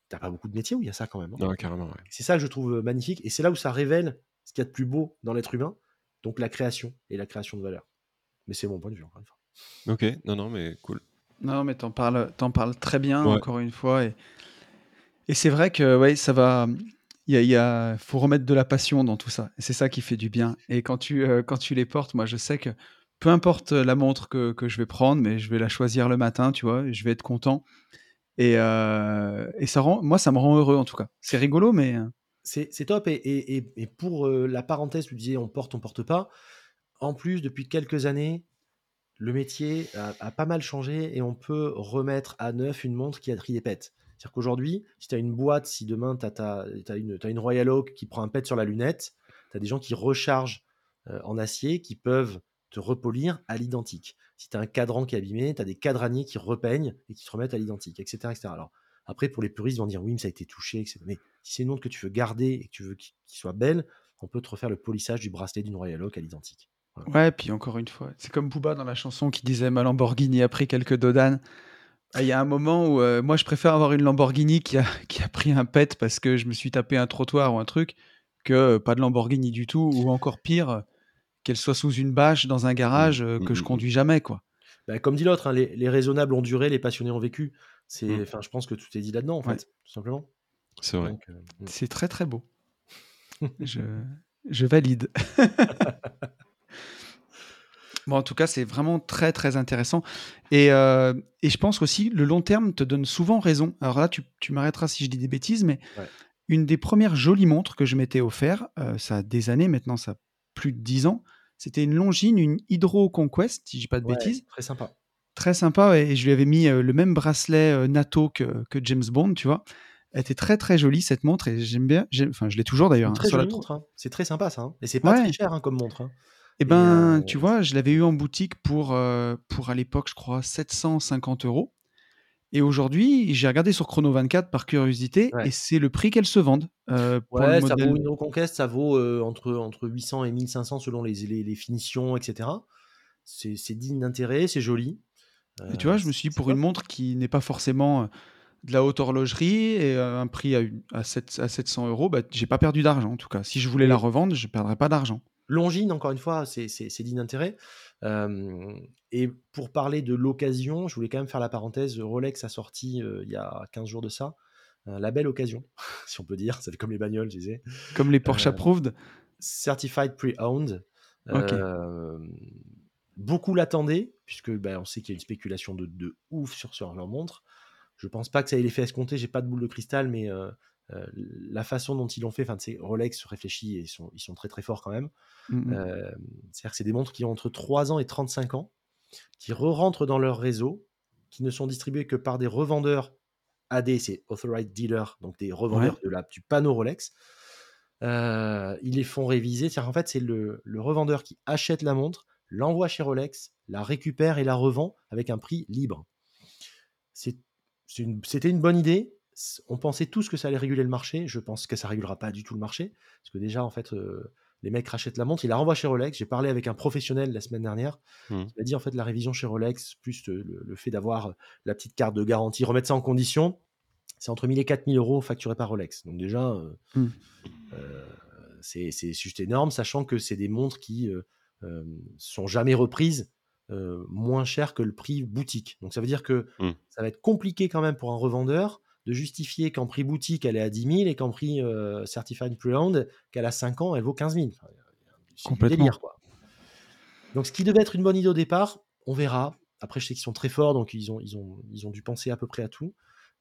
T'as pas beaucoup de métiers où il y a ça quand même. Hein. carrément. C'est ça que je trouve magnifique, et c'est là où ça révèle ce qu'il y a de plus beau dans l'être humain, donc la création et la création de valeur. Mais c'est mon point de vue, encore une fois. Ok, non, non, mais cool. Non, mais t'en parles, en parles très bien, encore une fois. Et, et c'est vrai que ouais, ça va. Il y a, faut remettre de la passion dans tout ça. Et c'est ça qui fait du bien. Et quand tu, euh, quand tu les portes, moi, je sais que peu importe la montre que, que, je vais prendre, mais je vais la choisir le matin, tu vois, je vais être content. Et, euh, et ça rend, moi, ça me rend heureux en tout cas. C'est rigolo, mais. Euh, c'est top. Et, pour la parenthèse, tu disais on porte, on porte pas. En plus, depuis quelques années, le métier a, pas mal changé et on peut remettre à neuf une montre qui a pris des pètes. C'est-à-dire qu'aujourd'hui, si tu as une boîte, si demain tu as, une, Royal Oak qui prend un pet sur la lunette, tu as des gens qui rechargent en acier qui peuvent te repolir à l'identique. Si tu as un cadran qui est abîmé, tu as des cadraniers qui repeignent et qui te remettent à l'identique, etc., etc. Alors, après, pour les puristes, ils vont dire oui, mais ça a été touché, etc. Mais si c'est une montre que tu veux garder et que tu veux qu'il soit belle, on peut te refaire le polissage du bracelet d'une Royal Oak à l'identique. Ouais, puis encore une fois, c'est comme Booba dans la chanson qui disait ma Lamborghini après quelques dodanes. (laughs) Ah, il y a un moment où euh, moi je préfère avoir une Lamborghini qui a, (laughs) qui a pris un pet parce que je me suis tapé un trottoir ou un truc que euh, pas de Lamborghini du tout ou encore pire qu'elle soit sous une bâche dans un garage Mmh, euh, mmh, que je mmh, conduis jamais quoi. Bah, comme dit l'autre, hein, les, les raisonnables ont duré, les passionnés ont vécu. C'est, enfin, je pense que tout est dit là-dedans, en Ouais. fait, tout simplement. C'est vrai. Euh, mm. C'est très très beau. (laughs) je, je valide. (laughs) bon, en tout cas, c'est vraiment très très intéressant. Et, euh, et je pense aussi le long terme te donne souvent raison. Alors là, tu, tu m'arrêteras si je dis des bêtises, mais Ouais. une des premières jolies montres que je m'étais offert, euh, ça a des années maintenant, ça a plus de 10 ans, c'était une Longines, une Hydro Conquest, si je dis pas de Ouais, bêtises. très sympa. Très sympa, et je lui avais mis euh, le même bracelet euh, NATO que, que James Bond, tu vois. Elle était très très jolie cette montre, et j'aime bien, enfin je l'ai toujours d'ailleurs. hein, très jolie montre. hein. C'est très sympa, ça. hein. Et c'est pas Ouais. très cher hein, comme montre. hein. Eh Et, ben, euh, tu vois, je l'avais eu en boutique pour, euh, pour à l'époque, je crois, 750 euros. Et aujourd'hui, j'ai regardé sur Chrono 24 par curiosité Ouais. et c'est le prix qu'elles se vendent. euh, pour le Ouais, ça modèle. vaut une Reconquest, ça vaut entre, entre 800 et 1500 selon les, les, les finitions, etc. C'est digne d'intérêt, c'est joli. Et tu vois, je me suis dit, pour une montre qui n'est pas forcément de la haute horlogerie et euh, un prix à, une- à, 7 à 700 euros, bah, j'ai pas perdu d'argent en tout cas. Si je voulais la revendre, je perdrais pas d'argent. Longines, encore une fois, c'est digne d'intérêt. Euh, et pour parler de l'occasion, je voulais quand même faire la parenthèse. Rolex a sorti euh, il y a 15 jours de ça un label occasion, (laughs) si on peut dire. Ça fait comme les bagnoles, je disais. Comme les Porsche Approved. Certified Pre-Owned. Beaucoup l'attendaient, puisque ben, on sait qu'il y a une spéculation de, de ouf sur, sur leur montre. Je pense pas que ça ait l'effet escompté, j'ai pas de boule de cristal, mais euh, euh, la façon dont ils l'ont fait, enfin, Rolex réfléchit et ils sont, ils sont très très forts quand même. Mm, mm. Euh, C'est-à-dire que c'est des montres qui ont entre 3 ans et 35 ans, qui re-rentrent dans leur réseau, qui ne sont distribuées que par des revendeurs AD, c'est Authorized Dealer, donc des revendeurs de la, du panneau Rolex. Ils les font réviser. C'est-à-dire en fait, c'est le, le revendeur qui achète la montre, l'envoie chez Rolex, la récupère et la revend avec un prix libre. C'est- une- C'était une, bonne idée. On pensait tous que ça allait réguler le marché. Je pense que ça régulera pas du tout le marché. Parce que déjà, en fait, euh, les mecs rachètent la montre, ils la renvoient chez Rolex. J'ai parlé avec un professionnel la semaine dernière. Mhm. Il m'a dit, en fait, la révision chez Rolex, plus le, le- fait d'avoir la petite carte de garantie, remettre ça en condition, c'est entre 1000 et 4000 euros facturés par Rolex. Donc déjà, euh, Mm. euh, c'est c'est juste énorme, sachant que c'est des montres qui euh, euh, sont jamais reprises euh, moins cher que le prix boutique. Donc ça veut dire que Mm. ça va être compliqué quand même pour un revendeur de justifier qu'en prix boutique, elle est à 10 000 et qu'en prix euh, Certified Pre-Owned, qu'elle a 5 ans, elle vaut 15 000. Enfin, Complètement. délire, quoi. Donc ce qui devait être une bonne idée au départ, on verra. Après, je sais qu'ils sont très forts, donc ils ont, ils ont, ils ont dû penser à peu près à tout.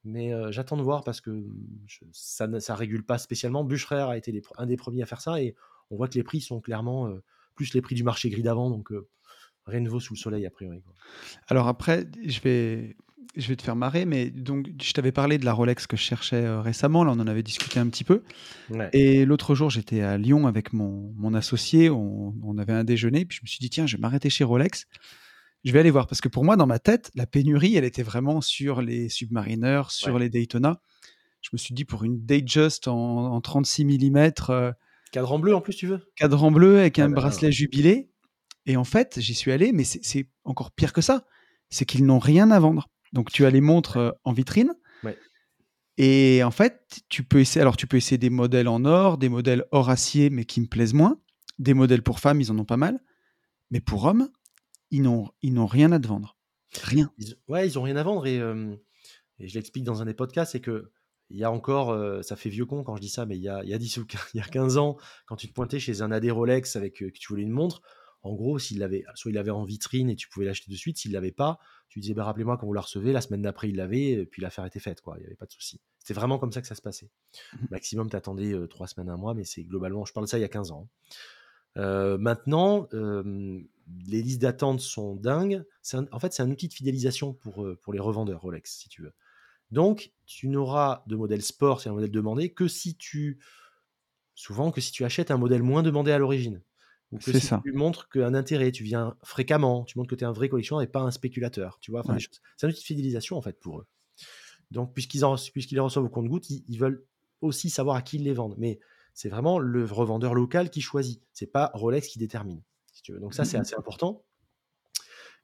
Mais euh, j'attends de voir parce que je- ça ne ça régule pas spécialement. Bucherer a été les un des premiers à faire ça et on voit que les prix sont clairement euh, plus les prix du marché gris d'avant. Donc euh, rien ne vaut sous le soleil a priori. quoi. Alors après, je vais, je vais te faire marrer, mais donc je t'avais parlé de la Rolex que je cherchais euh, récemment, là on en avait discuté un petit peu. Ouais. Et l'autre jour, j'étais à Lyon avec mon, mon associé, on, on avait un déjeuner, puis je me suis dit, tiens, je vais m'arrêter chez Rolex, je vais aller voir, parce que pour moi, dans ma tête, la pénurie, elle était vraiment sur les Submariners, sur Ouais. les Daytona. Je me suis dit, pour une Datejust en, en 36 mm, Cadran bleu en plus, tu veux? cadran bleu avec Ah un bah, bracelet jubilé. Et en fait, j'y suis allé, mais c'est encore pire que ça. C'est qu'ils n'ont rien à vendre. Donc tu as les montres euh, en vitrine. Ouais. Et en fait, tu peux essayer. Alors tu peux essayer des modèles en or, des modèles or acier, mais qui me plaisent moins. Des modèles pour femmes, ils en ont pas mal. Mais pour hommes, ils n'ont ils n'ont rien à te vendre. Rien. ils, Ouais, ils ont rien à vendre et, euh, et je l'explique dans un des podcasts, c'est que il y a encore, euh, ça fait vieux con quand je dis ça, mais il y a, il y a 10 ou 15, il y a 15 ans, quand tu te pointais chez un AD Rolex avec que tu voulais une montre, en gros, s'il l'avait, soit il l'avait en vitrine et tu pouvais l'acheter de suite, s'il l'avait pas, tu disais bah, rappelez-moi quand vous la recevez, la semaine d'après il l'avait, puis l'affaire était faite, quoi. Il n'y avait pas de souci. C'était vraiment comme ça que ça se passait. Mhm. Maximum, t'attendais euh, trois semaines, un mois, mais c'est globalement, je parle de ça il y a 15 ans. Euh, maintenant, euh, les listes d'attente sont dingues. Un- en fait, c'est un outil de fidélisation pour, pour les revendeurs Rolex, si tu veux. Donc, tu n'auras de modèle sport, c'est un modèle demandé, que si tu. Souvent, que si tu achètes un modèle moins demandé à l'origine. C'est si ça. tu montres qu'un intérêt, tu viens fréquemment, tu montres que tu es un vrai collectionneur et pas un spéculateur. Tu vois, enfin, Ouais. c'est un outil de fidélisation, en fait, pour eux. Donc, puisqu'ils en- puisqu'ils les reçoivent au compte-goutte, ils, ils veulent aussi savoir à qui ils les vendent. Mais c'est vraiment le revendeur local qui choisit. C'est pas Rolex qui détermine. Si tu veux. Donc ça, c'est assez important.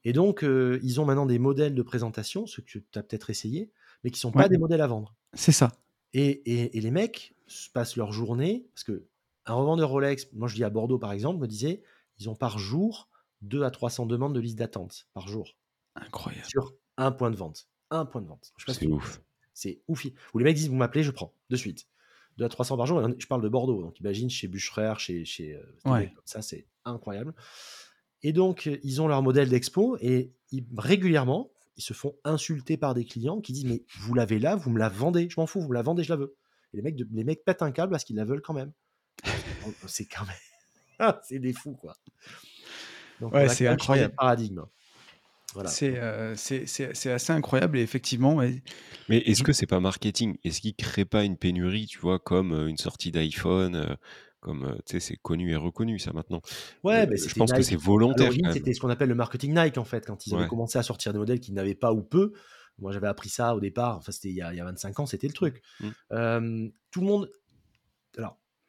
Et donc, ils ont maintenant des modèles de présentation, ce que tu as peut-être essayé, mais qui ne sont pas des modèles à vendre. C'est ça. Et, et, les mecs passent leur journée, parce que un revendeur Rolex, moi je dis à Bordeaux par exemple, me disait, ils ont par jour 2 à 300 demandes de liste d'attente par jour. Incroyable. Sur un point de vente. Un point de vente. C'est ouf. C'est ouf. Où les mecs disent, vous m'appelez, je prends, de suite. 2 à 300 par jour. Je parle de Bordeaux, donc imagine chez Bûcherer, chez, chez euh, ça, c'est incroyable. Et donc, ils ont leur modèle d'expo et régulièrement, ils se font insulter par des clients qui disent Mais vous l'avez là, vous me la vendez, je m'en fous, vous me la vendez, je la veux. Et les mecs, les mecs pètent un câble parce qu'ils la veulent quand même. C'est quand même. (laughs) c'est des fous, quoi. Donc, ouais, c'est incroyable. paradigme. Voilà. Euh, c'est assez incroyable et effectivement. Mais est-ce que c'est pas marketing? Est-ce qu'ils créent pas une pénurie, tu vois, comme euh, une sortie d'iPhone euh, comme tu sais, c'est connu et reconnu ça maintenant? Ouais, mais je pense que c'est volontaire. C'était ce qu'on appelle le marketing Nike en fait, quand ils avaient commencé à sortir des modèles qu'ils n'avaient pas ou peu. Moi, j'avais appris ça au départ. Enfin, c'était il, y a 25 ans, c'était le truc. Mmh. tout le monde.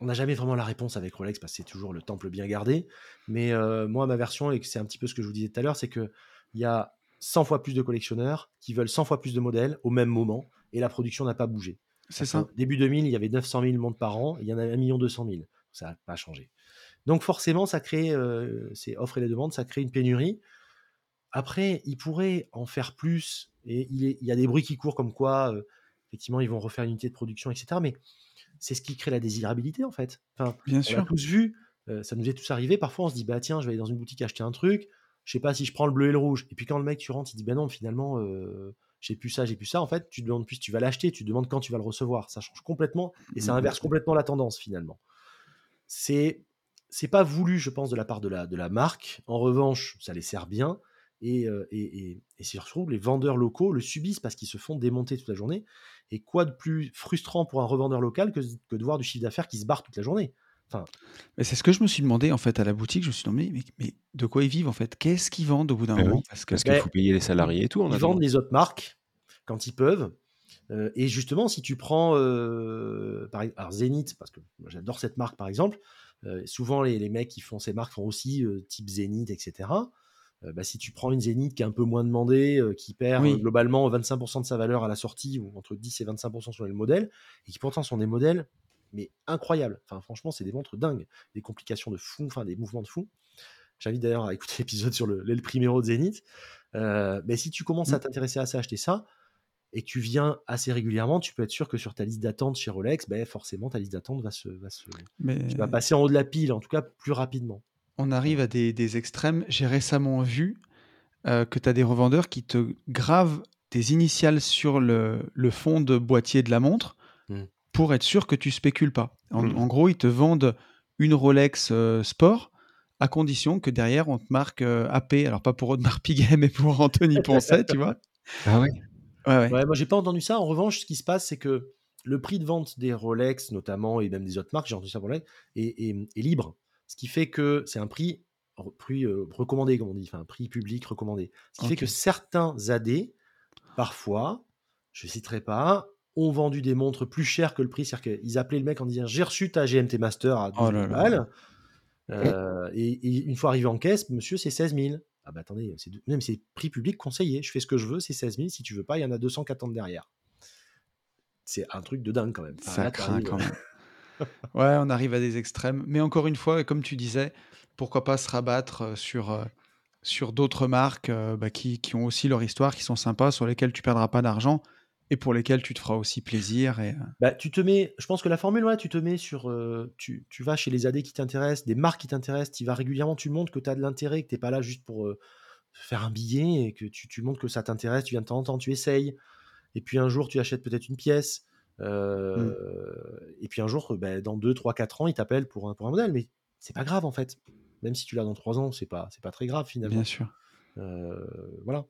On n'a jamais vraiment la réponse avec Rolex parce que c'est toujours le temple bien gardé. Mais moi, ma version, et c'est un petit peu ce que je vous disais tout à l'heure, c'est que il y a 100 fois plus de collectionneurs qui veulent 100 fois plus de modèles au même moment et la production n'a pas bougé. C'est ça. Début 2000, il y avait 900 000 montres par an, il y en a 1 200 000 ça n'a pas changé. Donc forcément, ça crée, euh, c'est offre et les demandes, ça crée une pénurie. Après, ils pourraient en faire plus, et il, y a des bruits qui courent comme quoi, euh, effectivement, ils vont refaire une unité de production, etc. Mais c'est ce qui crée la désirabilité, en fait. Enfin, Bien on sûr. a tous vu, euh, ça nous est tous arrivé. Parfois, on se dit, bah tiens, je vais aller dans une boutique acheter un truc. Je sais pas si je prends le bleu et le rouge. Et puis quand le mec tu rentres, il dit, ben non, finalement, j'ai plus ça, j'ai plus ça. En fait, tu demandes plus, tu vas l'acheter, tu demandes quand tu vas le recevoir. Ça change complètement et ça mmh. inverse complètement la tendance finalement c'est c'est pas voulu, je pense, de la part de la, de la marque. En revanche, ça les sert bien. Et, euh, et, et, et surtout, les vendeurs locaux le subissent parce qu'ils se font démonter toute la journée. Et quoi de plus frustrant pour un revendeur local que, que de voir du chiffre d'affaires qui se barre toute la journée? Enfin, mais c'est ce que je me suis demandé en fait à la boutique. Je me suis demandé, mais, mais de quoi ils vivent en fait? Qu'est-ce qu'ils vendent au bout d'un moment? Parce qu'il faut payer les salariés et tout. ils vendent les autres marques quand ils peuvent. Euh, et justement, si tu prends euh, par, alors Zénith, parce que j'adore cette marque par exemple, euh, souvent les, les, mecs qui font ces marques font aussi type Zénith, etc. Bah, si tu prends une Zénith qui est un peu moins demandée, qui perd globalement 25% de sa valeur à la sortie, ou entre 10 et 25% sur le modèle, et qui pourtant sont des modèles mais incroyables. Enfin, franchement, c'est des montres dingues, des complications de fou, enfin des mouvements de fou. J'invite d'ailleurs à écouter (laughs) l'épisode sur le, le primero de Zénith. mais si tu commences à mmh. t'intéresser à ça, acheter ça, et tu viens assez régulièrement, tu peux être sûr que sur ta liste d'attente chez Rolex, ben forcément ta liste d'attente va se, va se tu vas passer en haut de la pile, en tout cas plus rapidement. On arrive à des, des extrêmes. J'ai récemment vu euh, que tu as des revendeurs qui te gravent des initiales sur le, le fond de boîtier de la montre mmh. pour être sûr que tu spécules pas. En, mmh. gros, ils te vendent une Rolex euh, Sport à condition que derrière on te marque euh, AP. Alors pas pour Audemars Piguet, (laughs) mais pour Anthony Poncet, tu vois. Ah oui Ouais, moi, j'ai pas entendu ça. En revanche, ce qui se passe, c'est que le prix de vente des Rolex, notamment, et même des autres marques, j'ai entendu ça pour Rolex, est, libre. Ce qui fait que c'est un prix, prix euh, recommandé, comme on dit, enfin, un prix public recommandé. Ce qui fait que certains AD, parfois, je citerai pas, ont vendu des montres plus chères que le prix. C'est-à-dire qu'ils appelaient le mec en disant J'ai reçu ta GMT Master à 12 000 balles. Euh, et, et, une fois arrivé en caisse, monsieur, c'est 16 000. Ah bah attendez, c'est même c'est prix public conseillé. Je fais ce que je veux, c'est 16 000. Si tu veux pas, il y en a 200 qui attendent derrière. C'est un truc de dingue quand même. Ça craint quand même. (laughs) ouais, on arrive à des extrêmes. Mais encore une fois, comme tu disais, pourquoi pas se rabattre euh, sur, euh, sur d'autres marques euh, bah, qui, qui, ont aussi leur histoire, qui sont sympas, sur lesquelles tu perdras pas d'argent et pour lesquels tu te feras aussi plaisir. Bah, tu te mets, je pense que la formule, tu te mets sur. Tu, tu, vas chez les AD qui t'intéressent, des marques qui t'intéressent, tu vas régulièrement, tu montres que tu as de l'intérêt, que tu n'es pas là juste pour faire un billet et que tu, tu montres que ça t'intéresse, tu viens de temps en temps, tu essayes. Et puis un jour, tu achètes peut-être une pièce. Mmh. Et puis un jour, bah, dans 2, 3, 4 ans, ils t'appellent pour un, pour un modèle. Mais c'est pas grave en fait. Même si tu l'as dans 3 ans, c'est pas, pas très grave finalement. Bien sûr. voilà.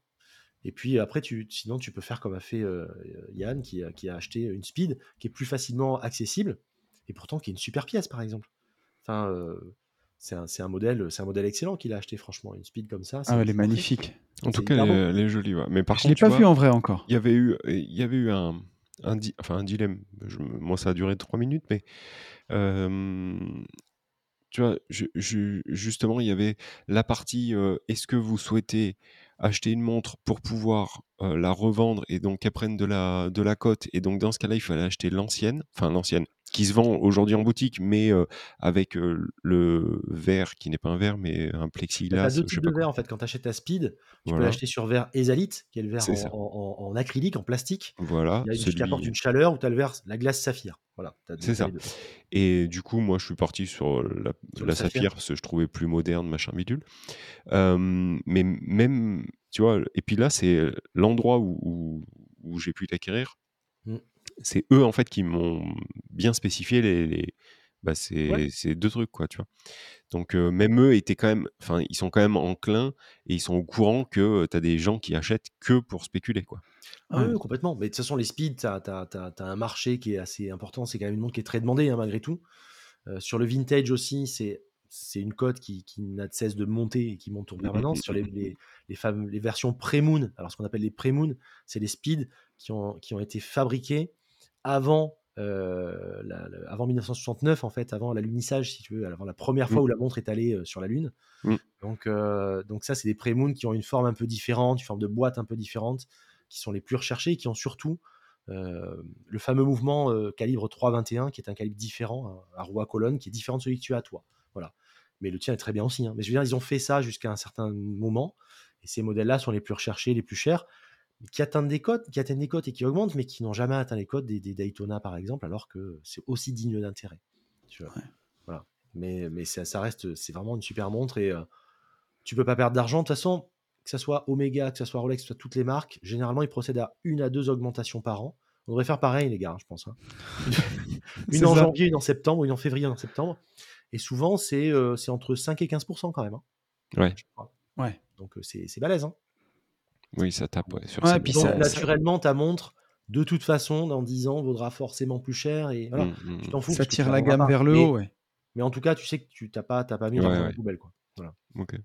Et puis après, tu, sinon, tu peux faire comme a fait euh, Yann, qui, qui, a acheté une Speed, qui est plus facilement accessible, et pourtant qui est une super pièce, par exemple. Enfin, euh, c'est un, un, modèle, c'est un modèle excellent qu'il a acheté, franchement. Une Speed comme ça. Ah, elle est magnifique. En tout cas, elle, est jolie. Mais par je ne l'ai pas vu en vrai encore. Il y avait eu, il y avait eu un, un, enfin, un dilemme. Moi, ça a duré trois minutes, mais tu vois, justement, il y avait la partie est-ce que vous souhaitez acheter une montre pour pouvoir la revendre et donc qu'elle prenne de la, de la cote. Et donc, dans ce cas-là, il fallait acheter l'ancienne, enfin l'ancienne, qui se vend aujourd'hui en boutique, mais avec le verre qui n'est pas un verre, mais un plexiglas. Tu as deux types de verre en fait. Quand tu achètes ta Speed, tu peux l'acheter sur verre Esalite, qui est le verre en, acrylique, en plastique. Voilà. Qui apporte une chaleur, ou tu as le verre, la glace saphir. Voilà. C'est ça. Et du coup, moi, je suis parti sur la, la saphir parce que je trouvais plus moderne, machin bidule. mais même, tu vois, et puis là, c'est l'endroit où, où, j'ai pu t'acquérir. Mmh c'est eux en fait qui m'ont bien spécifié les, bah, ces, deux trucs quoi tu vois. Donc même eux étaient quand même enfin ils sont quand même enclins et ils sont au courant que tu as des gens qui achètent que pour spéculer quoi. Ah oui, complètement. Mais de toute façon les speeds tu as, un marché qui est assez important. C'est quand même une montre qui est très demandée hein, malgré tout. Sur le vintage aussi c'est c'est une cote qui, n'a de cesse de monter et qui monte en mmh, mmh, permanence. Sur les, les, les, versions pré-moon, alors ce qu'on appelle les pré-moon, c'est les speeds qui ont, qui ont été fabriqués avant, euh, avant 1969, en fait, avant l'alunissage, si tu veux, avant la première fois mmh. où la montre est allée euh, sur la Lune. Mmh. Donc, donc ça, c'est des pré-moon qui ont une forme un peu différente, une forme de boîte un peu différente, qui sont les plus recherchés et qui ont surtout le fameux mouvement calibre 321, qui est un calibre différent, à roue à colonne, qui est différent de celui que tu as toi. Voilà. Mais le tien est très bien aussi. Hein. Mais je veux dire, ils ont fait ça jusqu'à un certain moment. Et ces modèles-là sont les plus recherchés, les plus chers qui atteignent des cotes, qui atteignent des cotes et qui augmentent, mais qui n'ont jamais atteint les cotes des, Daytona par exemple, alors que c'est aussi digne d'intérêt. Voilà. Mais, mais ça, reste, c'est vraiment une super montre et euh, tu peux pas perdre d'argent. De toute façon, que ce soit Omega, que ce soit Rolex, que ce soit toutes les marques, généralement ils procèdent à une à deux augmentations par an. On devrait faire pareil, les gars, je pense. Hein. (laughs) une en janvier, une en septembre, une en février, une en septembre. Et souvent, c'est euh, entre 5 et 15% quand même. Hein. Ouais. Ouais. Donc euh, c'est balèze. Hein. Oui, ça tape. sur puis naturellement, ta montre, de toute façon, dans 10 ans, vaudra forcément plus cher. Et voilà, mmh, mmh, tu t'en mmh. fous. Ça tire la gamme vers le haut, ouais. Mais en tout cas, tu sais que tu n'as pas, pas mis dans la poubelle. Quoi. Voilà. Ok.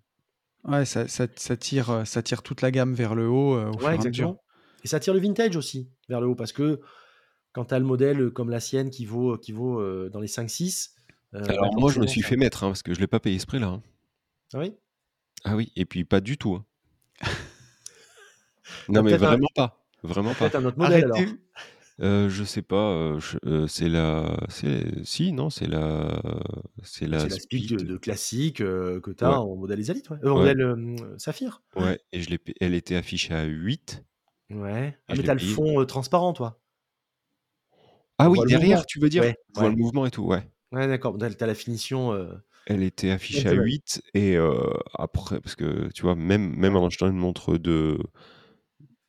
Ouais, ça, ça, ça, tire, euh, ça tire toute la gamme vers le haut. Euh, au ouais, exactement. Et ça tire le vintage aussi vers le haut parce que quand tu as le modèle comme la sienne qui vaut, qui vaut euh, dans les 5-6. Alors, bah, moi, je me suis fait mettre hein, parce que je ne l'ai pas payé ce prix-là. Hein. Ah oui? Ah oui, et puis pas du tout. Hein. Non, mais vraiment pas. Vraiment pas. un autre modèle alors. Euh, je sais pas, euh, euh, c'est la, si non, c'est la, c'est la, speed, de, classique que tu as en modèle Isalite, ouais. en modèle Saphir. Ouais, et je l'ai, elle était affichée à 8. Ouais. Ah, mais t'as le fond transparent, toi. Ah oui, derrière, tu veux dire ouais, vois le mouvement et tout, ouais. Ouais, d'accord. T'as la finition. Elle était affichée à 8 et après, parce que tu vois, même, même en achetant une montre de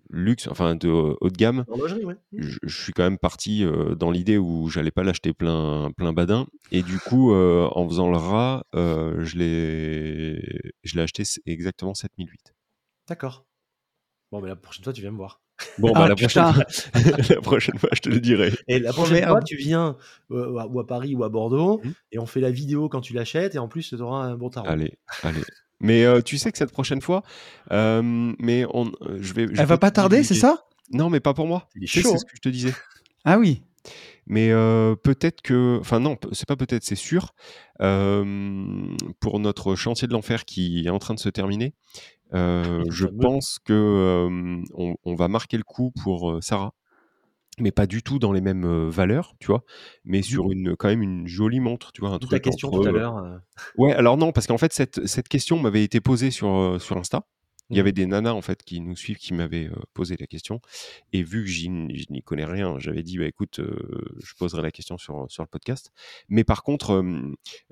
luxe, enfin de haut de gamme, mmh. je, suis quand même parti euh, dans l'idée où j'allais pas l'acheter plein, plein badin. Et du coup, euh, en faisant le rat, euh, je l'ai acheté exactement 7008. D'accord. Bon, mais la prochaine fois, tu viens me voir. Bon, bah, ah, la, prochaine fois, (laughs) (laughs) la prochaine fois, je te le dirai. Et la prochaine fois, tu viens ou à Paris ou à Bordeaux mmh. et on fait la vidéo quand tu l'achètes et en plus, tu auras un bon tarot. Allez, allez. Mais euh, tu sais que cette prochaine fois, euh, mais on, euh, je vais. Elle va pas tarder, c'est ça? Non, mais pas pour moi. C'est ce que je te disais. Ah oui. Mais peut-être que, enfin non, c'est pas peut-être, c'est sûr. pour notre chantier de l'enfer qui est en train de se terminer, (laughs) je pense que on, va marquer le coup pour Sarah mais pas du tout dans les mêmes valeurs, tu vois, mais sur une quand même une jolie montre, tu vois, un truc. Ta question tout à l'heure. Ouais, alors non, parce qu'en fait cette, cette question m'avait été posée sur sur Insta. Il y avait mmh. des nanas en fait qui nous suivent qui m'avaient posé la question et vu que je n'y connais rien, j'avais dit bah écoute, je poserai la question sur sur le podcast. Mais par contre,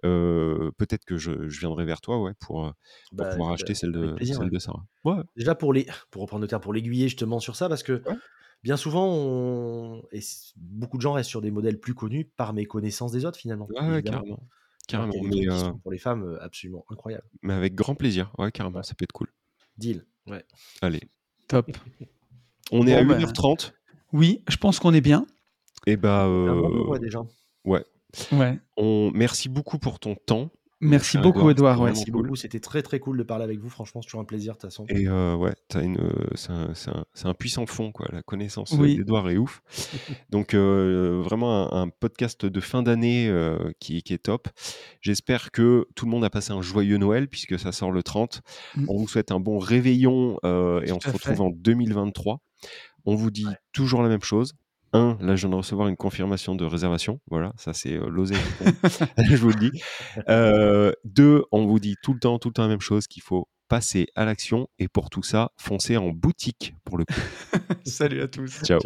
peut-être que je, viendrai vers toi ouais pour, bah, pouvoir acheter celle de celle de Sarah. Ouais. Déjà pour les pour reprendre le terme pour l'aiguiller justement sur ça parce que bien souvent, et beaucoup de gens restent sur des modèles plus connus par méconnaissance des autres finalement. Ouais, carrément. Carrément. Mais, euh pour les femmes, absolument incroyable. Mais avec grand plaisir. Ouais, carrément. Ça peut être cool. Deal. Ouais. Allez. Top. On est à 1h30. Bah, oui, je pense qu'on est bien. Et bah. Euh... déjà. Ouais. Ouais. On... Merci beaucoup pour ton temps. Merci beaucoup, Edouard. Merci beaucoup. C'était très très cool de parler avec vous. Franchement, c'est toujours un plaisir de toute façon. Et euh, ouais, une, c'est un, un, puissant fond, quoi. La connaissance d'Edouard est ouf. (laughs) Donc euh, vraiment un, podcast de fin d'année euh, qui, qui, est top. J'espère que tout le monde a passé un joyeux Noël puisque ça sort le 30. Mm. On vous souhaite un bon réveillon et on se retrouve en 2023. On vous dit toujours la même chose un, là, je viens de recevoir une confirmation de réservation. Voilà, ça, c'est euh, l'oser. (laughs) (laughs) je vous le dis. Euh, deux, on vous dit tout le temps, tout le temps la même chose qu'il faut passer à l'action. Et pour tout ça, foncez en boutique pour le coup. (laughs) Salut à tous. Ciao.